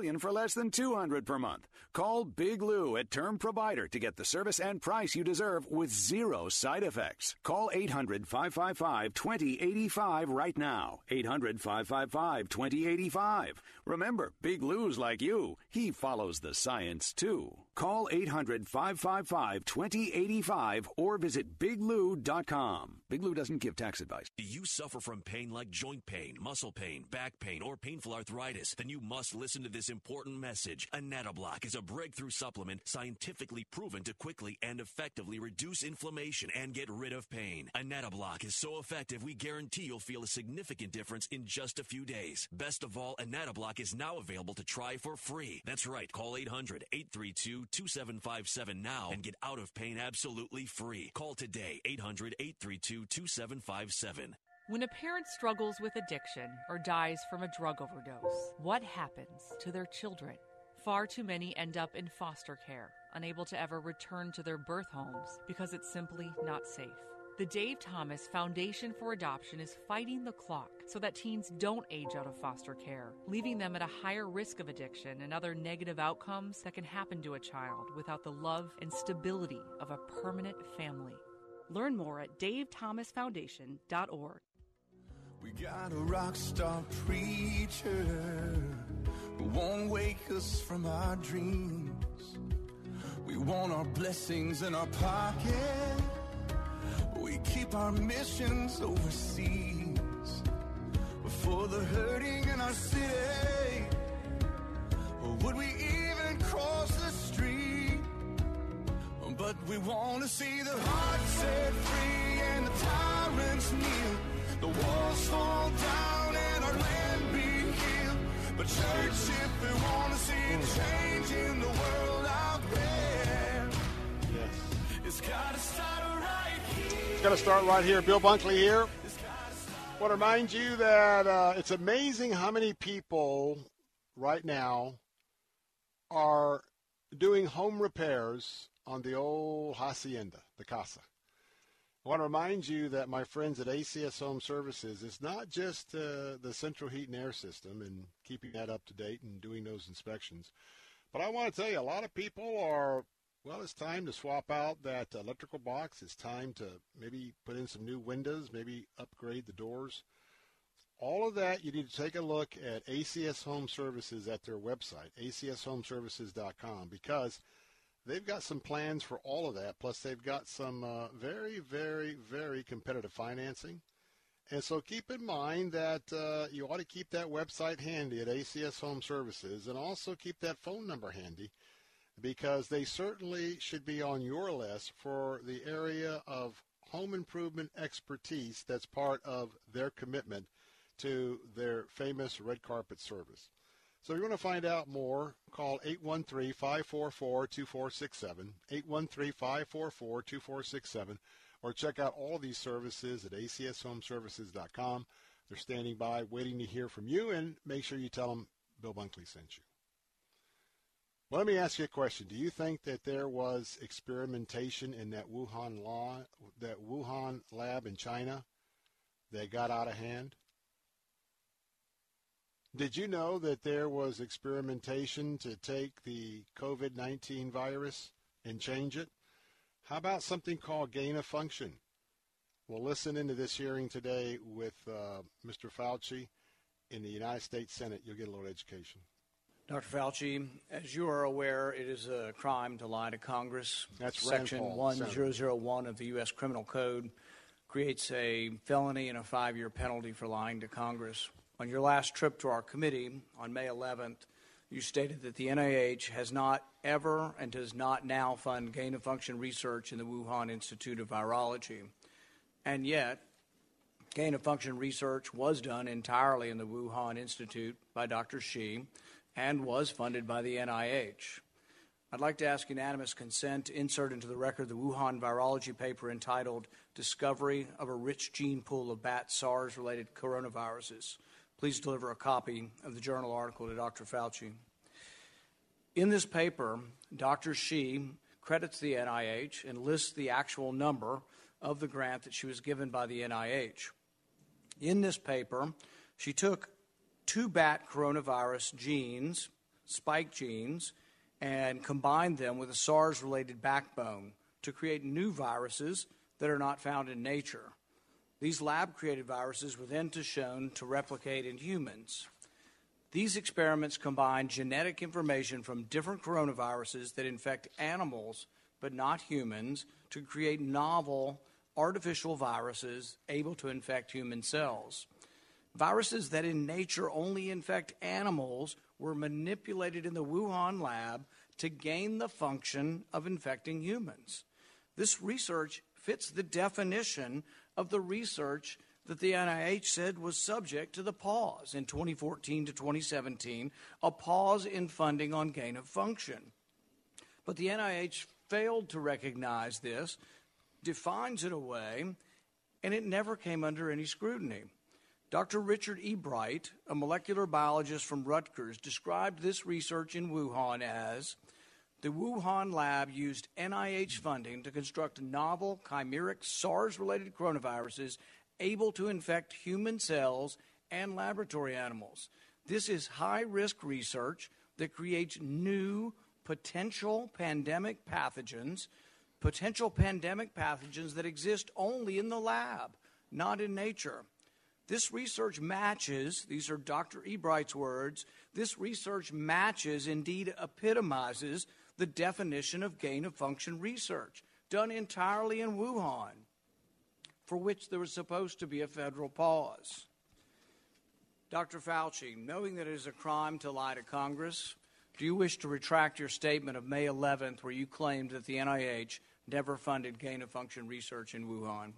million for less than 200 per month. Call Big Lou at Term Provider to get the service and price you deserve with zero side effects. Call 800-555-2085 right now. 800-555-2085. Remember, Big Lou's like you. He follows the science too. Call 800 555 2085 or visit biglou.com. Big Lou doesn't give tax advice. Do you suffer from pain like joint pain, muscle pain, back pain, or painful arthritis? Then you must listen to this important message. Anatoblock is a breakthrough supplement scientifically proven to quickly and effectively reduce inflammation and get rid of pain. Anatoblock is so effective, we guarantee you'll feel a significant difference in just a few days. Best of all, Anatoblock is now available to try for free. That's right. Call 800 832 2757 now and get out of pain absolutely free. Call today 800 832 2757. When a parent struggles with addiction or dies from a drug overdose, what happens to their children? Far too many end up in foster care, unable to ever return to their birth homes because it's simply not safe. The Dave Thomas Foundation for Adoption is fighting the clock so that teens don't age out of foster care, leaving them at a higher risk of addiction and other negative outcomes that can happen to a child without the love and stability of a permanent family. Learn more at davethomasfoundation.org. We got a rock star preacher who won't wake us from our dreams. We want our blessings in our pocket we keep our missions overseas for the hurting in our city. Or would we even cross the street? But we want to see the heart set free and the tyrants kneel. The walls fall down and our land be healed. But church, if we want to see a change in the world out there, yes. it's got to start Going to start right here. Bill Bunkley here. I want to remind you that uh, it's amazing how many people right now are doing home repairs on the old hacienda, the casa. I want to remind you that my friends at ACS Home Services is not just uh, the central heat and air system and keeping that up to date and doing those inspections, but I want to tell you a lot of people are well, it's time to swap out that electrical box. It's time to maybe put in some new windows, maybe upgrade the doors. all of that, you need to take a look at ACS Home Services at their website, acshomeservices.com, because they've got some plans for all of that. Plus, they've got some uh, very, very, very competitive financing. And so keep in mind that uh, you ought to keep that website handy at ACS Home Services and also keep that phone number handy because they certainly should be on your list for the area of home improvement expertise that's part of their commitment to their famous red carpet service. So if you want to find out more, call 813-544-2467, 813-544-2467, or check out all these services at acshomeservices.com. They're standing by waiting to hear from you, and make sure you tell them Bill Bunkley sent you. Well, let me ask you a question. Do you think that there was experimentation in that Wuhan law, that Wuhan lab in China that got out of hand? Did you know that there was experimentation to take the COVID 19 virus and change it? How about something called gain of function? Well, listen into this hearing today with uh, Mr. Fauci in the United States Senate. You'll get a little education. Dr. Fauci, as you are aware, it is a crime to lie to Congress. That's Section Paul, 1001 of the U.S. Criminal Code creates a felony and a five year penalty for lying to Congress. On your last trip to our committee on May 11th, you stated that the NIH has not ever and does not now fund gain of function research in the Wuhan Institute of Virology. And yet, gain of function research was done entirely in the Wuhan Institute by Dr. Shi and was funded by the NIH. I'd like to ask unanimous consent to insert into the record the Wuhan virology paper entitled Discovery of a Rich Gene Pool of Bat SARS related Coronaviruses please deliver a copy of the journal article to Dr. Fauci. In this paper, Dr. Shi credits the NIH and lists the actual number of the grant that she was given by the NIH. In this paper, she took two bat coronavirus genes, spike genes, and combined them with a SARS related backbone to create new viruses that are not found in nature. These lab created viruses were then to shown to replicate in humans. These experiments combine genetic information from different coronaviruses that infect animals but not humans to create novel artificial viruses able to infect human cells. Viruses that in nature only infect animals were manipulated in the Wuhan lab to gain the function of infecting humans. This research fits the definition of the research that the NIH said was subject to the pause in 2014 to 2017, a pause in funding on gain of function. But the NIH failed to recognize this, defines it away, and it never came under any scrutiny. Dr. Richard E. Bright, a molecular biologist from Rutgers, described this research in Wuhan as the Wuhan lab used NIH funding to construct novel chimeric SARS related coronaviruses able to infect human cells and laboratory animals. This is high risk research that creates new potential pandemic pathogens, potential pandemic pathogens that exist only in the lab, not in nature. This research matches, these are Dr. Ebright's words, this research matches, indeed epitomizes, the definition of gain of function research, done entirely in Wuhan, for which there was supposed to be a federal pause. Dr. Fauci, knowing that it is a crime to lie to Congress, do you wish to retract your statement of May 11th where you claimed that the NIH never funded gain of function research in Wuhan?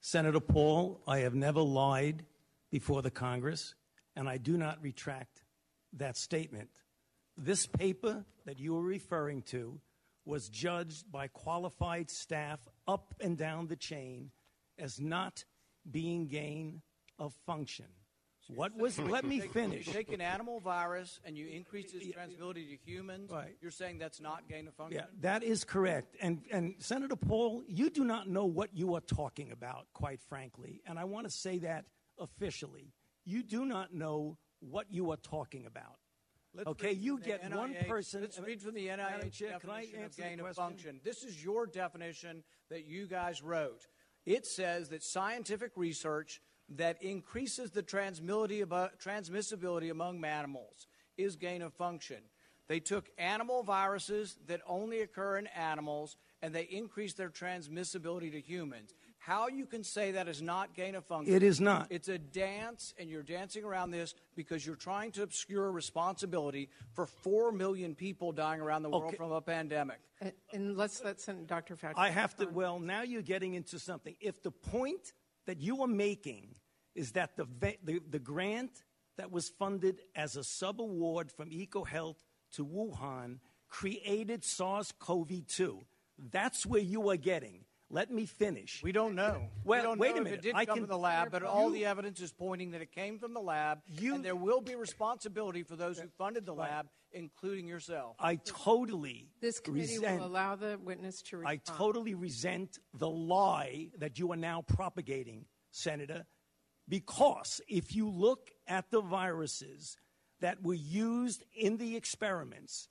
Senator Paul, I have never lied before the Congress, and I do not retract that statement. This paper that you are referring to was judged by qualified staff up and down the chain as not being gain of function. What was? let me finish. You take an animal virus and you increase its transmissibility to humans. Right. You're saying that's not gain of function. Yeah, that is correct. And and Senator Paul, you do not know what you are talking about, quite frankly. And I want to say that officially. You do not know what you are talking about. Let's okay, you get NIH, one person. Let's read from the NIH Chair, can I definition of gain of function. This is your definition that you guys wrote. It says that scientific research that increases the transmissibility among mammals is gain of function. They took animal viruses that only occur in animals and they increased their transmissibility to humans. How you can say that is not gain of function? It is not. It's a dance, and you're dancing around this because you're trying to obscure responsibility for four million people dying around the world Okay. from a pandemic. And, and let's let Sen- Dr. Fauci. I have to. Well, now you're getting into something. If the point that you are making is that the the, the grant that was funded as a subaward from EcoHealth to Wuhan created SARS-CoV-2, that's where you are getting. Let me finish. We don't know. Well, we don't wait know a minute. If it did I come can, from the lab, but all You- the evidence is pointing that it came from the lab, and there will be responsibility for those who funded the lab, including yourself. I totally This committee resent. will allow the witness to respond. I totally resent the lie that you are now propagating, Senator, because if you look at the viruses that were used in the experiments,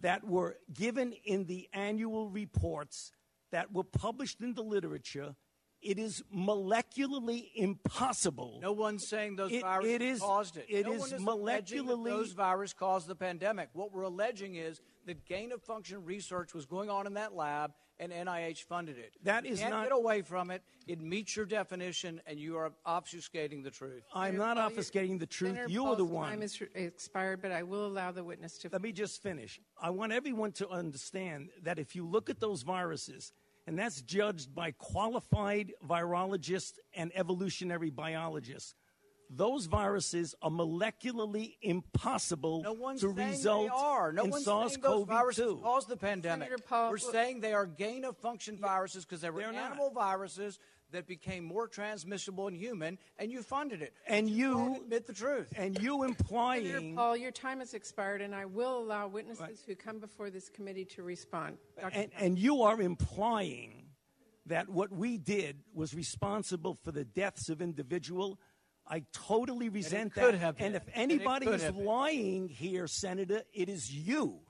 that were given in the annual reports, that were published in the literature, it is molecularly impossible. No one's saying those It- viruses it is- caused it. it no is one is alleging that molecularly- those viruses caused the pandemic. What we're alleging is that gain of function research was going on in that lab, and NIH funded it. That you is can't not- get away from it. It meets your definition, and you are obfuscating the truth. I'm not obfuscating the truth. Senator You are the one. time is expired, but I will allow the witness to. Let me just finish. I want everyone to understand that if you look at those viruses, and that's judged by qualified virologists and evolutionary biologists, those viruses are molecularly impossible No one's to result they are. No in one's saying those viruses SARS-CoV-2. caused the pandemic. Paul- We're saying they are gain of function viruses because they were They're not. animal viruses that became more transmissible in human, and you funded it. And won't you admit the truth. and you Senator implying Paul, your time has expired, and I will allow witnesses who come before this committee to respond. And, and you are implying that what we did was responsible for the deaths of individual. I totally resent could that. have and been. if And it anybody could is have been. lying here, Senator, it is you.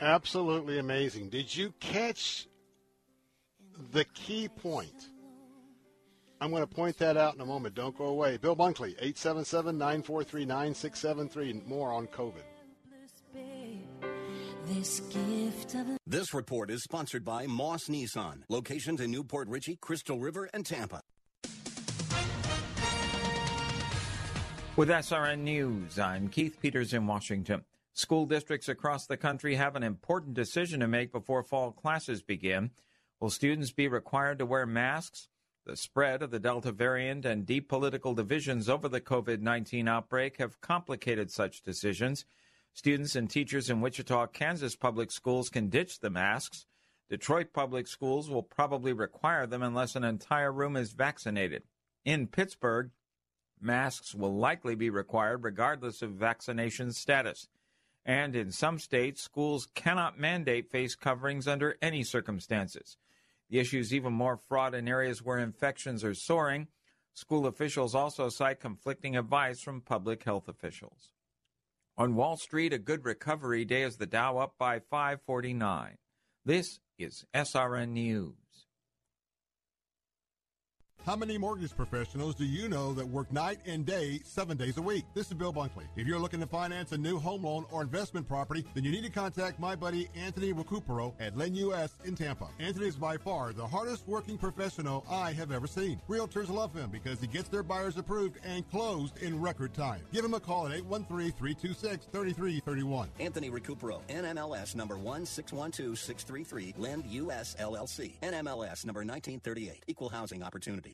Absolutely amazing. Did you catch the key point? I'm going to point that out in a moment. Don't go away. Bill Bunkley, 877 943 9673. More on COVID. This gift of This report is sponsored by Moss Nissan. Locations in New Port Richey, Crystal River, and Tampa. With SRN News, I'm Keith Peters in Washington. School districts across the country have an important decision to make before fall classes begin. Will students be required to wear masks? The spread of the Delta variant and deep political divisions over the COVID 19 outbreak have complicated such decisions. Students and teachers in Wichita, Kansas public schools can ditch the masks. Detroit public schools will probably require them unless an entire room is vaccinated. In Pittsburgh, masks will likely be required regardless of vaccination status. And in some states, schools cannot mandate face coverings under any circumstances. The issue is even more fraught in areas where infections are soaring. School officials also cite conflicting advice from public health officials. On Wall Street, a good recovery day as the Dow up by 549. This is SRN News. How many mortgage professionals do you know that work night and day, seven days a week? This is Bill Bunkley. If you're looking to finance a new home loan or investment property, then you need to contact my buddy Anthony Recupero at Lend US in Tampa. Anthony is by far the hardest working professional I have ever seen. Realtors love him because he gets their buyers approved and closed in record time. Give him a call at 813-326-3331. Anthony Recupero, NMLS number 1612633, Lend US LLC, NMLS number 1938, Equal Housing Opportunity.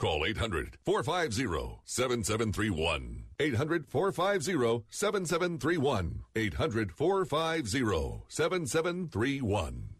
Call 800 450 7731. 800 450 7731. 800 450 7731.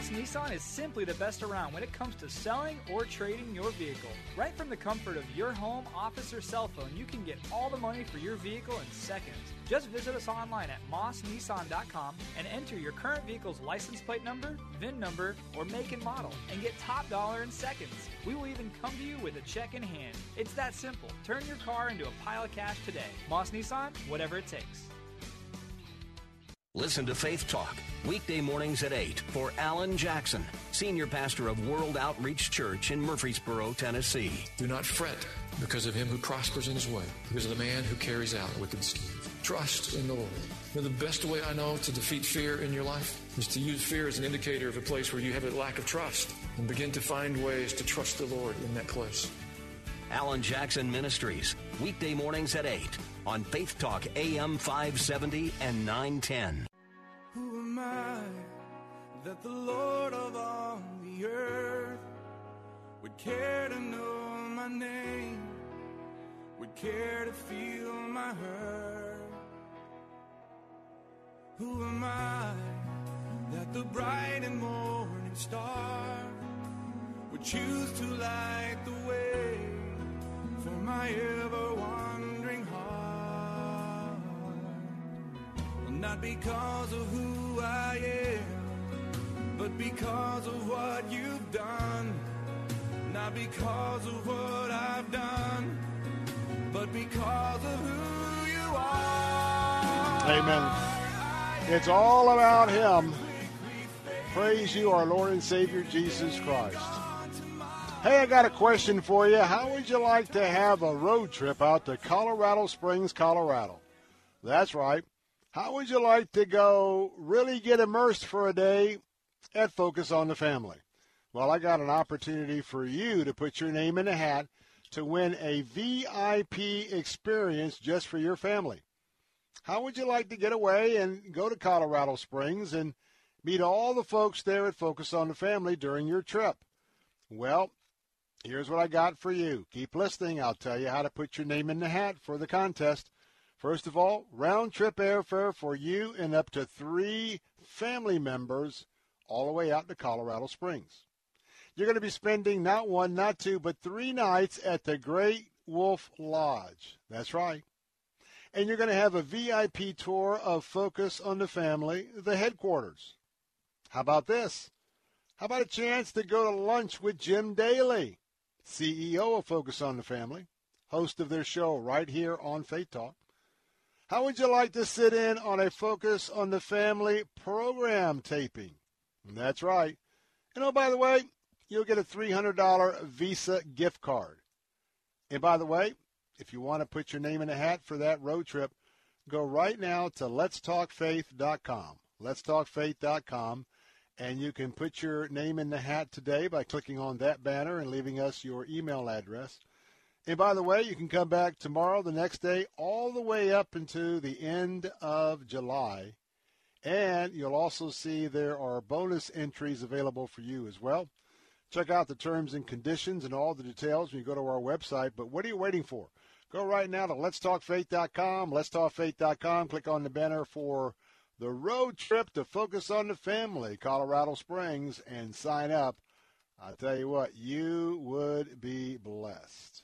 Moss Nissan is simply the best around when it comes to selling or trading your vehicle. Right from the comfort of your home, office, or cell phone, you can get all the money for your vehicle in seconds. Just visit us online at mossnissan.com and enter your current vehicle's license plate number, VIN number, or make and model, and get top dollar in seconds. We will even come to you with a check in hand. It's that simple. Turn your car into a pile of cash today. Moss Nissan, whatever it takes. Listen to Faith Talk, weekday mornings at 8 for Alan Jackson, Senior Pastor of World Outreach Church in Murfreesboro, Tennessee. Do not fret because of him who prospers in his way, because of the man who carries out wicked schemes. Trust in the Lord. The best way I know to defeat fear in your life is to use fear as an indicator of a place where you have a lack of trust and begin to find ways to trust the Lord in that place. Alan Jackson Ministries, weekday mornings at 8 on Faith Talk AM 570 and 910. Who am I that the Lord of all the earth would care to know my name, would care to feel my hurt? Who am I that the bright and morning star would choose to light the way for my ever wandering heart? Not because of who I am, but because of what you've done. Not because of what I've done, but because of who you are. Amen. It's all about Him. Praise you, our Lord and Savior Jesus Christ. Hey, I got a question for you. How would you like to have a road trip out to Colorado Springs, Colorado? That's right. How would you like to go really get immersed for a day at Focus on the Family? Well, I got an opportunity for you to put your name in a hat to win a VIP experience just for your family. How would you like to get away and go to Colorado Springs and meet all the folks there at Focus on the Family during your trip? Well, here's what I got for you. Keep listening. I'll tell you how to put your name in the hat for the contest. First of all, round trip airfare for you and up to three family members all the way out to Colorado Springs. You're going to be spending not one, not two, but three nights at the Great Wolf Lodge. That's right. And you're going to have a VIP tour of Focus on the Family, the headquarters. How about this? How about a chance to go to lunch with Jim Daly, CEO of Focus on the Family, host of their show right here on Faith Talk? How would you like to sit in on a Focus on the Family program taping? That's right. And oh, by the way, you'll get a $300 Visa gift card. And by the way, if you want to put your name in a hat for that road trip, go right now to letstalkfaith.com. Letstalkfaith.com. And you can put your name in the hat today by clicking on that banner and leaving us your email address. And by the way, you can come back tomorrow, the next day, all the way up into the end of July. And you'll also see there are bonus entries available for you as well. Check out the terms and conditions and all the details when you go to our website. But what are you waiting for? Go right now to letstalkfaith.com, letstalkfaith.com. Click on the banner for the road trip to focus on the family, Colorado Springs, and sign up. I tell you what, you would be blessed.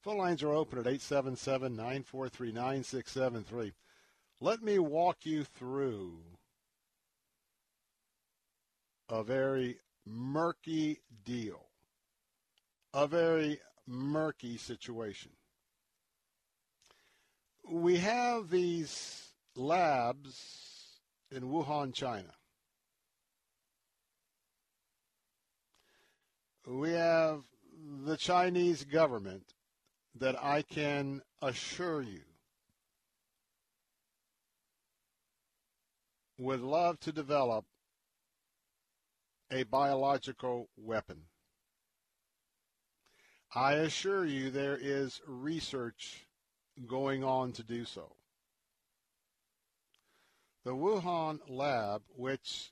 Phone lines are open at 877 943 9673. Let me walk you through a very murky deal, a very murky situation. We have these labs in Wuhan, China. We have the Chinese government that I can assure you would love to develop a biological weapon. I assure you there is research going on to do so. The Wuhan lab, which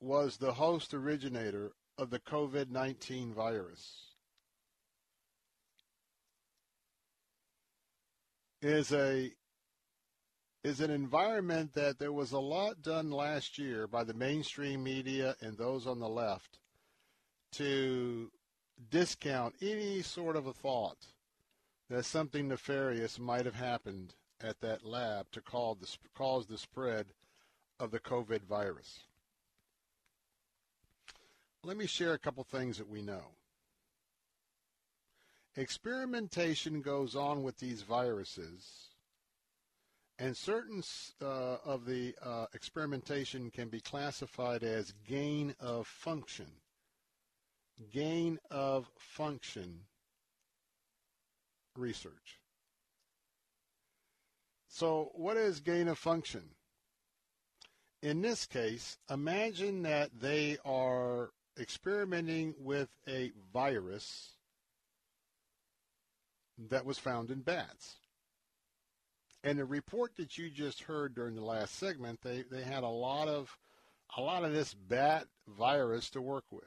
was the host originator of the COVID 19 virus, is a is an environment that there was a lot done last year by the mainstream media and those on the left to discount any sort of a thought that something nefarious might have happened at that lab to the, cause the spread of the COVID virus. Let me share a couple things that we know. Experimentation goes on with these viruses and certain uh, of the uh, experimentation can be classified as gain of function. Gain of function research. So, what is gain of function? In this case, imagine that they are experimenting with a virus that was found in bats. And the report that you just heard during the last segment, they, they had a lot of a lot of this bat virus to work with.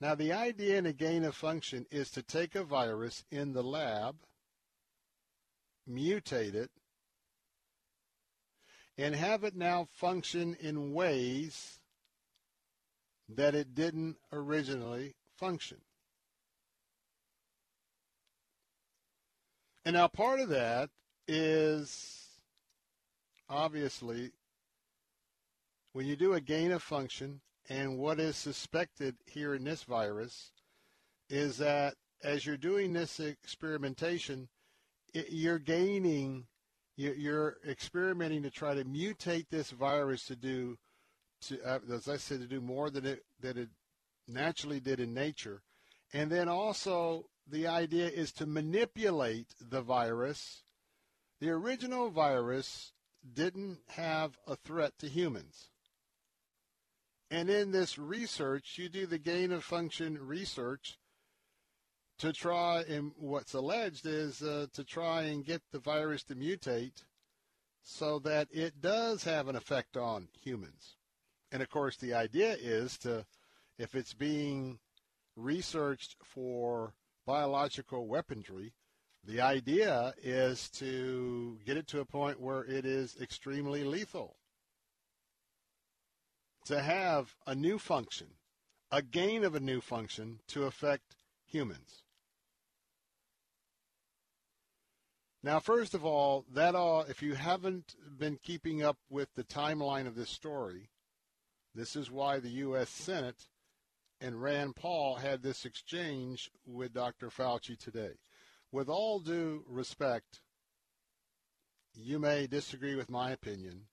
Now the idea in a gain of function is to take a virus in the lab, mutate it, and have it now function in ways that it didn't originally function. And now part of that is obviously when you do a gain of function, and what is suspected here in this virus is that as you're doing this experimentation, you're gaining, you're experimenting to try to mutate this virus to do, to, uh, as I said, to do more than it than it naturally did in nature, and then also the idea is to manipulate the virus. The original virus didn't have a threat to humans. And in this research, you do the gain of function research to try, and what's alleged is uh, to try and get the virus to mutate so that it does have an effect on humans. And of course, the idea is to, if it's being researched for biological weaponry. The idea is to get it to a point where it is extremely lethal. To have a new function, a gain of a new function to affect humans. Now, first of all, that all, if you haven't been keeping up with the timeline of this story, this is why the U.S. Senate and Rand Paul had this exchange with Dr. Fauci today. With all due respect, you may disagree with my opinion.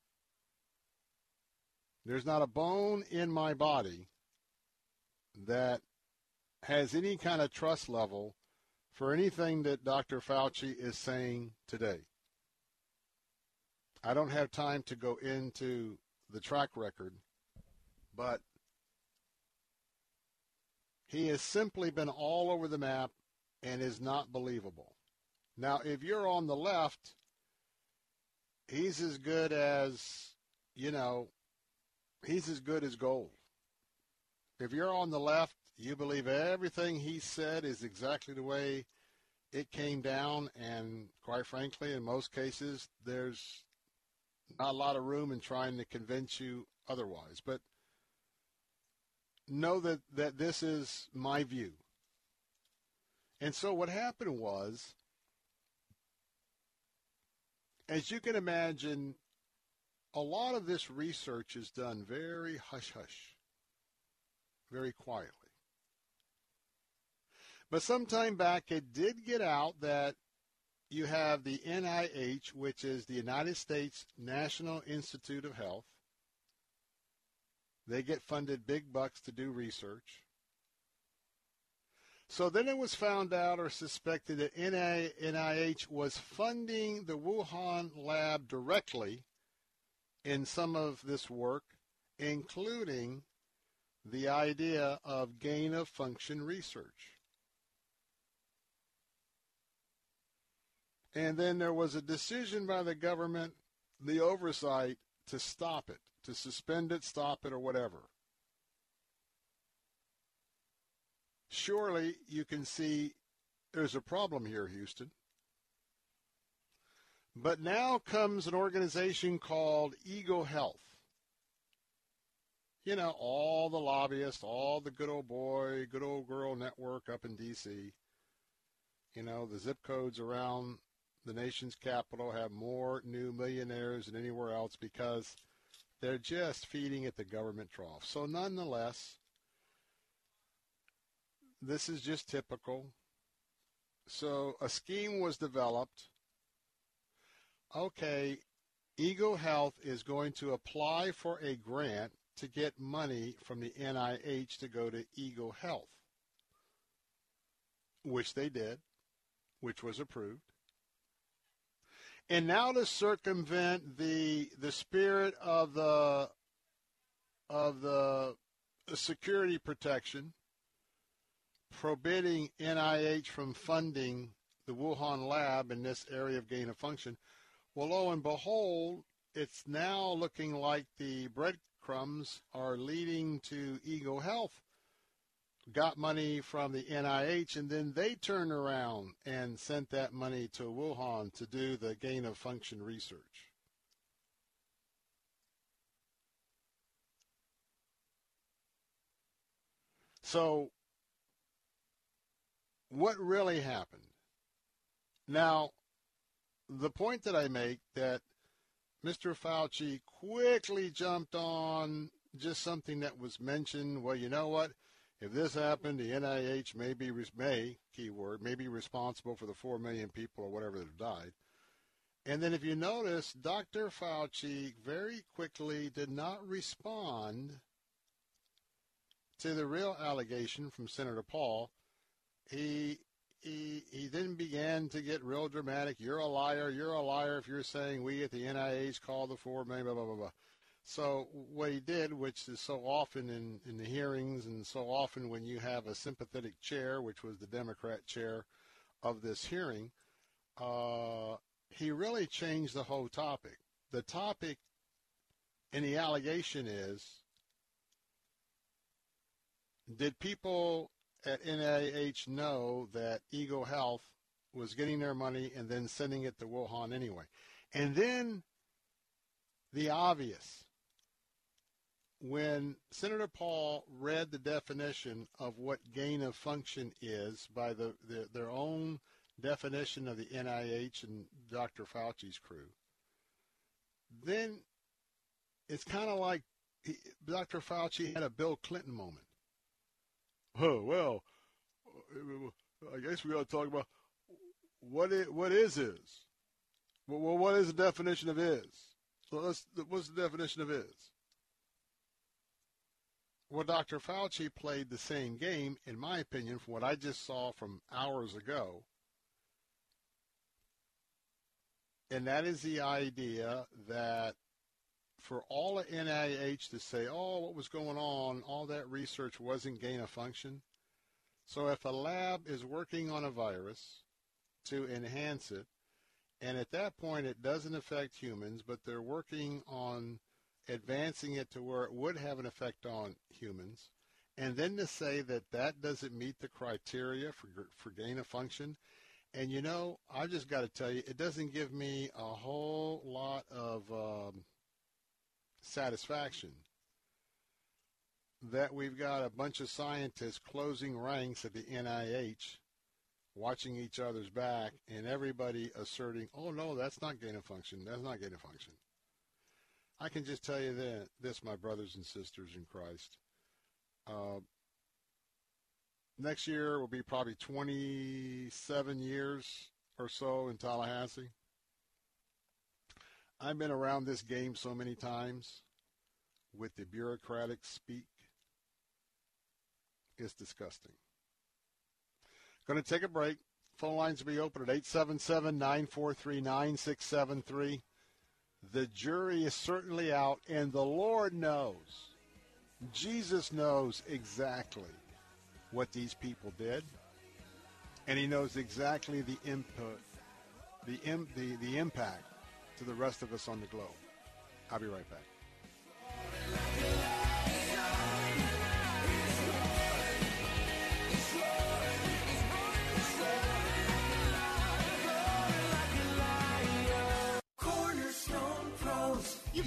There's not a bone in my body that has any kind of trust level for anything that Dr. Fauci is saying today. I don't have time to go into the track record, but he has simply been all over the map and is not believable. Now, if you're on the left, he's as good as, you know, he's as good as gold. If you're on the left, you believe everything he said is exactly the way it came down, and quite frankly, in most cases, there's not a lot of room in trying to convince you otherwise. But know that, that this is my view. And so what happened was, as you can imagine, a lot of this research is done very hush hush, very quietly. But sometime back, it did get out that you have the NIH, which is the United States National Institute of Health. They get funded big bucks to do research. So then it was found out or suspected that NIH was funding the Wuhan lab directly in some of this work, including the idea of gain of function research. And then there was a decision by the government, the oversight, to stop it, to suspend it, stop it, or whatever. Surely you can see there's a problem here, Houston. But now comes an organization called EcoHealth. You know, all the lobbyists, all the good old boy, good old girl network up in D.C. You know, the zip codes around the nation's capital have more new millionaires than anywhere else because they're just feeding at the government trough. So, nonetheless, this is just typical. So, a scheme was developed. Okay, EcoHealth is going to apply for a grant to get money from the NIH to go to EcoHealth, which they did, which was approved. And now to circumvent the the spirit of the of the security protection, forbidding NIH from funding the Wuhan lab in this area of gain of function. Well, lo and behold, it's now looking like the breadcrumbs are leading to EcoHealth got money from the NIH, and then they turned around and sent that money to Wuhan to do the gain of function research. So, what really happened? Now, the point that I make that Mr. Fauci quickly jumped on just something that was mentioned. Well, you know what? If this happened, the NIH may be may keyword may be responsible for the four million people or whatever that have died. And then if you notice, Dr. Fauci very quickly did not respond to the real allegation from Senator Paul. He he he then began to get real dramatic. You're a liar. You're a liar if you're saying we at the NIH called the four million. Blah blah blah blah. So what he did, which is so often in, in the hearings and so often when you have a sympathetic chair, which was the Democrat chair of this hearing, uh, he really changed the whole topic. The topic and the allegation is, did people at NIH know that EcoHealth was getting their money and then sending it to Wuhan anyway? And then the obvious when Senator Paul read the definition of what gain of function is by the, the, their own definition of the NIH and Dr. Fauci's crew, then it's kind of like he, Dr. Fauci had a Bill Clinton moment. Oh well, uh, I guess we ought to talk about what it, what is is. Well, what is the definition of is? So let's, what's the definition of is? Well, Dr. Fauci played the same game, in my opinion, from what I just saw from hours ago. And that is the idea that for all of NIH to say, oh, what was going on, all that research wasn't gain of function. So if a lab is working on a virus to enhance it, and at that point it doesn't affect humans, but they're working on advancing it to where it would have an effect on humans, and then to say that that doesn't meet the criteria for for gain of function, and you know, I just got to tell you, it doesn't give me a whole lot of um, satisfaction that we've got a bunch of scientists closing ranks at the NIH, watching each other's back, and everybody asserting, "Oh no, that's not gain of function. That's not gain of function." I can just tell you that, this, my brothers and sisters in Christ. Uh, next year will be probably 27 years or so in Tallahassee. I've been around this game so many times with the bureaucratic speak. It's disgusting. Going to take a break. Phone lines will be open at 877 943 9673. The jury is certainly out, and the Lord knows, Jesus knows exactly what these people did, and He knows exactly the input, the, the, the impact to the rest of us on the globe. I'll be right back.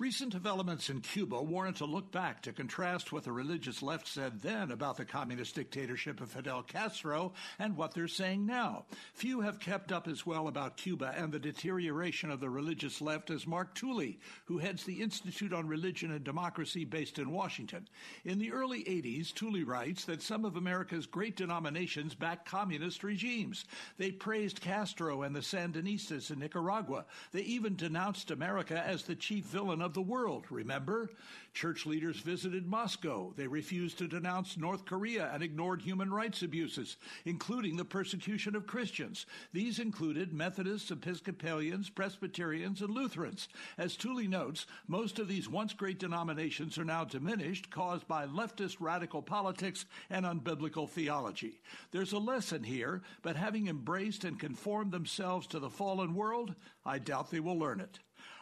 Recent developments in Cuba warrant a look back to contrast what the religious left said then about the communist dictatorship of Fidel Castro and what they're saying now. Few have kept up as well about Cuba and the deterioration of the religious left as Mark Tooley, who heads the Institute on Religion and Democracy based in Washington. In the early 80s, Tooley writes that some of America's great denominations backed communist regimes. They praised Castro and the Sandinistas in Nicaragua. They even denounced America as the chief villain of the world, remember? Church leaders visited Moscow. They refused to denounce North Korea and ignored human rights abuses, including the persecution of Christians. These included Methodists, Episcopalians, Presbyterians, and Lutherans. As Tooley notes, most of these once great denominations are now diminished, caused by leftist radical politics and unbiblical theology. There's a lesson here, but having embraced and conformed themselves to the fallen world, I doubt they will learn it.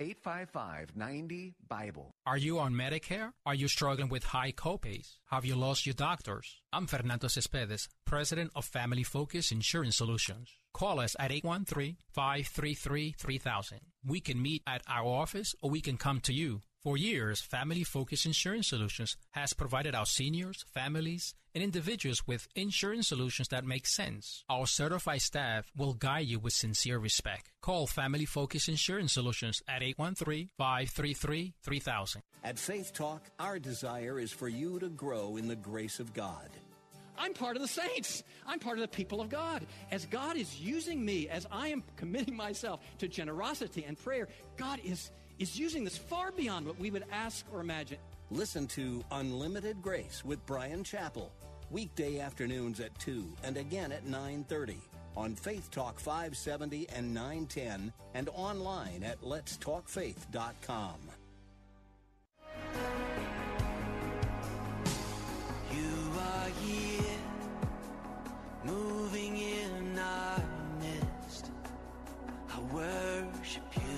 855 90 Bible. Are you on Medicare? Are you struggling with high copays? Have you lost your doctors? I'm Fernando Cespedes, president of Family Focus Insurance Solutions. Call us at 813 533 3000. We can meet at our office or we can come to you. For years, Family Focus Insurance Solutions has provided our seniors, families, and individuals with insurance solutions that make sense. Our certified staff will guide you with sincere respect. Call Family Focus Insurance Solutions at 813-533-3000. At Faith Talk, our desire is for you to grow in the grace of God. I'm part of the saints. I'm part of the people of God. As God is using me, as I am committing myself to generosity and prayer, God is, is using this far beyond what we would ask or imagine. Listen to Unlimited Grace with Bryan Chapell, weekday afternoons at 2 and again at 9.30 on Faith Talk 570 and 910 and online at letstalkfaith.com. You are here, moving in our midst. I worship you.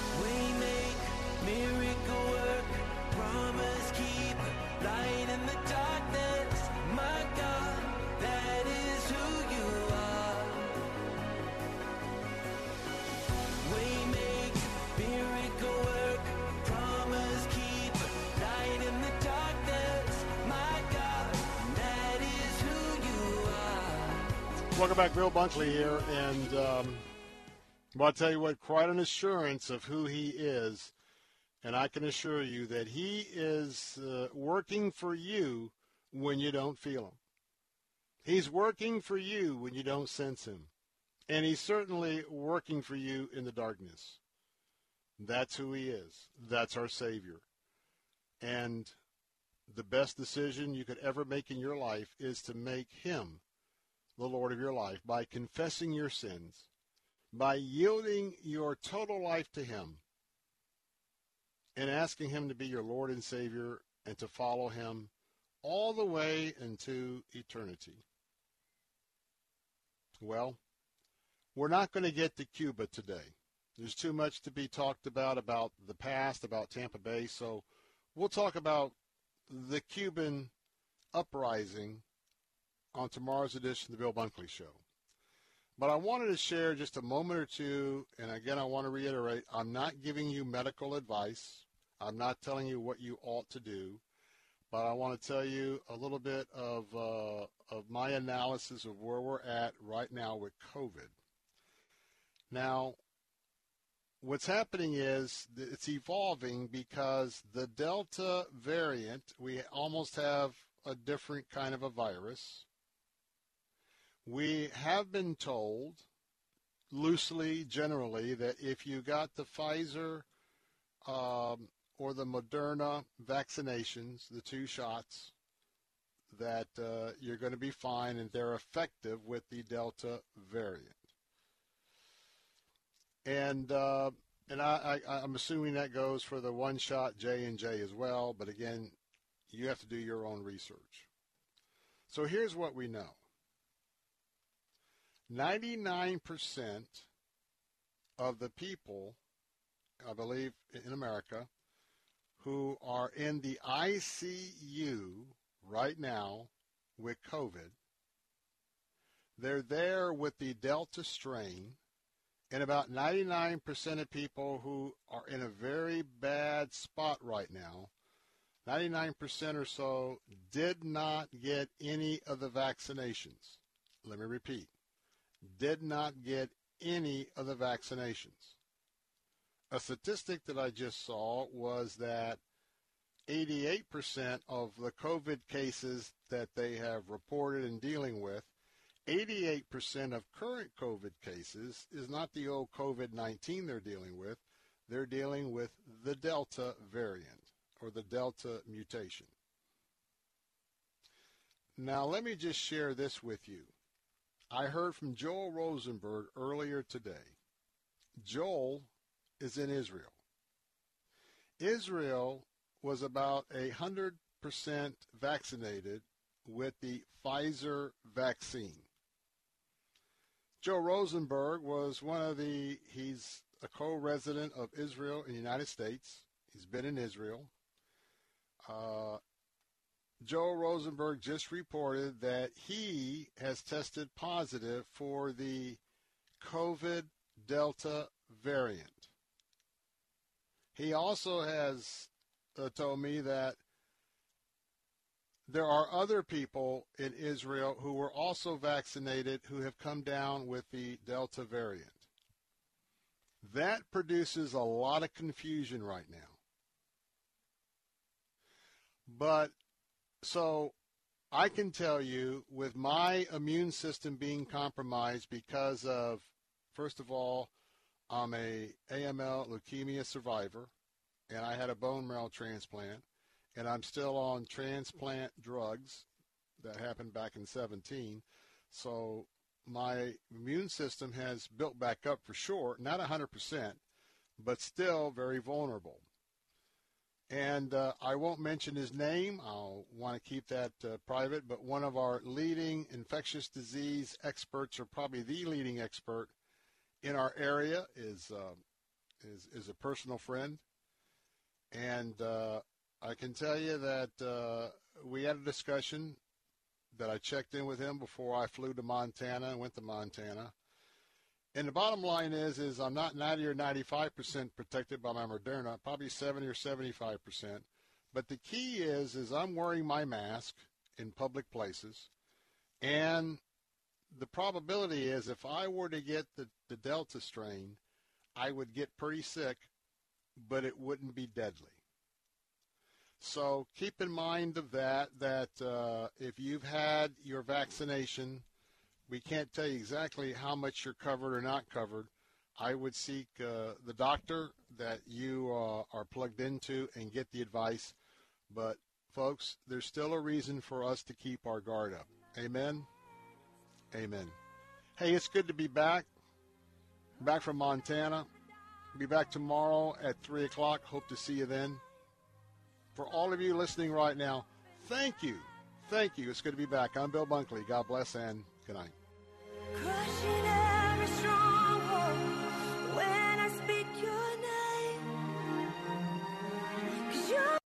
Welcome back, Bill Bunkley here, and um, well, I'll tell you what, quite an assurance of who he is, and I can assure you that he is uh, working for you when you don't feel him. He's working for you when you don't sense him, and he's certainly working for you in the darkness. That's who he is. That's our Savior, and the best decision you could ever make in your life is to make him the Lord of your life by confessing your sins, by yielding your total life to Him, and asking Him to be your Lord and Savior and to follow Him all the way into eternity. Well, we're not going to get to Cuba today. There's too much to be talked about about the past, about Tampa Bay, so we'll talk about the Cuban uprising on tomorrow's edition of the Bill Bunkley Show. But I wanted to share just a moment or two, and again, I want to reiterate I'm not giving you medical advice. I'm not telling you what you ought to do, but I want to tell you a little bit of, uh, of my analysis of where we're at right now with COVID. Now, what's happening is it's evolving because the Delta variant, we almost have a different kind of a virus. We have been told, loosely, generally, that if you got the Pfizer um, or the Moderna vaccinations, the two shots, that uh, you're going to be fine and they're effective with the Delta variant. And uh, and I, I, I'm assuming that goes for the one shot J and J as well. But again, you have to do your own research. So here's what we know. 99% of the people, I believe, in America, who are in the ICU right now with COVID, they're there with the Delta strain, and about 99% of people who are in a very bad spot right now, 99% or so, did not get any of the vaccinations. Let me repeat did not get any of the vaccinations. A statistic that I just saw was that 88% of the COVID cases that they have reported and dealing with, 88% of current COVID cases is not the old COVID 19 they're dealing with. They're dealing with the Delta variant or the Delta mutation. Now, let me just share this with you. I heard from Joel Rosenberg earlier today. Joel is in Israel. Israel was about a hundred percent vaccinated with the Pfizer vaccine. Joel Rosenberg was one of the, he's a co-resident of Israel in the United States. He's been in Israel. Uh, Joel Rosenberg just reported that he has tested positive for the COVID Delta variant. He also has uh, told me that there are other people in Israel who were also vaccinated who have come down with the Delta variant. That produces a lot of confusion right now. But so I can tell you with my immune system being compromised because of, first of all, I'm a AML leukemia survivor, and I had a bone marrow transplant, and I'm still on transplant drugs that happened back in 17. So my immune system has built back up for sure, not 100%, but still very vulnerable. And uh, I won't mention his name. I'll want to keep that uh, private. But one of our leading infectious disease experts, or probably the leading expert in our area, is uh, is, is a personal friend. And uh, I can tell you that uh, we had a discussion that I checked in with him before I flew to Montana and went to Montana. And the bottom line is, is I'm not 90 or 95 percent protected by my Moderna, probably 70 or 75 percent. But the key is, is I'm wearing my mask in public places, and the probability is, if I were to get the, the Delta strain, I would get pretty sick, but it wouldn't be deadly. So keep in mind of that, that uh, if you've had your vaccination, we can't tell you exactly how much you're covered or not covered. I would seek uh, the doctor that you uh, are plugged into and get the advice. But, folks, there's still a reason for us to keep our guard up. Amen? Amen. Hey, it's good to be back. Back from Montana. Be back tomorrow at 3 o'clock. Hope to see you then. For all of you listening right now, thank you. Thank you. It's good to be back. I'm Bill Bunkley. God bless and good night. Crushing